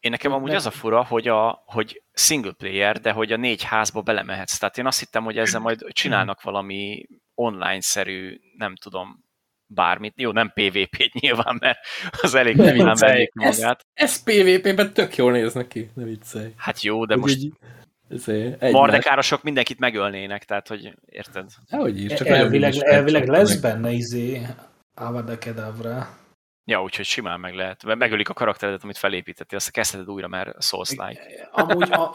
Én nekem amúgy Ne- az a fura, hogy, a, hogy single player, de hogy a négy házba belemehetsz. Tehát én azt hittem, hogy ezzel majd csinálnak valami online-szerű, nem tudom, bármit. Jó, nem PvP-t nyilván, mert az elég Ne nem vennék ki ez- magát. Ez PvP-ben tök jól néz neki, ne viccelj. Hát jó, de Hogy most így- ezért, mardekárosok mindenkit megölnének, tehát hogy érted? Hogy is, csak elvileg, elvileg lesz benne izé Avada Kedavra. Ja, úgyhogy simán meg lehet. Mert megölik a karakteredet, amit felépítettél, azt kezdheted újra, mert Souls-like. Amúgy, a,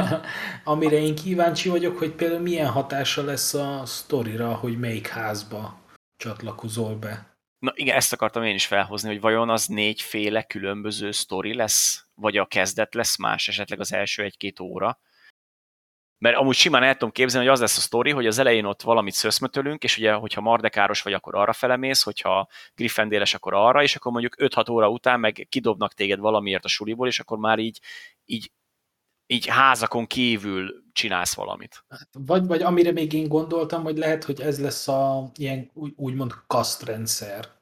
amire én kíváncsi vagyok, hogy például milyen hatása lesz a sztorira, hogy melyik házba csatlakozol be. Na igen, ezt akartam én is felhozni, hogy vajon az négyféle különböző sztori lesz, vagy a kezdet lesz más, esetleg az első egy-két óra. Mert amúgy simán el tudom képzelni, hogy az lesz a sztori, hogy az elején ott valamit szöszmötölünk, és ugye, hogyha mardekáros vagy, akkor arra felemész, hogyha griffendéles, akkor arra, és akkor mondjuk 5-6 óra után meg kidobnak téged valamiért a suliból, és akkor már így, így, így házakon kívül csinálsz valamit. Hát, vagy, vagy amire még én gondoltam, hogy lehet, hogy ez lesz a ilyen úgy- úgymond kasztrendszer.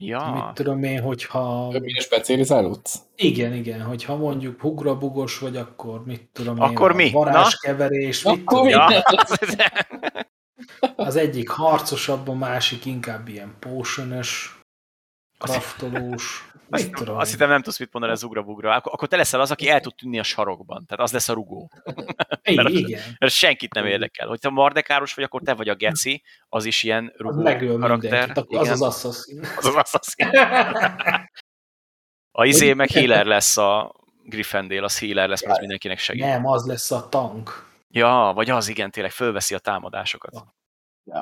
Ja, Mit tudom én, hogyha... Többire specializálódsz? Igen, igen, hogyha mondjuk hugrabugos vagy, akkor mit tudom Akkor én, mi? a varázskeverés, mit Akkor tudom, mi? ja. az egyik harcosabb, a másik inkább ilyen potionös, kraftolós, Azt, tudom azt hittem nem tudsz mit mondani az ugrabugra. Akkor, akkor te leszel az, aki el tud tűnni a sarokban. Tehát az lesz a rugó. Igen, igen. Mert senkit nem érdekel. Hogyha mardekáros vagy, akkor te vagy a geci, az is ilyen Az rugó megöl karakter. akkor az az assassin. az az assassin. A izé meg healer lesz a Griffendale, az healer lesz, mert az mindenkinek segít. Nem, az lesz a tank. Ja, vagy az igen, tényleg fölveszi a támadásokat.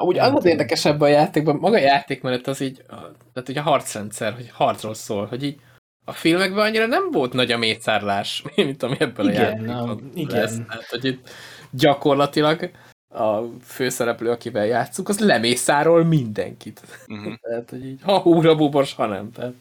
Úgy az az érdekesebb a játékban, maga a játékmenet az így, tehát ugye a harcrendszer, hogy harcról szól, hogy így a filmekben annyira nem volt nagy a mészárlás, mint ami ebből Igen, a játékban a- igen. lesz. Tehát, hogy itt gyakorlatilag a főszereplő, akivel játszunk, az lemészárol mindenkit. Uh-huh. Tehát, hogy így, ha húra bubos, ha nem. Tehát,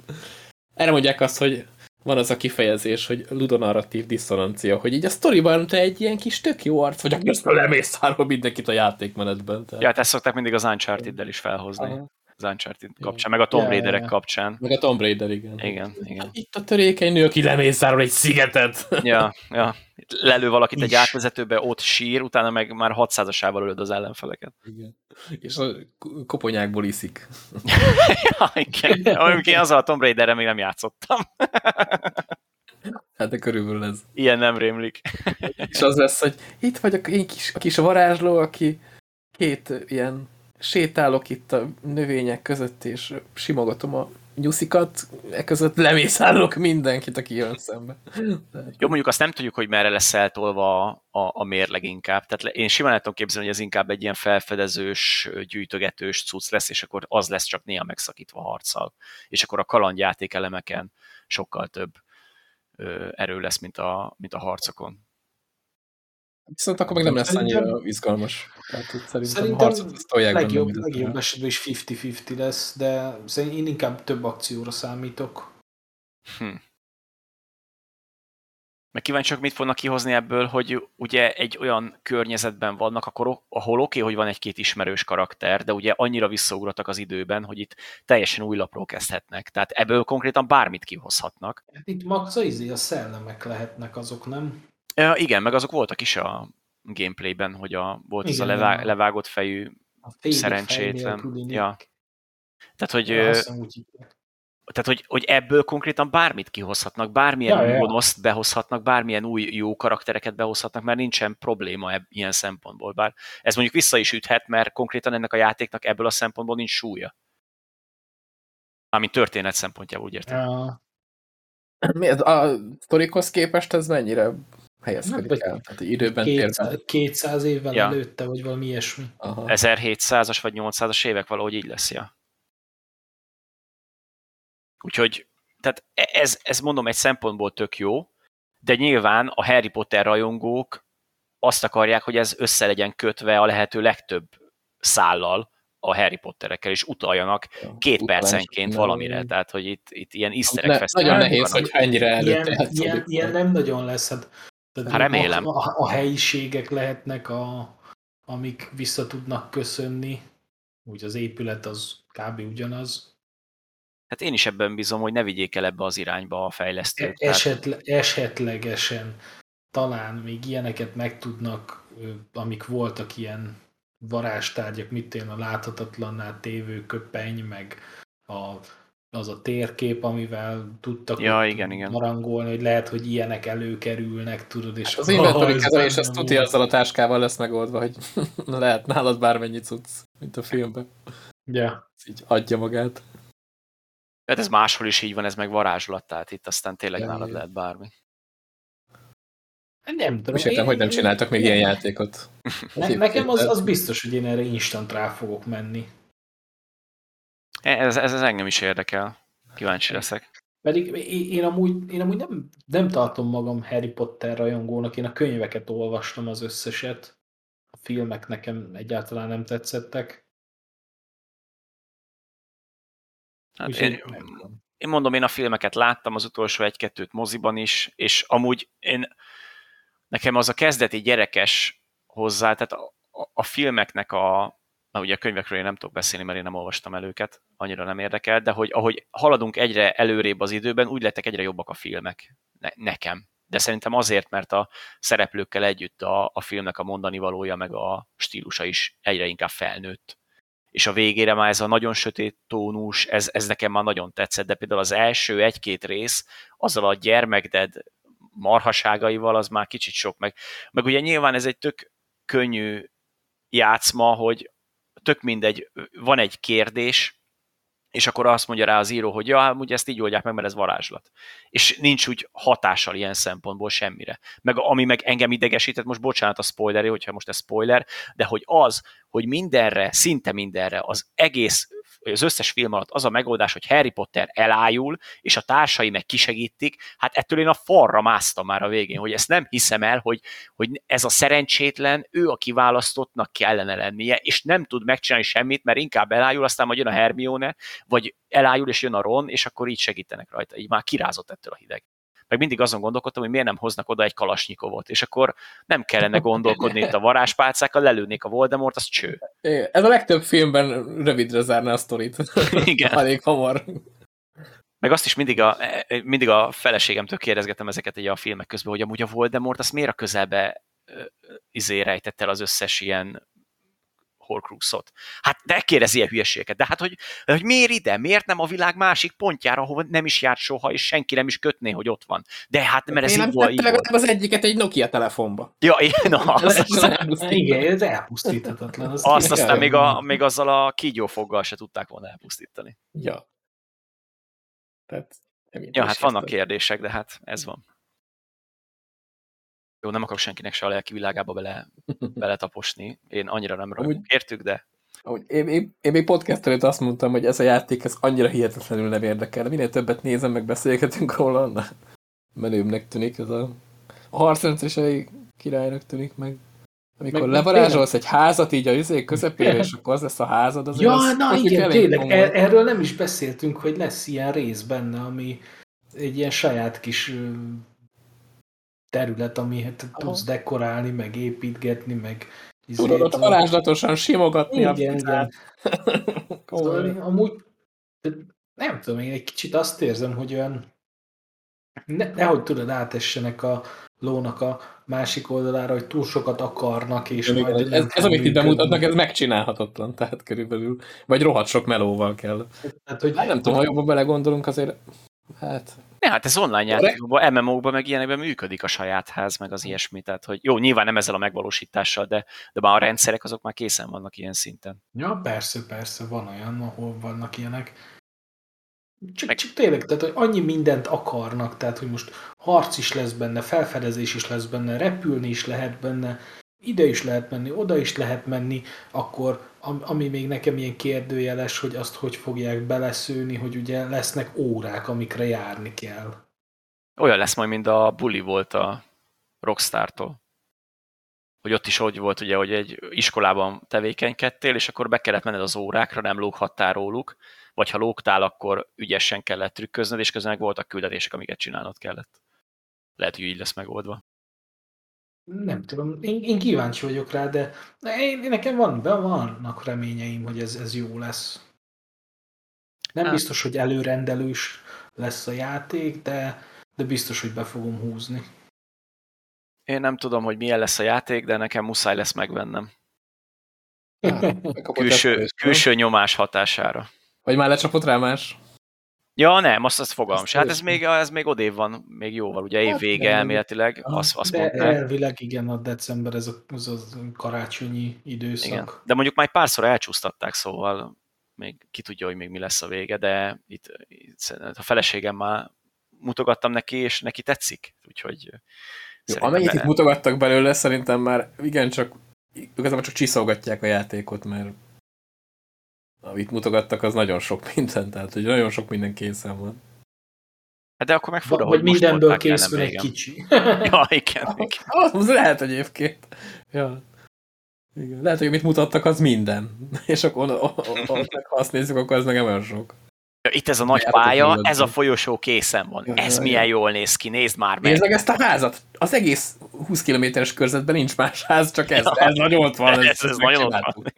erre mondják azt, hogy van az a kifejezés, hogy ludonarratív diszonancia, hogy így a sztoriban te egy ilyen kis tök jó arc vagy, aki azt lemészárol mindenkit a játékmenetben. Tehát. Ja, hát ezt szokták mindig az Uncharted-del is felhozni. Aha. Az Uncharted kapcsán, meg a Tomb Ja, ja, Raiderek ja. kapcsán. Meg a Tomb Raider, igen. Igen, igen. Itt a törékeny nő, aki lemészárol egy szigetet. Ja, ja. Lelő valakit egy Is. átvezetőbe, ott sír, utána meg már 600-asával ölöd az ellenfeleket. Igen. És a koponyákból iszik. ja, igen. Amikor én azzal a Tomb Raiderre még nem játszottam. Hát de körülbelül ez. Ilyen nem rémlik. És az lesz, hogy itt vagy a én kis, a kis varázsló, aki két ilyen sétálok itt a növények között, és simogatom a nyuszikat, e között lemészárolok mindenkit, aki jön szembe. Jó, mondjuk azt nem tudjuk, hogy merre lesz eltolva a, a, a mérleg inkább. Tehát én simán el képzelni, hogy ez inkább egy ilyen felfedezős, gyűjtögetős cucc lesz, és akkor az lesz csak néha megszakítva harccal. És akkor a kalandjáték elemeken sokkal több ö, erő lesz, mint a, mint a harcokon. Viszont akkor meg nem lesz Szerintem- annyira izgalmas. Tehát itt szerintem, Szerintem a harcot tolják benne, legjobb, legjobb esetben is 50-50 lesz, de szerintem én inkább több akcióra számítok. Hm. Meg kíváncsiak, mit fognak kihozni ebből, hogy ugye egy olyan környezetben vannak, akkor, ahol oké, okay, hogy van egy-két ismerős karakter, de ugye annyira visszaugratak az időben, hogy itt teljesen új lapról kezdhetnek. Tehát ebből konkrétan bármit kihozhatnak. Hát itt max a, izé, a szellemek lehetnek azok, nem? Ja, igen, meg azok voltak is a gameplayben, hogy a, volt ez a Igen, levá, levágott fejű, A Szerencsétlen. fej Ja. Tehát hogy, Ja, tehát hogy, hogy ebből konkrétan bármit kihozhatnak, bármilyen Ja, ja, ja, gonoszt behozhatnak, bármilyen új jó karaktereket behozhatnak, mert nincsen probléma ebb, ilyen szempontból. Bár ez mondjuk vissza is üthet, mert konkrétan ennek a játéknak ebből a szempontból nincs súlya. Mármint történet szempontjából, úgy értem. Ja. Mi ez? A sztorikhoz képest ez mennyire helyezkedik Hát, vagy el? Tehát időben, térben. 200, 200 évvel Ja. előtte, vagy valami ilyesmi. Aha. 1700-as vagy 800-as évek valahogy így lesz, ja. Úgyhogy, tehát e- ez, ez mondom egy szempontból tök jó, de nyilván a Harry Potter rajongók azt akarják, hogy ez össze legyen kötve a lehető legtöbb szállal a Harry Potterekkel, és utaljanak két Utalás percenként minden. valamire, tehát hogy itt, itt ilyen egg Ne, nagyon nehéz, hogy ennyire előtte Ilyen, ilyen, ilyen nem nagyon lesz. Hát, tehát Hát remélem. A, a, a helyiségek lehetnek, a, amik vissza tudnak köszönni. Úgy az épület az kb. ugyanaz. Hát én is ebben bízom, hogy ne vigyék el ebbe az irányba a fejlesztők. Tehát- Esetle, esetlegesen talán még ilyeneket megtudnak, ö, amik voltak ilyen varázstárgyak, mit én a láthatatlanná tévő köpeny, meg a, az a térkép, amivel tudtak Ja, igen, igen. marangolni, hogy lehet, hogy ilyenek előkerülnek, tudod, és Hát Az inventory ez kezelés, az tuti azzal a táskával lesz megoldva, hogy lehet nálad bármennyi cucc, mint a filmben. Ja. Ez így adja magát. Hát ez máshol is így van, ez meg varázslat, tehát itt aztán tényleg Ja, nálad lehet bármi. Nem tudom. És értem, én- hogy nem csináltak még ilyen játékot. Ne, nekem az, az biztos, hogy én erre instant rá fogok menni. Ez, ez, ez engem is érdekel. Kíváncsi leszek. Pedig én, amúgy, én amúgy nem, nem tartom magam Harry Potter rajongónak, én a könyveket olvastam az összeset. A filmek nekem egyáltalán nem tetszettek. Hát én, nem én mondom, én a filmeket láttam, az utolsó egy-kettőt moziban is, és amúgy én, nekem az a kezdeti gyerekes hozzá, tehát a, a, a filmeknek a, na ugye a könyvekről én nem tudok beszélni, mert én nem olvastam el őket, annyira nem érdekel, de hogy ahogy haladunk egyre előrébb az időben, úgy lettek egyre jobbak a filmek. Ne, nekem. De szerintem azért, mert a szereplőkkel együtt a, a filmnek a mondani valója, meg a stílusa is egyre inkább felnőtt. És a végére már ez a nagyon sötét tónus, ez, ez nekem már nagyon tetszett, de például az első egy-két rész, azzal a gyermekded marhaságaival, az már kicsit sok meg. Meg ugye nyilván ez egy tök könnyű játszma, hogy tök mindegy, van egy kérdés, és akkor azt mondja rá az író, hogy ja, ugye ezt így oldják meg, mert ez varázslat. És nincs úgy hatással ilyen szempontból semmire. Meg ami meg engem idegesített, most bocsánat a spoileré, hogyha most ez spoiler, de hogy az, hogy mindenre, szinte mindenre, az egész hogy az összes film alatt az a megoldás, hogy Harry Potter elájul, és a társai meg kisegítik, hát ettől én a falra másztam már a végén, hogy ezt nem hiszem el, hogy, hogy ez a szerencsétlen, ő a kiválasztottnak kellene lennie, és nem tud megcsinálni semmit, mert inkább elájul, aztán majd jön a Hermione, vagy elájul, és jön a Ron, és akkor így segítenek rajta. Így már kirázott ettől a hideg meg mindig azon gondolkodtam, hogy miért nem hoznak oda egy kalasnyikovot, és akkor nem kellene gondolkodni itt a varázspálcákkal, lelőnék a Voldemort, az cső. Ez a legtöbb filmben rövidre zárná a sztorit. Igen. Elég hamar. Meg azt is mindig a, mindig a feleségemtől kérdezgetem ezeket a filmek közben, hogy amúgy a Voldemort azt miért a közelbe izé rejtett el az összes ilyen Horcruxot. Hát de kérdezi ilyen hülyeségeket. De hát, hogy, hogy miért ide? Miért nem a világ másik pontjára, ahova nem is járt soha, és senki nem is kötné, hogy ott van. De hát, mert ez Én így nem volt. Így volt. az egyiket egy Nokia telefonba. Ja, én, na, az, az, Igen, ez elpusztíthatatlan. Az azt aztán Igen. még, a, még azzal a kígyófoggal se tudták volna elpusztítani. Ja. Tehát, Ja, hát vannak kérdések, de hát ez van. Jó, nem akarok senkinek se a lelki világába bele, beletaposni. Én annyira nem Amúgy- értük, de Ahogy én, én, én még podcast előtt azt mondtam, hogy ez a játék ez annyira hihetetlenül nem érdekel. Minél többet nézem, meg beszélgetünk róla, annál menőbbnek tűnik ez a... A harcrendszer is elég királynak tűnik meg. Amikor Meg- levarázsolsz egy házat így a izé közepére, és akkor az lesz a házad, az Ja, az, na az igen, tényleg, er- erről nem is beszéltünk, hogy lesz ilyen rész benne, ami egy ilyen saját kis terület, amihet tudsz dekorálni, meg építgetni, meg Tudod ott varázslatosan simogatni a igen, igen. Szóval amúgy nem tudom, én egy kicsit azt érzem, hogy olyan ne, nehogy tudod átessenek a lónak a másik oldalára, hogy túl sokat akarnak, és Igen, majd ez, nem ez, fog amit itt bemutatnak, ez megcsinálhatatlan, tehát körülbelül. Vagy rohadt sok melóval kell. Tehát, hogy, Hát nem tudom, ha jobban belegondolunk, azért hát Ne, hát ez online játékokban, MMO-kban meg ilyenekben működik a saját ház, meg az ilyesmi, tehát hogy jó, nyilván nem ezzel a megvalósítással, de, de már a rendszerek azok már készen vannak ilyen szinten. Ja, persze, persze, van olyan, ahol vannak ilyenek. Csak, Meg- csak tényleg, tehát hogy annyi mindent akarnak, tehát hogy most harc is lesz benne, felfedezés is lesz benne, repülni is lehet benne, ide is lehet menni, oda is lehet menni, akkor am- ami még nekem ilyen kérdőjeles, hogy azt hogy fogják beleszőni, hogy ugye lesznek órák, amikre járni kell. Olyan lesz majd, mint a Bully volt a Rockstar-tól. Hogy ott is úgy volt, ugye, hogy egy iskolában tevékenykedtél, és akkor be kellett menned az órákra, nem lóghattál róluk, vagy ha lógtál, akkor ügyesen kellett trükköznöd, és közben meg voltak küldetések, amiket csinálnod kellett. Lehet, hogy így lesz megoldva. Nem tudom, én, én kíváncsi vagyok rá, de én, én nekem van, be vannak reményeim, hogy ez, ez jó lesz. Nem Hát. biztos, hogy előrendelős lesz a játék, de, de biztos, hogy be fogom húzni. Én nem tudom, hogy milyen lesz a játék, de nekem muszáj lesz megvennem. megkapott Külső, külső nyomás hatására. Vagy már lecsapott rá más? Ja, nem, azt, azt fogalmam. Hát ez még, ez még odév van, még jóval, ugye év Hát vége nem. elméletileg, azt, azt de mondták. elvileg igen, a december ez a, az a karácsonyi időszak. Igen. De mondjuk már egy párszor elcsúsztatták, szóval még ki tudja, hogy még mi lesz a vége, de itt, itt a feleségem már mutogattam neki, és neki tetszik, úgyhogy Jó, amennyit be- itt mutogattak belőle, szerintem már igen, csak igazából csak csiszolgatják a játékot, mert amit mutogattak, az nagyon sok minden, tehát hogy nagyon sok minden készen van. Hát de akkor meg fura, hogy mindenből készül egy kicsi. Ja, igen, igen. Az lehet egyébként. Ja. Igen. Lehet, hogy amit mutattak, az minden. És akkor ha azt nézzük, akkor az meg nem olyan sok. Ja, Itt ez a nagy pálya, ez a folyosó készen van. Ez ja, milyen jól néz ki, nézd már meg. Nézd meg ezt a házat! Az egész 20 kilométeres körzetben nincs más ház, csak ez. Ja. Ez nagyon ott van. Ez- ez nagyon ott van.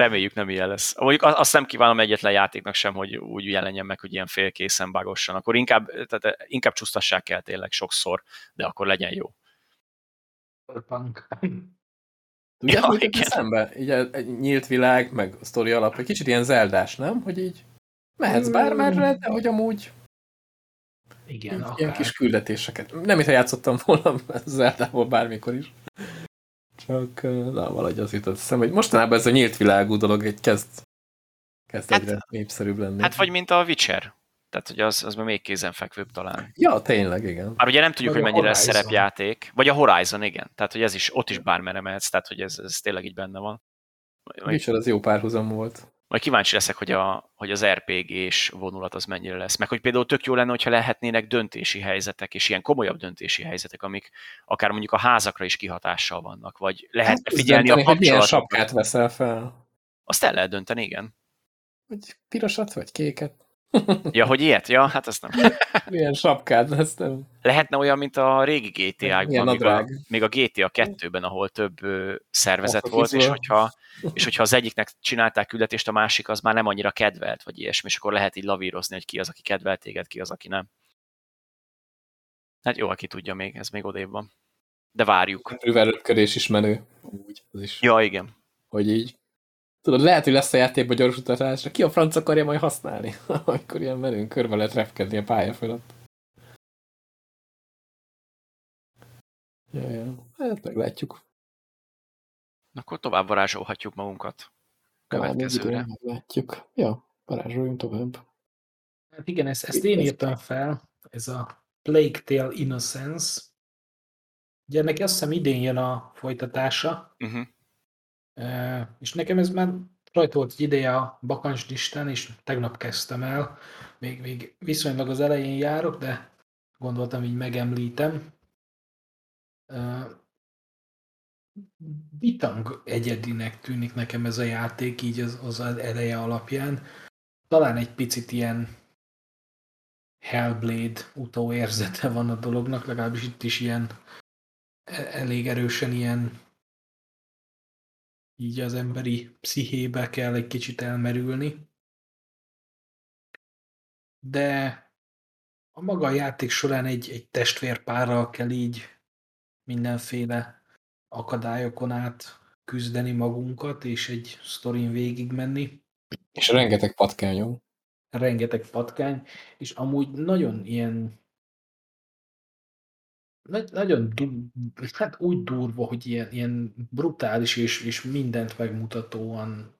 Reméljük nem ilyen lesz. Mondjuk azt azt nem kívánom egyetlen játéknak sem, hogy úgy jelenjen meg, hogy ilyen félkészen bagossan. Akkor inkább, tehát inkább csúsztassák el tényleg sokszor, de akkor legyen jó. Cyberpunk. Tudják, Ja, mit igen. eszembe? Így egy, egy nyílt világ, meg a sztori alap, egy kicsit ilyen zeldás, nem? Hogy így mehetsz Mm. bármerre, de hogy amúgy Igen, így, akár. ilyen kis küldetéseket. Nem, mintha játszottam volna Zeldából bármikor is. Csak na, valahogy az jutott eszembe, hogy mostanában ez a nyílt világú dolog egy kezd, kezd Hát- egyre népszerűbb lenni. Hát vagy mint a Witcher. Tehát, hogy az, az még kézenfekvőbb talán. Ja, tényleg, igen. Már ugye nem tudjuk, Vagy hogy mennyire Horizon. szerepjáték. Vagy a Horizon, igen. Tehát, hogy ez is, ott is bármerre mehetsz, tehát, hogy ez, ez tényleg így benne van. Micsoda, az jó párhuzam volt. Majd kíváncsi leszek, hogy, a, hogy az RPG-s vonulat az mennyire lesz. Meg hogy például tök jó lenne, hogyha lehetnének döntési helyzetek, és ilyen komolyabb döntési helyzetek, amik akár mondjuk a házakra is kihatással vannak, vagy lehetne Hát, figyelni a dönteni, hogy milyen kapcsolatokat. sapkát veszel fel. Azt el lehet dönteni, igen. Hogy pirosat vagy kéket. Ja, hogy ilyet? Ja, hát azt nem. Milyen sapkád lesz, nem? Lehetne olyan, mint a régi GTA-kban, még a, még a GTA 2-ben, ahol több ö, szervezet Office volt, és hogyha, és hogyha az egyiknek csinálták küldetést, a másik az már nem annyira kedvelt, vagy ilyesmi, és akkor lehet így lavírozni, hogy ki az, aki kedvelt téged, ki az, aki nem. Hát jó, aki tudja még, ez még odébb van. De várjuk. Röveröpködés is menő. Úgy, az is. Ja, igen. Hogy így. Tudod, lehet, hogy lesz a játékban gyors utatásra. Ki a franc akarja majd használni? Amikor ilyen menőn körbe lehet repkedni a pálya fölött. Ja, ja. Hát meglátjuk. Akkor tovább varázsolhatjuk magunkat. Következőre. Meglátjuk. Ja, varázsoljunk tovább. Hát igen, ezt, ezt én írtam fel, ez a Plague Tale Innocence. Ugye ennek azt hiszem idén jön a folytatása, Uh-huh. Eh, és nekem ez már rajta volt egy ideje a bakancs listán, és tegnap kezdtem el. Még, még viszonylag az elején járok, de gondoltam, így megemlítem. Bitang egyedinek tűnik nekem ez a játék, így az, az eleje alapján. Talán egy picit ilyen Hellblade utóérzete van a dolognak, legalábbis itt is ilyen e- elég erősen ilyen így az emberi pszichébe kell egy kicsit elmerülni. De a maga a játék során egy, egy testvérpárral kell így mindenféle akadályokon át küzdeni magunkat, és egy sztorin végigmenni. És rengeteg patkányom. rengeteg patkány, és amúgy nagyon ilyen nagyon hát úgy durva, hogy ilyen, ilyen brutális és, és mindent megmutatóan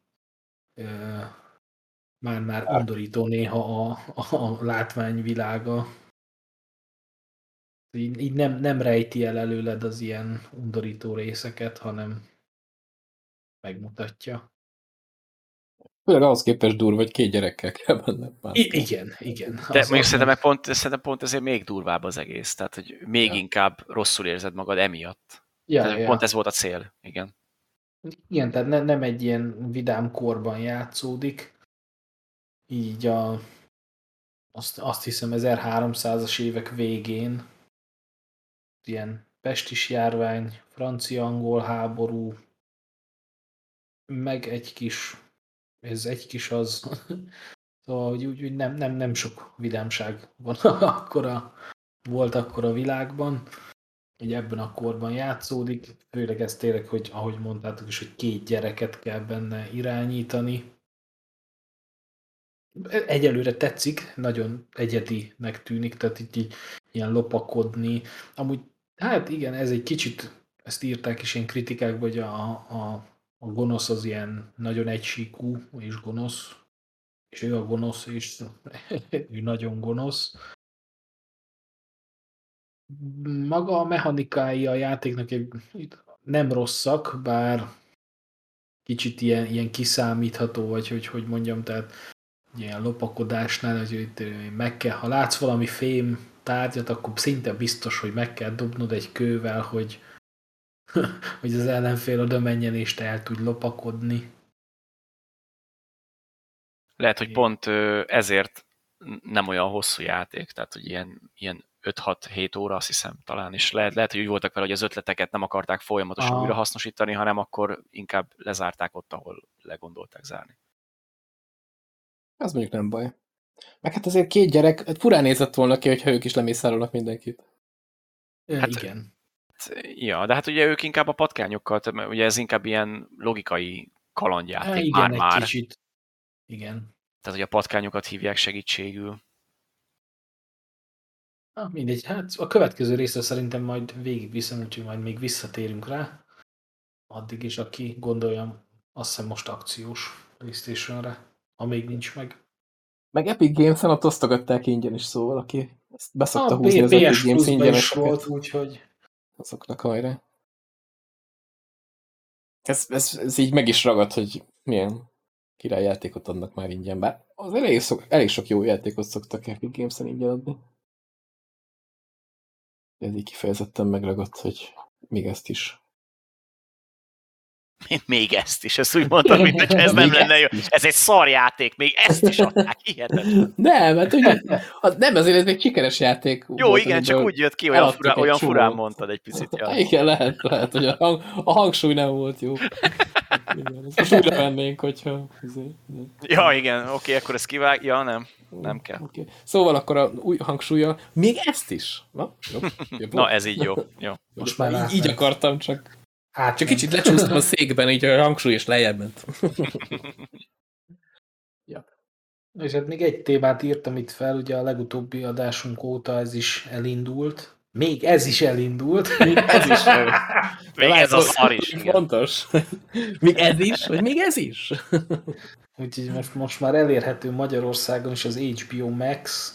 már-már undorító néha a, a, a látványvilága. Így, így nem, nem rejti el előled az ilyen undorító részeket, hanem megmutatja. Főleg ahhoz képest durva, hogy két gyerekkel kell benne. I- igen, igen. De mondjuk az szerintem, pont, szerintem pont ezért még durvább az egész. Tehát, hogy még Ja. inkább rosszul érzed magad emiatt. ja, Tehát ja. Pont ez volt a cél, igen. Igen, tehát ne, nem egy ilyen vidám korban játszódik. Így a, azt, azt hiszem 1300-as évek végén ilyen pestis járvány, francia-angol háború, meg egy kis, ez egy kis az, szóval hogy úgy, úgy nem, nem, nem sok vidámság van akkor a, volt akkor a világban, így ebben a korban játszódik, főleg ez tényleg, hogy ahogy mondtátok is, hogy két gyereket kell benne irányítani. Egyelőre tetszik, nagyon egyedinek tűnik, tehát itt így ilyen lopakodni. Amúgy, hát igen, ez egy kicsit, ezt írták is ilyen kritikákban, hogy a, a, a gonosz az ilyen nagyon egysíkú és gonosz, és ő a gonosz, és ő nagyon gonosz. Maga a mechanikái a játéknak nem rosszak, bár kicsit ilyen, ilyen kiszámítható, vagy hogy, hogy mondjam, tehát ilyen lopakodásnál, hogy itt meg kell, ha látsz valami fém tárgyat, akkor szinte biztos, hogy meg kell dobnod egy kővel, hogy, hogy az ellenfél oda menjen, és te el tudj lopakodni. Lehet, hogy pont ezért nem olyan hosszú játék, tehát hogy ilyen, ilyen 5-6-7 óra, azt hiszem talán, és lehet, lehet, hogy úgy voltak vele, hogy az ötleteket nem akarták folyamatosan Aha. újra hasznosítani, hanem akkor inkább lezárták ott, ahol legondolták zárni. Az mondjuk nem baj. Meg hát azért két gyerek, hát furán nézett volna ki, hogyha ők is lemészárolnak mindenkit. Hát, igen. Ja, de hát ugye ők inkább a patkányokkal, tehát ugye ez inkább ilyen logikai kalandjáték Hát, igen, egy már-már. kicsit. Igen. Tehát, hogy a patkányokat hívják segítségül. Ah, mindegy, hát a következő részre szerintem majd végigviszem, úgyhogy majd még visszatérünk rá. Addig is, aki gondolja, azt hiszem most akciós playstation ha még nincs meg. Meg Epic Games-en ott osztogatták ingyen is, szóval aki ezt beszokta A húzni az Epic Games ingyeneseket, volt, úgyhogy azoknak hajrá. ez, ez, ez így meg is ragad, hogy milyen királyjátékot adnak már ingyen, bár az elég, szok, elég sok jó játékot szoktak Epic Games-en ingyen adni. Ez így kifejezetten megragadt, hogy még ezt is. Még ezt is, ezt úgy mondtam, mint hogy ez nem lenne jó. Ez egy szarjáték, még ezt is adták, hihetetlen. Nem, hát ugye, az, nem, azért ez egy sikeres játék. Jó, volt, igen, csak úgy jött ki, olyan, fura, olyan furán mondtad egy picit. Ja. Igen, lehet, lehet, hogy a, hang, a hangsúly nem volt jó. Igen, ezt most újra vennénk, hogyha... Ja, igen, oké, akkor ezt kivág... Ja, nem, nem kell. Okay. Szóval akkor a új hangsúlya, még ezt is. Na, jó, jó, Na ez így jó. jó. Most már így, így akartam, csak Hát Csak kicsit lecsúsztam a székben, így a hangsúly is lejjebb ment. ja. És hát még egy témát írtam itt fel, ugye a legutóbbi adásunk óta ez is elindult. Még ez is elindult. Még ez is. még ez a szar is. Fontos. Még ez is, vagy még ez is. Úgyhogy most, most már elérhető Magyarországon is az HBO Max,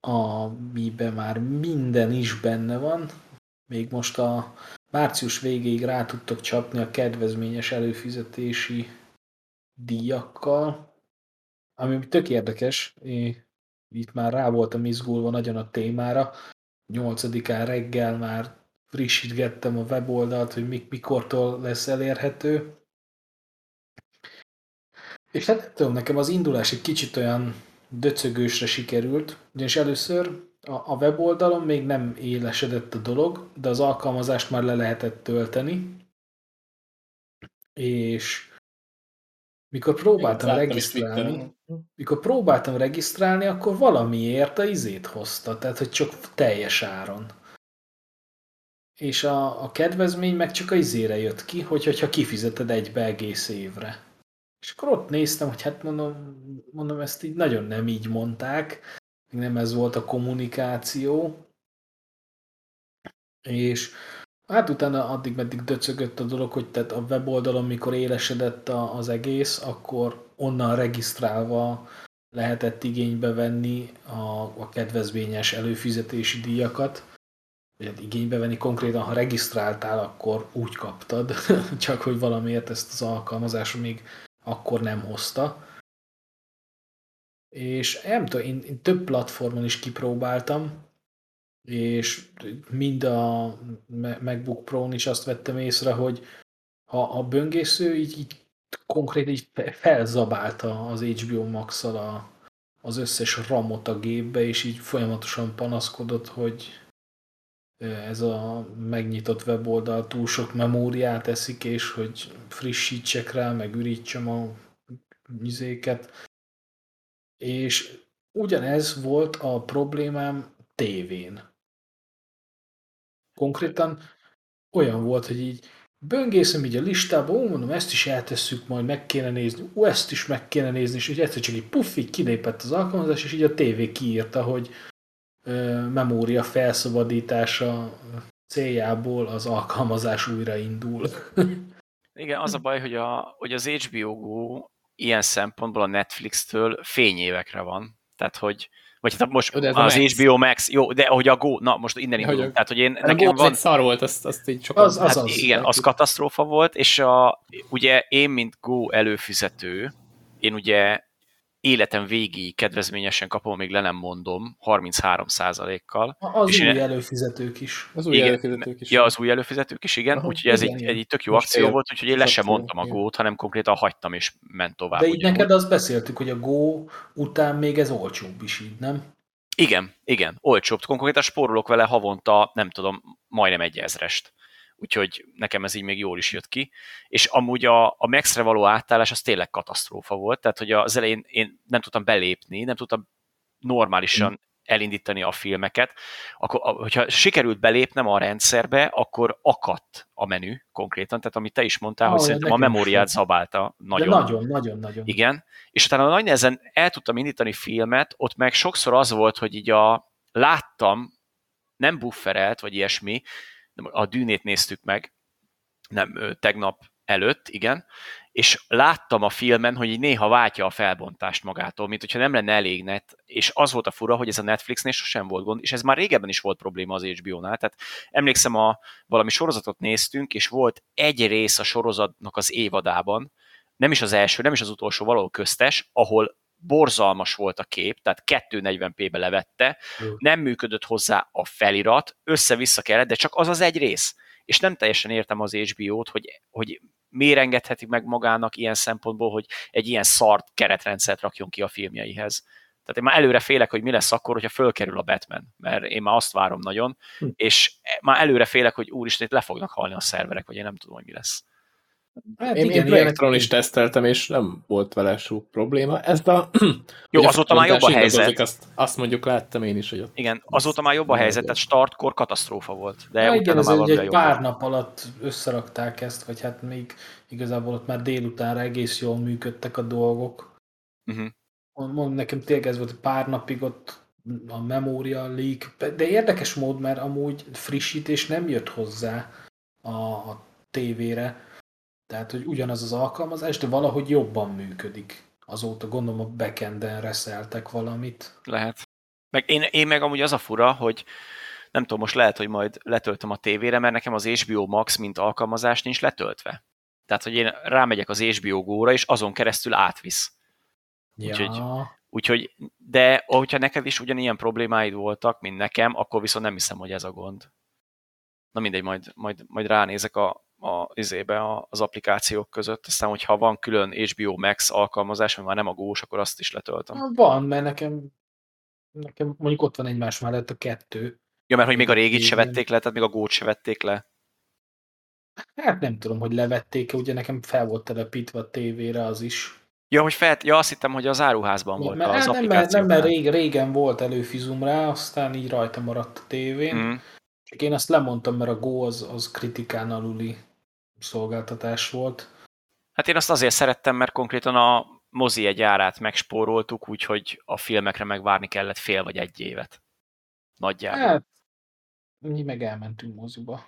amiben már minden is benne van. Még most a március végéig rá tudtok csapni a kedvezményes előfizetési díjakkal, ami tök érdekes, én itt már rá voltam izgulva nagyon a témára, 8-án reggel már frissítgettem a weboldalt, hogy mik, mikortól lesz elérhető. És hát tudom, nekem az indulás egy kicsit olyan döcögősre sikerült, ugyanis először a, a weboldalon még nem élesedett a dolog, de az alkalmazást már le lehetett tölteni, és mikor próbáltam Én regisztrálni, mikor próbáltam regisztrálni, akkor valamiért a izét hozta, tehát hogy csak teljes áron. És a, a kedvezmény meg csak a izére jött ki, hogy, hogyha kifizeted egybe egész évre. És akkor ott néztem, hogy hát mondom, mondom, ezt így nagyon nem így mondták, nem ez volt a kommunikáció, és hát utána addig-meddig döcögött a dolog, hogy tehát a weboldalon, mikor élesedett az egész, akkor onnan regisztrálva lehetett igénybe venni a, a kedvezményes előfizetési díjakat, vagy hát igénybe venni konkrétan, ha regisztráltál, akkor úgy kaptad, csak hogy valamiért ezt az alkalmazás még akkor nem hozta és nem tudom, én, én több platformon is kipróbáltam, és mind a MacBook Pro-n is azt vettem észre, hogy ha a böngésző így, így konkrét így felzabálta az HBO max a, az összes ramot a gépbe, és így folyamatosan panaszkodott, hogy ez a megnyitott weboldal túl sok memóriát eszik, és hogy frissítsek rá, meg ürítsem a műzéket. És ugyanez volt a problémám tévén. Konkrétan olyan volt, hogy így böngészem így a listába, ó, mondom, ezt is eltesszük, majd meg kéne nézni, ó, ezt is meg kéne nézni, és így egyszer csak így puff, így az alkalmazás, és így a tévé kiírta, hogy ö, memória felszabadítása céljából az alkalmazás újraindul. Igen, az a baj, hogy, a, hogy az HBO Go ilyen szempontból a Netflix-től fényévekre van. Tehát, hogy vagy hát most de az Max. HBO Max, jó, de hogy a Go, na most innen indulunk. Tehát, hogy én, a nekem Go van... egy szar volt, azt, azt így sokan... Az, az, hát az, igen, az katasztrófa volt, és a, ugye én, mint Go előfizető, én ugye életem végig kedvezményesen kapom, még le nem mondom, 33% kal Az és új én... előfizetők is. Az új igen, előfizetők is. Ja, az új előfizetők is, igen. Úgyhogy ez egy, egy tök jó Most akció él, volt, úgyhogy én le sem mondtam a Go-t, hanem konkrétan hagytam és ment tovább. De így neked azt beszéltük, hogy a Go után még ez olcsóbb is így, nem? Igen, igen, olcsóbb. Konkrétan spórolok vele havonta, nem tudom, majdnem egy ezrest úgyhogy nekem ez így még jól is jött ki. És amúgy a, a Max-re való átállás az tényleg katasztrófa volt, tehát hogy az elején én nem tudtam belépni, nem tudtam normálisan mm. elindítani a filmeket, akkor, hogyha sikerült belépnem a rendszerbe, akkor akadt a menü konkrétan, tehát amit te is mondtál, ah, hogy szerintem a memóriát zabálta nagyon. De nagyon, nagyon, nagyon. Igen, és utána nagy nehezen el tudtam indítani filmet, ott meg sokszor az volt, hogy így a láttam, nem bufferelt, vagy ilyesmi, a dűnét néztük meg, nem, tegnap előtt, igen, és láttam a filmen, hogy néha váltja a felbontást magától, mint hogyha nem lenne elég net, és az volt a fura, hogy ez a Netflixnél sosem volt gond, és ez már régebben is volt probléma az HBO-nál, tehát emlékszem, a valami sorozatot néztünk, és volt egy rész a sorozatnak az évadában, nem is az első, nem is az utolsó, valahol köztes, ahol borzalmas volt a kép, tehát 240p-be levette, nem működött hozzá a felirat, össze-vissza kellett, de csak az az egy rész. És nem teljesen értem az HBO-t, hogy, hogy miért engedhetik meg magának ilyen szempontból, hogy egy ilyen szart keretrendszert rakjon ki a filmjeihez. Tehát én már előre félek, hogy mi lesz akkor, hogyha fölkerül a Batman, mert én már azt várom nagyon, hm. és már előre félek, hogy úristen, itt le fognak halni a szerverek, vagy én nem tudom, hogy mi lesz. Hát én, igen, én Projektron is teszteltem, és nem volt vele sok probléma. Ezt a... Jó, azóta már jobb a helyzet. Azt, azt mondjuk láttam én is, hogy ott... Igen, azóta már jobb a helyzet, tehát startkor katasztrófa volt. De ja, igen, ez egy, egy pár nap alatt összerakták ezt, vagy hát még igazából ott már délutánra egész jól működtek a dolgok. Uh-huh. Mondom, nekem tényleg ez volt pár napig ott a memória leak, de érdekes mód, mert amúgy frissítés nem jött hozzá a, a tévére tehát, hogy ugyanaz az alkalmazás, de valahogy jobban működik. Azóta gondolom a backenden reszeltek valamit. Lehet. Meg én, én meg amúgy az a fura, hogy nem tudom, most lehet, hogy majd letöltöm a tévére, mert nekem az HBO Max, mint alkalmazás nincs letöltve. Tehát, hogy én rámegyek az HBO Go-ra, és azon keresztül átvisz. Ja. Úgyhogy, úgyhogy, de hogyha neked is ugyanilyen problémáid voltak, mint nekem, akkor viszont nem hiszem, hogy ez a gond. Na mindegy, majd, majd, majd ránézek a, a, izébe az applikációk között, aztán hogyha van külön HBO Max alkalmazás, ami már nem a gós, akkor azt is letöltöm. Van, mert nekem, nekem mondjuk ott van egymás mellett a kettő. Ja, mert hogy még a régit se vették le, tehát még a gót se vették le. Hát nem tudom, hogy levették-e, ugye nekem fel volt telepítve a tévére az is. Ja, hogy fel, ja, azt hittem, hogy az áruházban volt mert, az hát nem, mert, nem, mert rég, régen volt előfizum rá, aztán így rajta maradt a tévén. Mm. Csak én azt lemondtam, mert a Go az, az kritikán aluli szolgáltatás volt. Hát én azt azért szerettem, mert konkrétan a mozi egy árát megspóroltuk, úgyhogy a filmekre megvárni kellett fél vagy egy évet. Nagyjából. Hát, mi meg elmentünk moziba.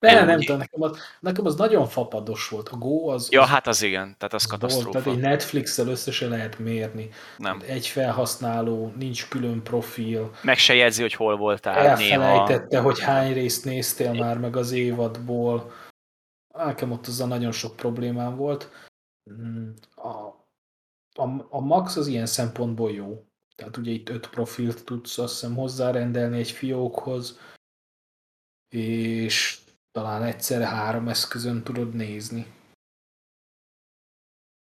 De nem tudom, nekem az, nekem az nagyon fapados volt. A Go az... Ja, az, hát az igen, tehát az, az katasztrófa. Tehát egy Netflix-el összesen lehet mérni. Nem. Egy felhasználó, nincs külön profil. Meg se jegyzi, hogy hol voltál Elfelejtette, néha. hogy hány részt néztél már meg az évadból. Nekem ott azzal nagyon sok problémám volt. Mm, a, a, a Max az ilyen szempontból jó. Tehát ugye itt öt profilt tudsz azt hiszem hozzárendelni egy fiókhoz, és talán egyszerre három eszközön tudod nézni.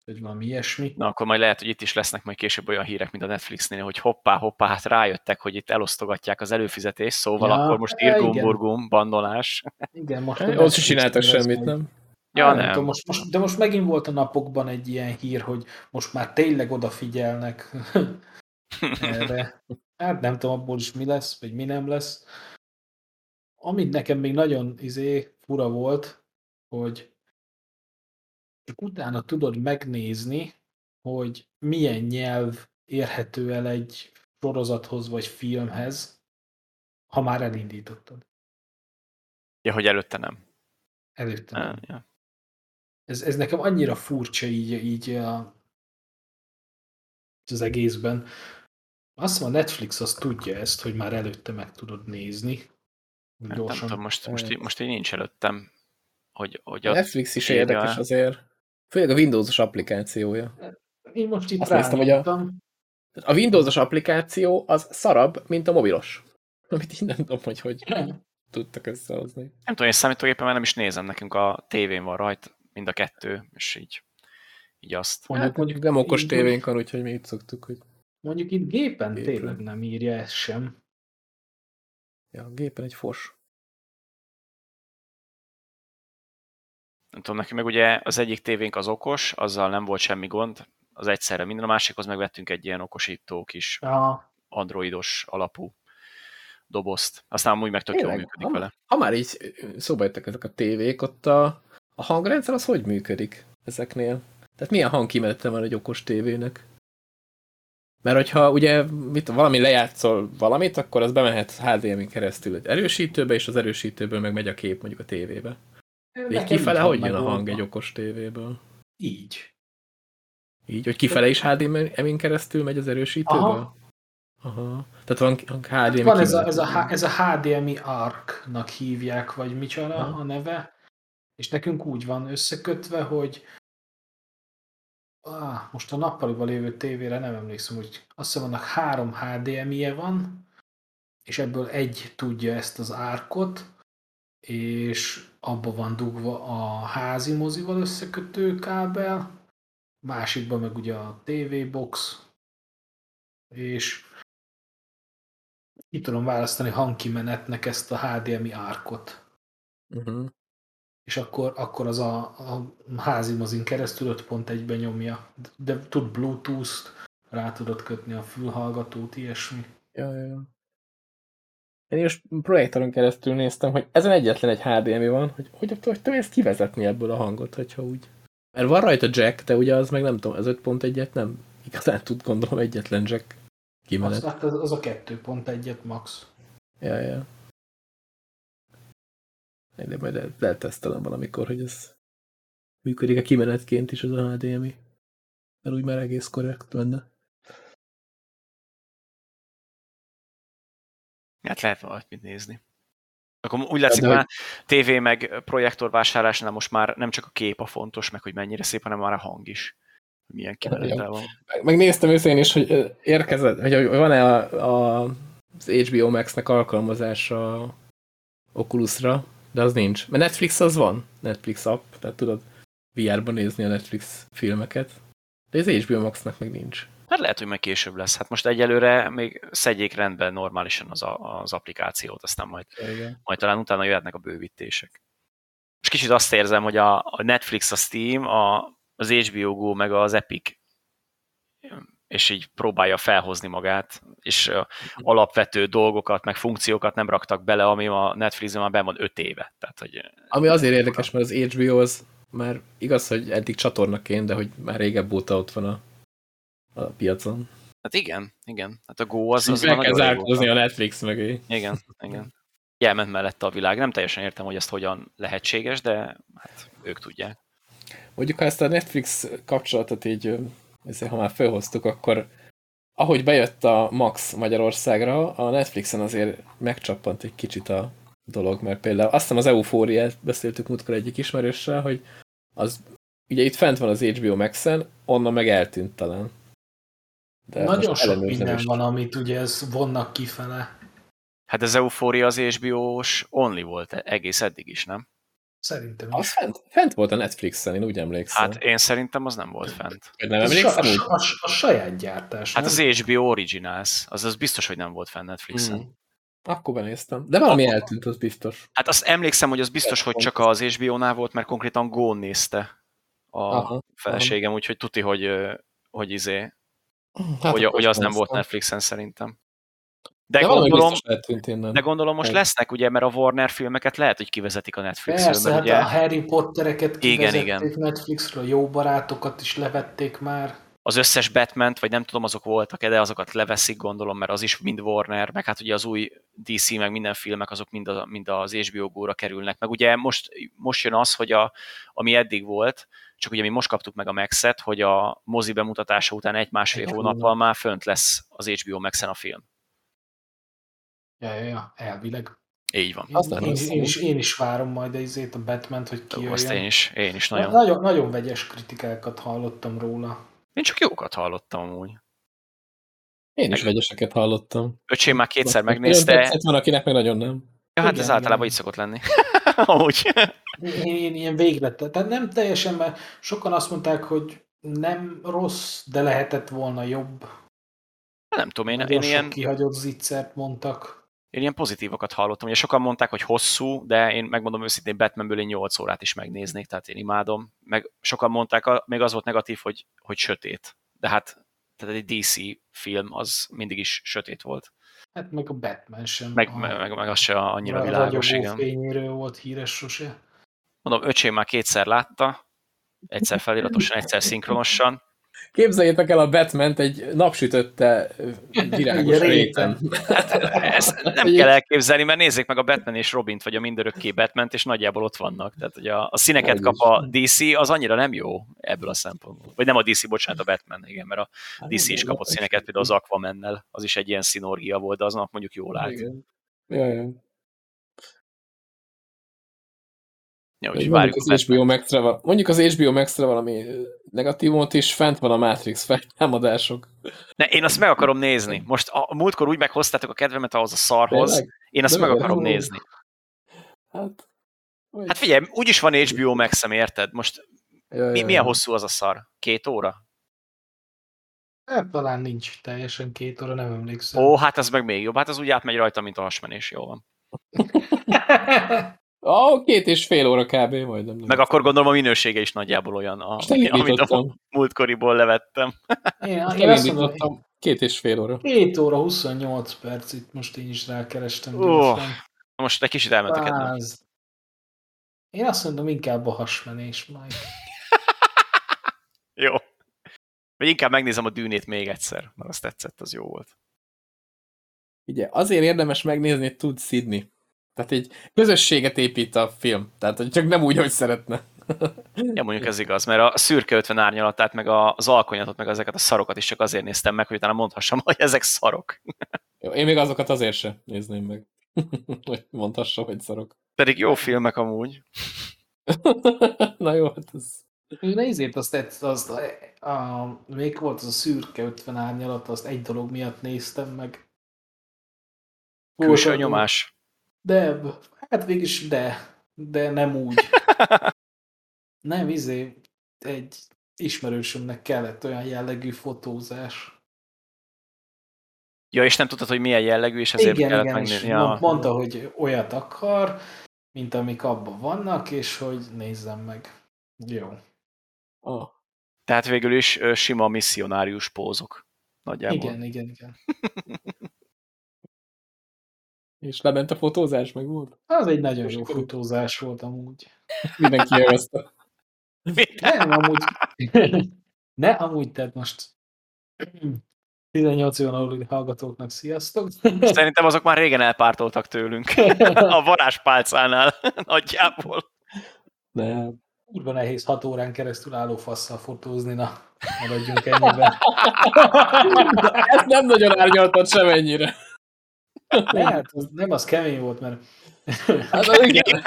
Vagy valami ilyesmi. Na, akkor majd lehet, hogy itt is lesznek majd később olyan hírek, mint a Netflixnél, hogy hoppá, hoppá, hát rájöttek, hogy itt elosztogatják az előfizetést, szóval ja, akkor most irgum-burgum, bandolás. Igen, most... Ott is csináltak semmit, nem? Ja, nem. nem. Tudom, most, most, de most megint volt a napokban egy ilyen hír, hogy most már tényleg odafigyelnek erre. Hát nem tudom abból is mi lesz, vagy mi nem lesz amit nekem még nagyon izé fura volt, hogy csak utána tudod megnézni, hogy milyen nyelv érhető el egy sorozathoz vagy filmhez, ha már elindítottad. Ja, hogy előtte nem. Előtte nem. Ah, ja. ez, ez nekem annyira furcsa így, így a, az egészben. Azt mondja, Netflix azt tudja ezt, hogy már előtte meg tudod nézni, Hát nem tudom, most, most, most így nincs előttem, hogy, hogy a Netflix is érdekes azért. Főleg a Windows-os applikációja. Én most itt Azt néztem, hogy a, a Windows-os applikáció az szarabb, mint a mobilos. Amit így nem tudom, hogy hogy tudtak összehozni. Nem tudom, én számítógépen már nem is nézem, nekünk a tévén van rajta, mind a kettő, és így, így azt. Mondjuk, hát, mondjuk nem okos tévénk van, úgyhogy mi itt szoktuk, hogy... Mondjuk itt gépen, gépen. tényleg nem írja ezt sem. Ja, a gépen egy fos. Nem tudom, neki meg ugye az egyik tévénk az okos, azzal nem volt semmi gond, az egyszerre minden, a másikhoz megvettünk egy ilyen okosító kis Aha. androidos alapú dobozt. Aztán amúgy meg tök jól működik ha, vele. Ha már így szóba jöttek ezek a tévék, ott a, a hangrendszer az hogy működik ezeknél? Tehát milyen hangkimenete van egy okos tévének? Mert hogyha ugye mit, valami lejátszol valamit, akkor az bemehet HDMI keresztül egy erősítőbe, és az erősítőből meg megy a kép mondjuk a tévébe. Így kifele hogy jön a hang egy okos tévéből? Így. Így, hogy kifele is HDMI-n keresztül megy az erősítőből? Aha. Aha. Tehát van HDMI Van ez a, ez, a, ez a HDMI ARC-nak hívják, vagy micsoda Aha. a neve, és nekünk úgy van összekötve, hogy ah, most a nappaliban lévő tévére nem emlékszem, hogy azt hiszem annak három HDMI-je van, és ebből egy tudja ezt az árkot, és abba van dugva a házi mozival összekötő kábel, másikban meg ugye a TV box, és ki tudom választani hangkimenetnek ezt a HDMI árkot. Uh-huh. És akkor, akkor az a, a házi mozin keresztül 5.1-ben nyomja. De tud Bluetooth-t, rá tudod kötni a fülhallgatót, ilyesmi. Ja, ja, ja. Én most projektoron keresztül néztem, hogy ezen egyetlen egy HDMI van, hogy hogy, hogy tudom ezt kivezetni ebből a hangot, hogyha úgy. Mert van rajta jack, de ugye az meg nem tudom, az 5.1-et nem igazán tud gondolom egyetlen jack Az, kimenet. hát az, az a 2.1-et max. Ja, ja. De majd el- eltesztelem valamikor, hogy ez működik a kimenetként is az a HDMI. Mert úgy már egész korrekt lenne. Hát lehet valamit nézni. Akkor úgy látszik, de hogy már tévé meg projektor vásárlásnál most már nem csak a kép a fontos, meg hogy mennyire szép, hanem már a hang is. Milyen kimenetel van. Meg- Megnéztem őszén is, hogy érkezett, hogy van-e a, a, az HBO Max-nek alkalmazása Oculusra, de az nincs. Mert Netflix az van, Netflix app, tehát tudod VR-ban nézni a Netflix filmeket, de az HBO Max-nak meg nincs. Hát lehet, hogy meg később lesz. Hát most egyelőre még szedjék rendben normálisan az, a, az applikációt, aztán majd, Igen. majd talán utána jöhetnek a bővítések. És kicsit azt érzem, hogy a, a Netflix, a Steam, a, az HBO Go, meg az Epic és így próbálja felhozni magát, és alapvető dolgokat, meg funkciókat nem raktak bele, ami a Netflixen már ben van öt éve. Tehát, hogy Ami azért érdekes, mert az HBO az már igaz, hogy eddig csatornaként, de hogy már régebb óta ott van a, a piacon. hát igen, igen. Hát a Go az, Az meg kell zárkózni a Netflix mögé. Igen, igen. Elment mellette a világ. Nem teljesen értem, hogy ezt hogyan lehetséges, de hát ők tudják. Mondjuk, ha ezt a Netflix kapcsolatot így, ha már felhoztuk, akkor ahogy bejött a Max Magyarországra, a Netflixen azért megcsappant egy kicsit a dolog, mert például azt hiszem az eufóriát beszéltük múltkor egyik ismerőssel, hogy az, ugye itt fent van az HBO Max-en, onnan meg eltűnt talán. De Nagyon sok minden is. van, amit ugye ez vonnak kifele. Hát az Euphoria az HBO-s only volt egész eddig is, nem? Szerintem Az is. fent, fent volt a Netflixen, én úgy emlékszem. Hát én szerintem az nem volt fent. Nem emlékszem a, a, a, a saját gyártás. Hát nem? az HBO Originals, az, az biztos, hogy nem volt fent Netflixen. Mm. Akkor benéztem. De valami eltűnt, az biztos. Hát azt emlékszem, hogy az biztos, hogy csak az HBO-nál volt, mert konkrétan Gón nézte a Aha, feleségem, úgyhogy tuti, hogy, hogy izé, Hát hogy, akkor hogy az nem volt Netflixen szerintem. De, De gondolom, de gondolom most Egy. lesznek, ugye, mert a Warner filmeket lehet, hogy kivezetik a Netflixről, Persze, mert hát ugye a Harry Pottereket Igen, kivezették igen. Netflixről, jó barátokat is levették már. az összes batman vagy nem tudom, azok voltak de azokat leveszik, gondolom, mert az is mind Warner, meg hát ugye az új DC, meg minden filmek, azok mind, a, mind az HBO Go-ra kerülnek. Meg ugye most, most jön az, hogy a, ami eddig volt, csak ugye mi most kaptuk meg a Max-et, hogy a mozi bemutatása után egy-másfél Egy hónappal már fönt lesz az HBO Max-en a film. Ja, ja, ja, elvileg. Így van. Az nem én, rossz, én, is, én is várom majd izét, a Batman-t, hogy kijöjjön. Azt én is, én is nagyon. nagyon. nagyon, vegyes kritikákat hallottam róla. Én csak jókat hallottam amúgy. Én is vegyeseket hallottam. Öcsém már kétszer megnézte. tetszett, van, akinek meg nagyon nem. Ja, hát Igen, ez általában igen. így szokott lenni. amúgy. Én, én ilyen véglet, tehát nem teljesen, mert sokan azt mondták, hogy nem rossz, de lehetett volna jobb. Nem tudom, én, Nagyon én ilyen, kihagyott zicsert mondtak. Én ilyen pozitívokat hallottam. Ugye sokan mondták, hogy hosszú, de én megmondom őszintén, Batmanből én 8 órát is megnéznék, tehát én imádom. Meg sokan mondták, még az volt negatív, hogy, hogy sötét. De hát tehát egy DC film az mindig is sötét volt. Hát meg a Batman sem. Meg, a, meg, meg, az se annyira a világos, igen. fényéről volt híres sose. Mondom, öcsém már kétszer látta, egyszer feliratosan, egyszer szinkronosan. Képzeljétek el a batman egy napsütötte virágos réten. Ezt nem kell elképzelni, mert nézzék meg a Batman és Robint, vagy a mindörökké batman és nagyjából ott vannak. Tehát, hogy a, a színeket kap is. a DC, az annyira nem jó ebből a szempontból. Vagy nem a DC, bocsánat, a Batman, igen, mert a Hát DC is kapott színeket, például az Aquamannel, az is egy ilyen szinorgia volt, de aznak mondjuk jól állt. Igen. Ja, ja. Ja, várjuk a az. HBO Max-re, val- mondjuk az HBO Max-re valami negatívumot is, fent van a Matrix feltámadások. Ne, én azt meg akarom nézni. Most a, a múltkor úgy meghoztátok a kedvemet ahhoz a szarhoz, Tényleg? én azt De meg akarom akarom. nézni. Hát, vagy- Hát figyelj, úgyis van HBO Max-em, érted? Most ja, mi, ja, milyen ja. hosszú az a szar? Két óra? Hát, talán nincs teljesen két óra, nem emlékszem. Ó, hát az meg még jobb. Hát az úgy átmegy rajta, mint a hasmenés, jó van. Ó, két és fél óra kb. majdnem. nem. Meg akkor gondolom a minősége is nagyjából olyan, a, amit a múltkoriból levettem. én, én azt mondom. Két és fél óra. 2 óra 28 perc, itt most én is rákerestem. Gyorsan. Most egy kicsit elment a kedvem. Én azt mondom, inkább a hasmenés majd. Jó. Vagy inkább megnézem a dűnét még egyszer, mert azt tetszett, az jó volt. Ugye, azért érdemes megnézni, hogy tud szidni. Tehát egy közösséget épít a film. Tehát, hogy csak nem úgy, hogy szeretne. Ja, mondjuk ez igaz, mert a szürke 50 árnyalatát, meg a- az alkonyatot, meg ezeket a szarokat is csak azért néztem meg, hogy utána mondhassam, hogy ezek szarok. Jó, én még azokat azért se nézném meg. hogy mondhassa, hogy szarok. Pedig jó filmek amúgy. Na jó, hát ez... Én nézzét azt, azt, azt a, a, még volt az a szürke 50 árnyalat, azt egy dolog miatt néztem meg. Külső Volt, nyomás. De, hát végülis de, de nem úgy. Nem, izé, egy ismerősömnek kellett olyan jellegű fotózás. Ja, és nem tudtad, hogy milyen jellegű, és ezért igen, kellett igen, megnézni. mond- mondta, hogy olyat akar, mint amik abban vannak, és hogy nézzem meg. Jó. Ah, Tehát végül is sima misszionárius pózok. Nagyjából. Igen, igen, igen. és lement a fotózás, meg volt? Az egy nagyon jó fotózás volt amúgy. Mindenki élvezte. Nem, amúgy. Ne, amúgy, tehát most 18 éven aluli hallgatóknak sziasztok. Szerintem azok már régen elpártoltak tőlünk. A varázspálcánál nagyjából. De Kurva nehéz 6 órán keresztül álló fasszal fotózni, na, maradjunk ennyiben. ezt nem nagyon árnyaltad semennyire. Lehet, az, nem, az kemény volt, mert Hát az igen.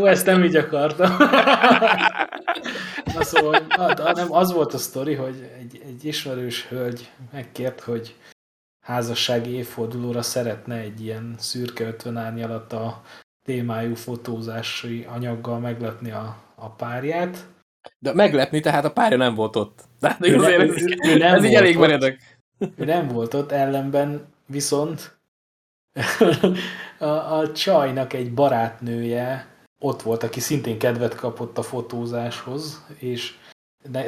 Ó, ezt nem így akartam. Na szóval, na, nem, az volt a sztori, hogy egy, egy ismerős hölgy megkért, hogy házassági évfordulóra szeretne egy ilyen szürke 50 árnyalat a témájú fotózási anyaggal meglepni a, a párját. De meglepni, tehát a párja nem volt ott. Tehát Ő azért nem- ez, ő nem ez így volt elég ott. meredek. Ő nem volt ott, ellenben viszont a, a csajnak egy barátnője ott volt, aki szintén kedvet kapott a fotózáshoz, és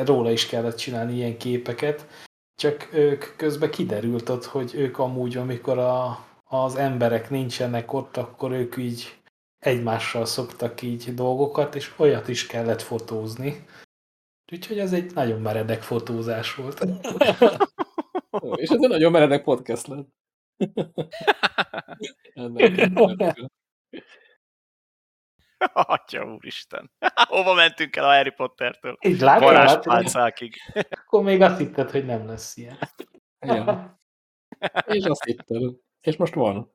róla is kellett csinálni ilyen képeket, csak ők közben kiderült ott, hogy ők amúgy, amikor a, az emberek nincsenek ott, akkor ők így egymással szoktak így dolgokat, és olyat is kellett fotózni. Úgyhogy ez egy nagyon meredek fotózás volt. És ez egy nagyon meredek podcast lett. Atya úristen. Hova mentünk el a Harry Pottertől? Így Varázspálcákig. akkor még azt hitted, hogy nem lesz ilyen. Ja. És azt hittem. És most van.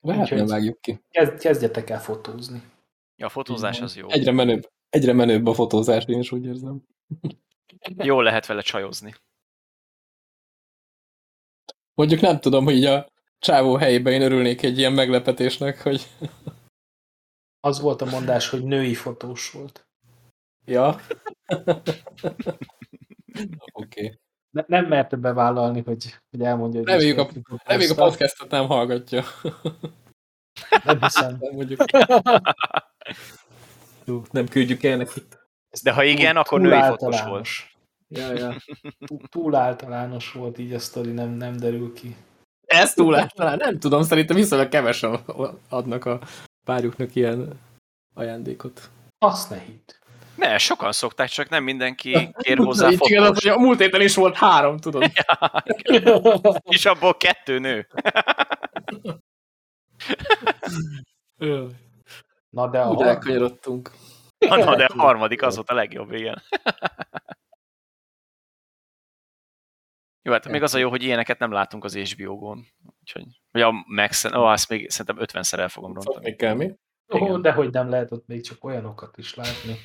Lehet nem vágjuk ki. Kezd, kezdjetek el fotózni. Ja, a fotózás az jó. Egyre menőbb. Egyre menőbb a fotózás, én is úgy érzem. Jól lehet vele csajozni. Mondjuk nem tudom, hogy így a csávó helyében én örülnék egy ilyen meglepetésnek, hogy Az volt a mondás, hogy női fotós volt. ja. Oké. Okay. Ne, nem merte bevállalni, hogy, hogy elmondja, hogy Reméljük a-. Reméljük a podcastot nem hallgatja. Nem hiszem. Nem, mondjuk. Jó, nem küldjük el neki. De ha igen, akkor túl női fotós volt. Általános. Ja, ja. Túl, túl általános volt így a sztori, nem, nem derül ki. Ez túl általán, nem tudom, szerintem viszonylag kevesen adnak a párjuknak ilyen ajándékot. Azt ne hidd. Ne, sokan szokták, csak nem mindenki kér hozzá Így igaz, hogy a múlt héten is volt három, tudod. És abból kettő nő. Na de a Úgy. Na, de a harmadik az volt a legjobb, igen. Jó, hát még az a jó, hogy ilyeneket nem látunk az HBO-gon. Úgyhogy, vagy a Max-en, ó, azt még szerintem 50-szer el fogom Szóval rontani. még kell mi? Ó, de hogy nem lehet ott még csak olyanokat is látni.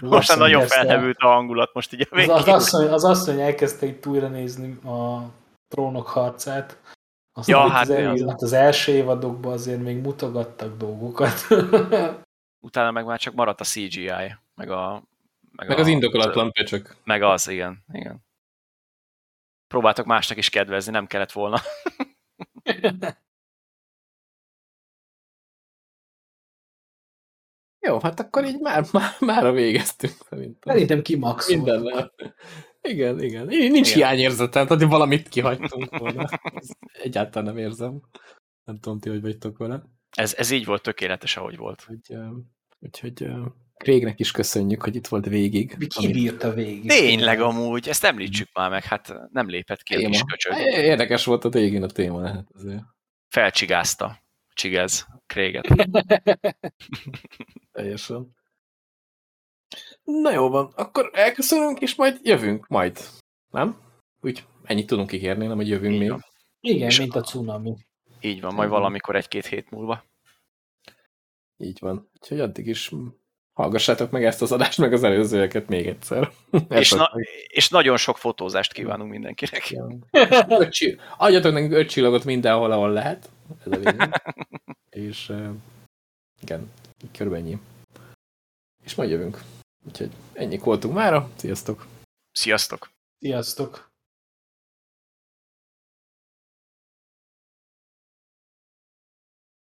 Most nagyon felhevült a hangulat most így a Az, végén. az, asszony, az asszony elkezdte itt újra nézni a trónok harcát. Aztán Ja, hát az, az, az? hát az első évadokban azért még mutogattak dolgokat. Utána meg már csak maradt a CGI, meg a... Meg a, az indokolatlan pöcsök. Meg az, igen, igen. Próbáltok másnak is kedvezni, nem kellett volna. Jó, hát akkor így már, már, már végeztünk szerintem. Szerintem kimaxolt. Minden. Igen, igen. Nincs Igen. hiányérzetem, tehát hogy valamit kihagytunk volna. Ezt Egyáltalán nem érzem. Nem tudom, ti, hogy vagytok vele. Ez, ez így volt tökéletes, ahogy volt. Hogy, uh, úgyhogy Craignek is köszönjük, hogy itt volt végig. Mi Amit- kibírta végig. Tényleg amúgy, ezt említsük már meg, hát nem lépett ki a Téma. kis köcsög. Érdekes volt a végén a téma, hát azért. Felcsigázta. Csigez Craig-et. Teljesen. Na jó van, akkor elköszönünk, és majd jövünk majd. Nem? Úgy ennyit tudunk ígérni, nem, hogy jövünk még. van. Igen, És mint a cunami. Így van, majd valamikor egy-két hét múlva. Így van. Úgyhogy addig is hallgassátok meg ezt az adást, meg az előzőeket még egyszer. És, na, és nagyon sok fotózást kívánunk mindenkinek. Adjatok nekünk öt csillagot mindenhol, ahol lehet. Ez a lényeg. és uh, igen, körülbelül ennyi. És majd jövünk. Úgyhogy ennyi voltunk mára. Sziasztok! Sziasztok! Sziasztok!